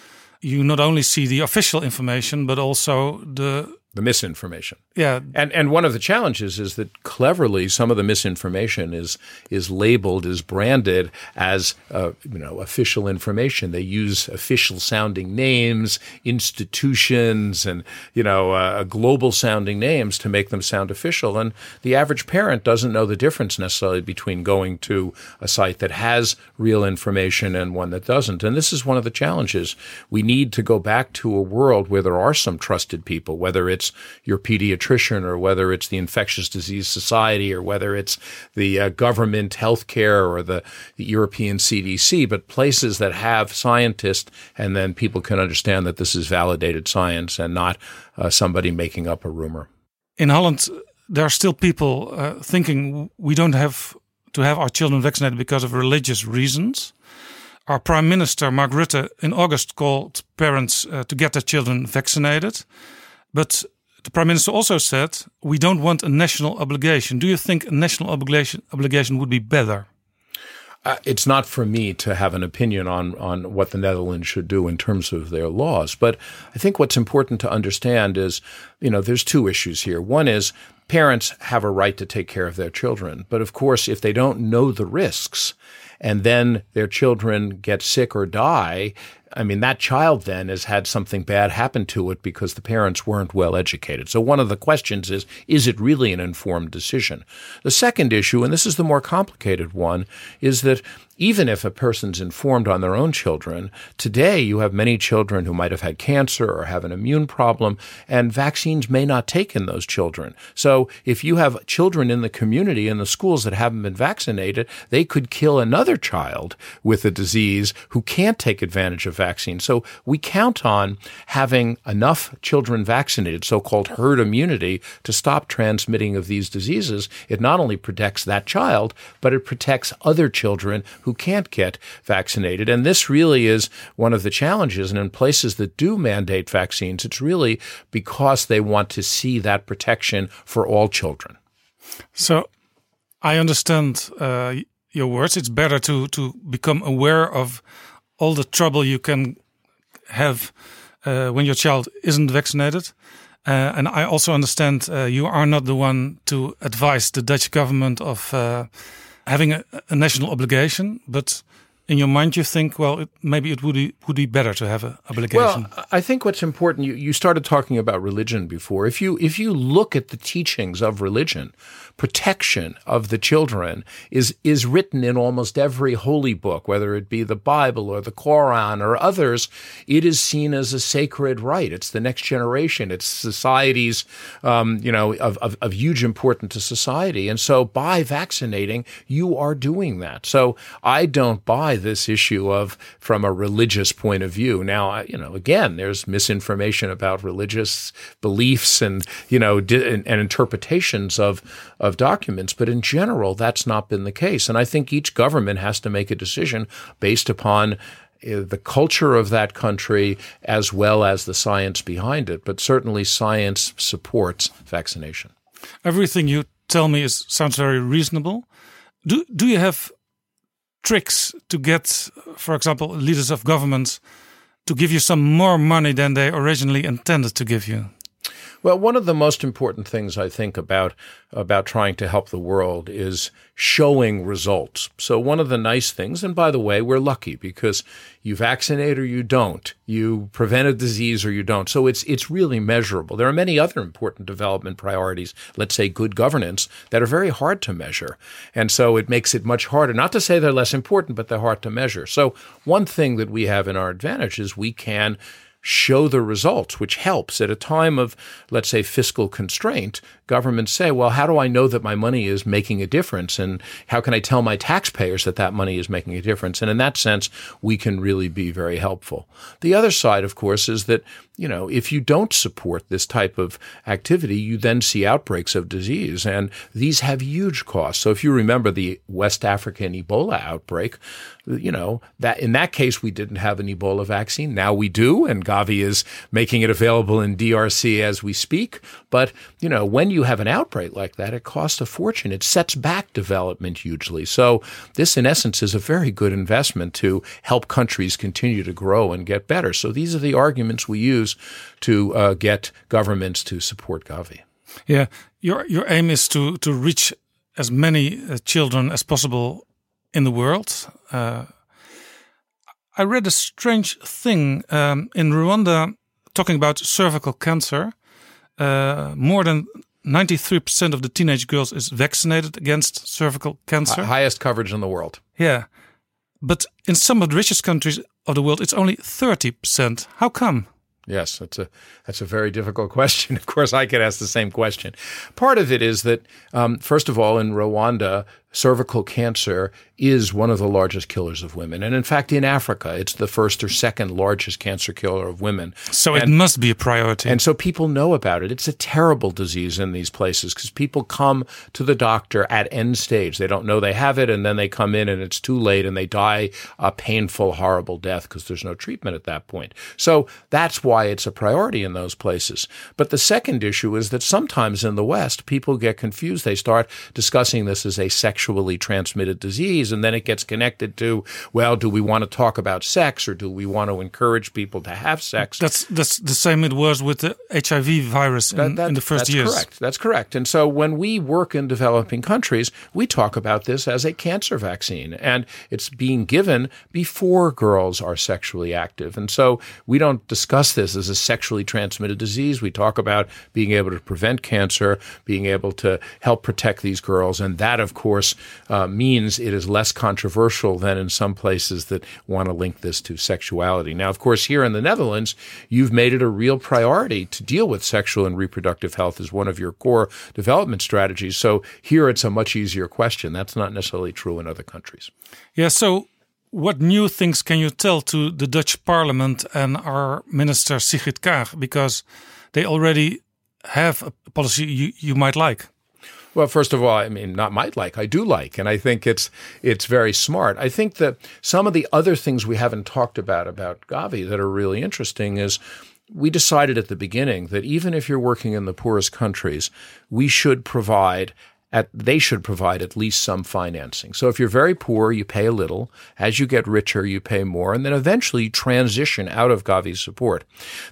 you not only see the official information, but also the the misinformation. Yeah. And and one of the challenges is that cleverly some of the misinformation is is labeled is branded as uh, you know official information. They use official sounding names, institutions and you know uh, global sounding names to make them sound official and the average parent doesn't know the difference necessarily between going to a site that has real information and one that doesn't. And this is one of the challenges. We need to go back to a world where there are some trusted people whether it's it's your pediatrician or whether it's the Infectious Disease Society or whether it's the uh, government healthcare or the, the European CDC, but places that have scientists and then people can understand that this is validated science and not uh, somebody making up a rumor. In Holland, there are still people uh, thinking we don't have to have our children vaccinated because of religious reasons. Our Prime Minister, Mark Rutte, in August called parents uh, to get their children vaccinated. But the Prime Minister also said we don't want a national obligation. Do you think a national obligation obligation would be better? Uh, it's not for me to have an opinion on on what the Netherlands should do in terms of their laws, but I think what's important to understand is, you know, there's two issues here. One is parents have a right to take care of their children, but of course, if they don't know the risks, and then their children get sick or die, I mean, that child then has had something bad happen to it because the parents weren't well educated. So one of the questions is, is it really an informed decision? The second issue, and this is the more complicated one, is that even if a person's informed on their own children, today you have many children who might have had cancer or have an immune problem, and vaccines may not take in those children. So if you have children in the community in the schools that haven't been vaccinated, they could kill another child with a disease who can't take advantage of vaccines. So we count on having enough children vaccinated, so-called herd immunity, to stop transmitting of these diseases. It not only protects that child, but it protects other children who can't get vaccinated. And this really is one of the challenges. And in places that do mandate vaccines, it's really because they want to see that protection for all children. So I understand uh, your words. It's better to, to become aware of all the trouble you can have uh, when your child isn't vaccinated. Uh, and I also understand uh, you are not the one to advise the Dutch government of uh, having a, a, national obligation, but in your mind you think, well, it, maybe it would be, would be better to have an obligation. Well, I think what's important. You, you started talking about religion before. If you if you look at the teachings of religion, protection of the children is is written in almost every holy book, whether it be the Bible or the Quran or others. It is seen as a sacred right. It's the next generation. It's society's, um, you know, of, of, of huge importance to society. And so, by vaccinating, you are doing that. So, I don't buy this issue of from a religious point of view. Now, you know, again, there's misinformation about religious beliefs and you know and, and interpretations of documents. But in general, that's not been the case. And I think each government has to make a decision based upon uh, the culture of that country as well as the science behind it. But certainly, science supports vaccination. Everything you tell me is sounds very reasonable. Do do you have tricks to get, for example, leaders of governments to give you some more money than they originally intended to give you? Well, one of the most important things I think about about trying to help the world is showing results. So one of the nice things, and by the way, we're lucky because you vaccinate or you don't, you prevent a disease or you don't. So it's it's really measurable. There are many other important development priorities, let's say good governance, that are very hard to measure. And so it makes it much harder. Not to say they're less important, but they're hard to measure. So one thing that we have in our advantage is we can show the results, which helps at a time of, let's say, fiscal constraint. Governments say, well, how do I know that my money is making a difference? And how can I tell my taxpayers that that money is making a difference? And in that sense, we can really be very helpful. The other side, of course, is that, you know, if you don't support this type of activity, you then see outbreaks of disease. And these have huge costs. So if you remember the West African Ebola outbreak, you know, that in that case, we didn't have an Ebola vaccine. Now we do. And Gavi is making it available in DRC as we speak. But, you know, when you have an outbreak like that, it costs a fortune. It sets back development hugely. So this, in essence, is a very good investment to help countries continue to grow and get better. So these are the arguments we use to uh, get governments to support Gavi. Yeah, your your aim is to to reach as many uh, children as possible in the world. Uh, I read a strange thing um, in Rwanda talking about cervical cancer. Uh, more than 93% of the teenage girls is vaccinated against cervical cancer. H- highest coverage in the world. Yeah. But in some of the richest countries of the world, it's only 30%. How come? Yes, that's a that's a very difficult question. Of course, I could ask the same question. Part of it is that, um, first of all, in Rwanda, cervical cancer is one of the largest killers of women, and in fact, in Africa, it's the first or second largest cancer killer of women. So and, it must be a priority. And so people know about it. It's a terrible disease in these places because people come to the doctor at end stage. They don't know they have it, and then they come in and it's too late, and they die a painful, horrible death because there's no treatment at that point. So that's why it's a priority in those places. But the second issue is that sometimes in the West, people get confused. They start discussing this as a sexually transmitted disease, and then it gets connected to, well, do we want to talk about sex or do we want to encourage people to have sex? That's that's the same it was with the HIV virus in, That- that- in the first that's years. That's correct. That's correct. And so when we work in developing countries, we talk about this as a cancer vaccine, and it's being given before girls are sexually active. And so we don't discuss this as a sexually transmitted disease. We talk about being able to prevent cancer, being able to help protect these girls, and that, of course, uh, means it is less controversial than in some places that want to link this to sexuality. Now, of course, here in the Netherlands, you've made it a real priority to deal with sexual and reproductive health as one of your core development strategies. So here it's a much easier question. That's not necessarily true in other countries. Yeah. So, what new things can you tell to the Dutch Parliament and our Minister Sigrid Kaag because they already have a policy you, you might like? Well, first of all, I mean, not might like, I do like, and I think it's it's very smart. I think that some of the other things we haven't talked about about Gavi that are really interesting is we decided at the beginning that even if you're working in the poorest countries, we should provide at they should provide at least some financing. So if you're very poor, you pay a little. As you get richer, you pay more, and then eventually transition out of Gavi's support.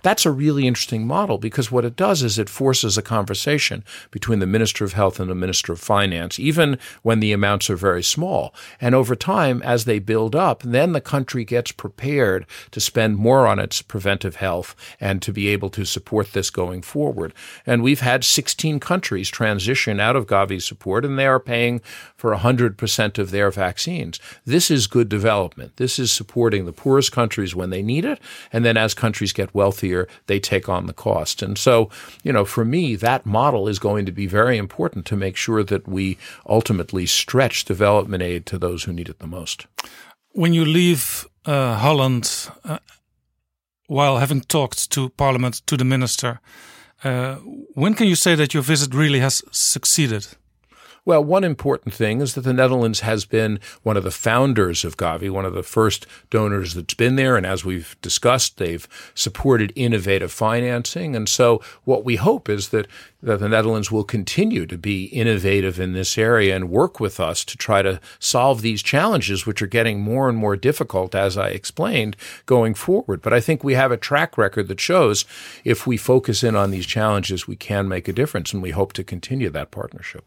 That's a really interesting model because what it does is it forces a conversation between the Minister of Health and the Minister of Finance, even when the amounts are very small. And over time, as they build up, then the country gets prepared to spend more on its preventive health and to be able to support this going forward. And we've had 16 countries transition out of Gavi's support, and they are paying for 100% of their vaccines. This is good development. This is supporting the poorest countries when they need it. And then as countries get wealthier, they take on the cost. And so, you know, for me, that model is going to be very important to make sure that we ultimately stretch development aid to those who need it the most. When you leave uh, Holland, uh, while having talked to Parliament, to the Minister, uh, when can you say that your visit really has succeeded? Well, one important thing is that the Netherlands has been one of the founders of Gavi, one of the first donors that's been there. And as we've discussed, they've supported innovative financing. And so what we hope is that, that the Netherlands will continue to be innovative in this area and work with us to try to solve these challenges, which are getting more and more difficult, as I explained, going forward. But I think we have a track record that shows if we focus in on these challenges, we can make a difference. And we hope to continue that partnership.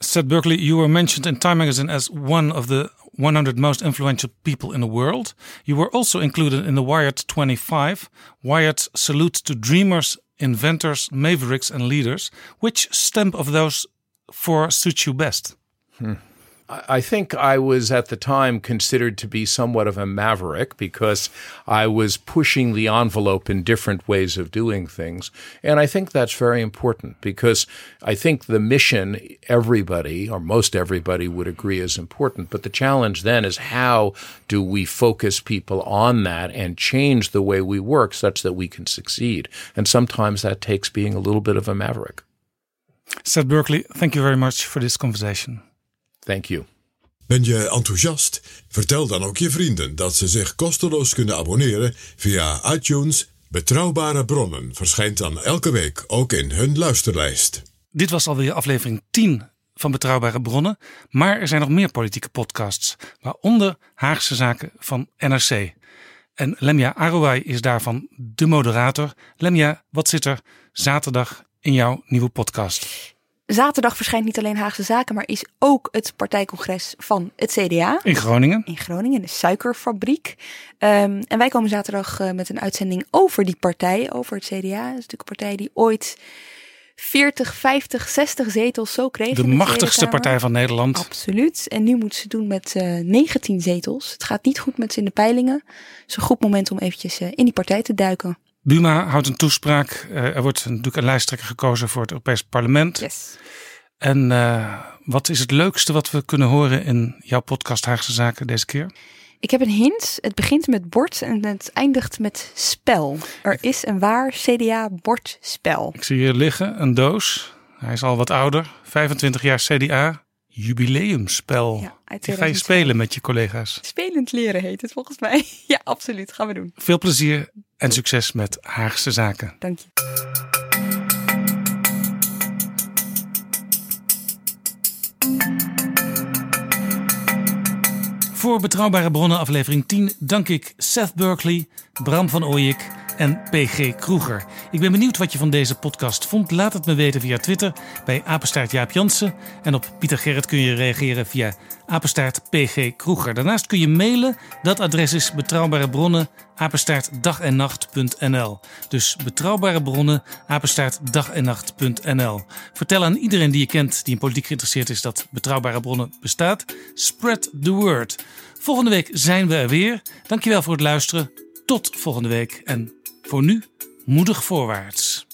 Seth Berkeley, you were mentioned in Time magazine as one of the 100 most influential people in the world. You were also included in the Wired 25, Wired's salute to dreamers, inventors, mavericks, and leaders. Which stamp of those four suits you best? Hmm. I think I was at the time considered to be somewhat of a maverick because I was pushing the envelope in different ways of doing things. And I think that's very important because I think the mission, everybody or most everybody would agree is important. But the challenge then is how do we focus people on that and change the way we work such that we can succeed? And sometimes that takes being a little bit of a maverick. Seth Berkeley, thank you very much for this conversation. Thank you. Ben je enthousiast? Vertel dan ook je vrienden dat ze zich kosteloos kunnen abonneren via iTunes. Betrouwbare bronnen verschijnt dan elke week ook in hun luisterlijst. Dit was alweer aflevering 10 van Betrouwbare Bronnen. Maar er zijn nog meer politieke podcasts, waaronder Haagse Zaken van NRC. En Lemja Arouai is daarvan de moderator. Lemja, wat zit er zaterdag in jouw nieuwe podcast? Zaterdag verschijnt niet alleen Haagse Zaken, maar is ook het partijcongres van het CDA. In Groningen? In Groningen, de suikerfabriek. Um, en wij komen zaterdag uh, met een uitzending over die partij, over het CDA. Dat is natuurlijk een partij die ooit 40, 50, 60 zetels zo kreeg. De machtigste partij van Nederland. Absoluut. En nu moet ze doen met uh, 19 zetels. Het gaat niet goed met ze in de peilingen. Het is een goed moment om eventjes uh, in die partij te duiken. Buma houdt een toespraak. Uh, er wordt natuurlijk een lijsttrekker gekozen voor het Europees Parlement. Yes. En uh, wat is het leukste wat we kunnen horen in jouw podcast Haagse Zaken deze keer? Ik heb een hint. Het begint met bord en het eindigt met spel. Er is een waar CDA-bordspel. Ik zie hier liggen een doos. Hij is al wat ouder. 25 jaar CDA. Jubileumspel. Ja, Die ga je spelen met je collega's. Spelend leren heet het volgens mij. Ja, absoluut. Gaan we doen. Veel plezier en succes met Haagse Zaken. Dank je. Voor Betrouwbare Bronnen aflevering 10 dank ik Seth Berkeley, Bram van Ooyek en PG Kroeger. Ik ben benieuwd wat je van deze podcast vond. Laat het me weten via Twitter bij apenstaart Jaap Jansen. En op Pieter Gerrit kun je reageren via apenstaart PG Kroeger. Daarnaast kun je mailen. Dat adres is betrouwbare bronnen apenstaart dag en nacht.nl. Dus betrouwbare bronnen apenstaart dag en nacht.nl. Vertel aan iedereen die je kent die in politiek geïnteresseerd is dat betrouwbare bronnen bestaat. Spread the word. Volgende week zijn we er weer. Dankjewel voor het luisteren. Tot volgende week en voor nu, moedig voorwaarts.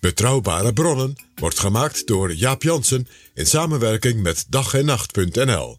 Betrouwbare bronnen wordt gemaakt door Jaap Jansen in samenwerking met dag en nacht.nl.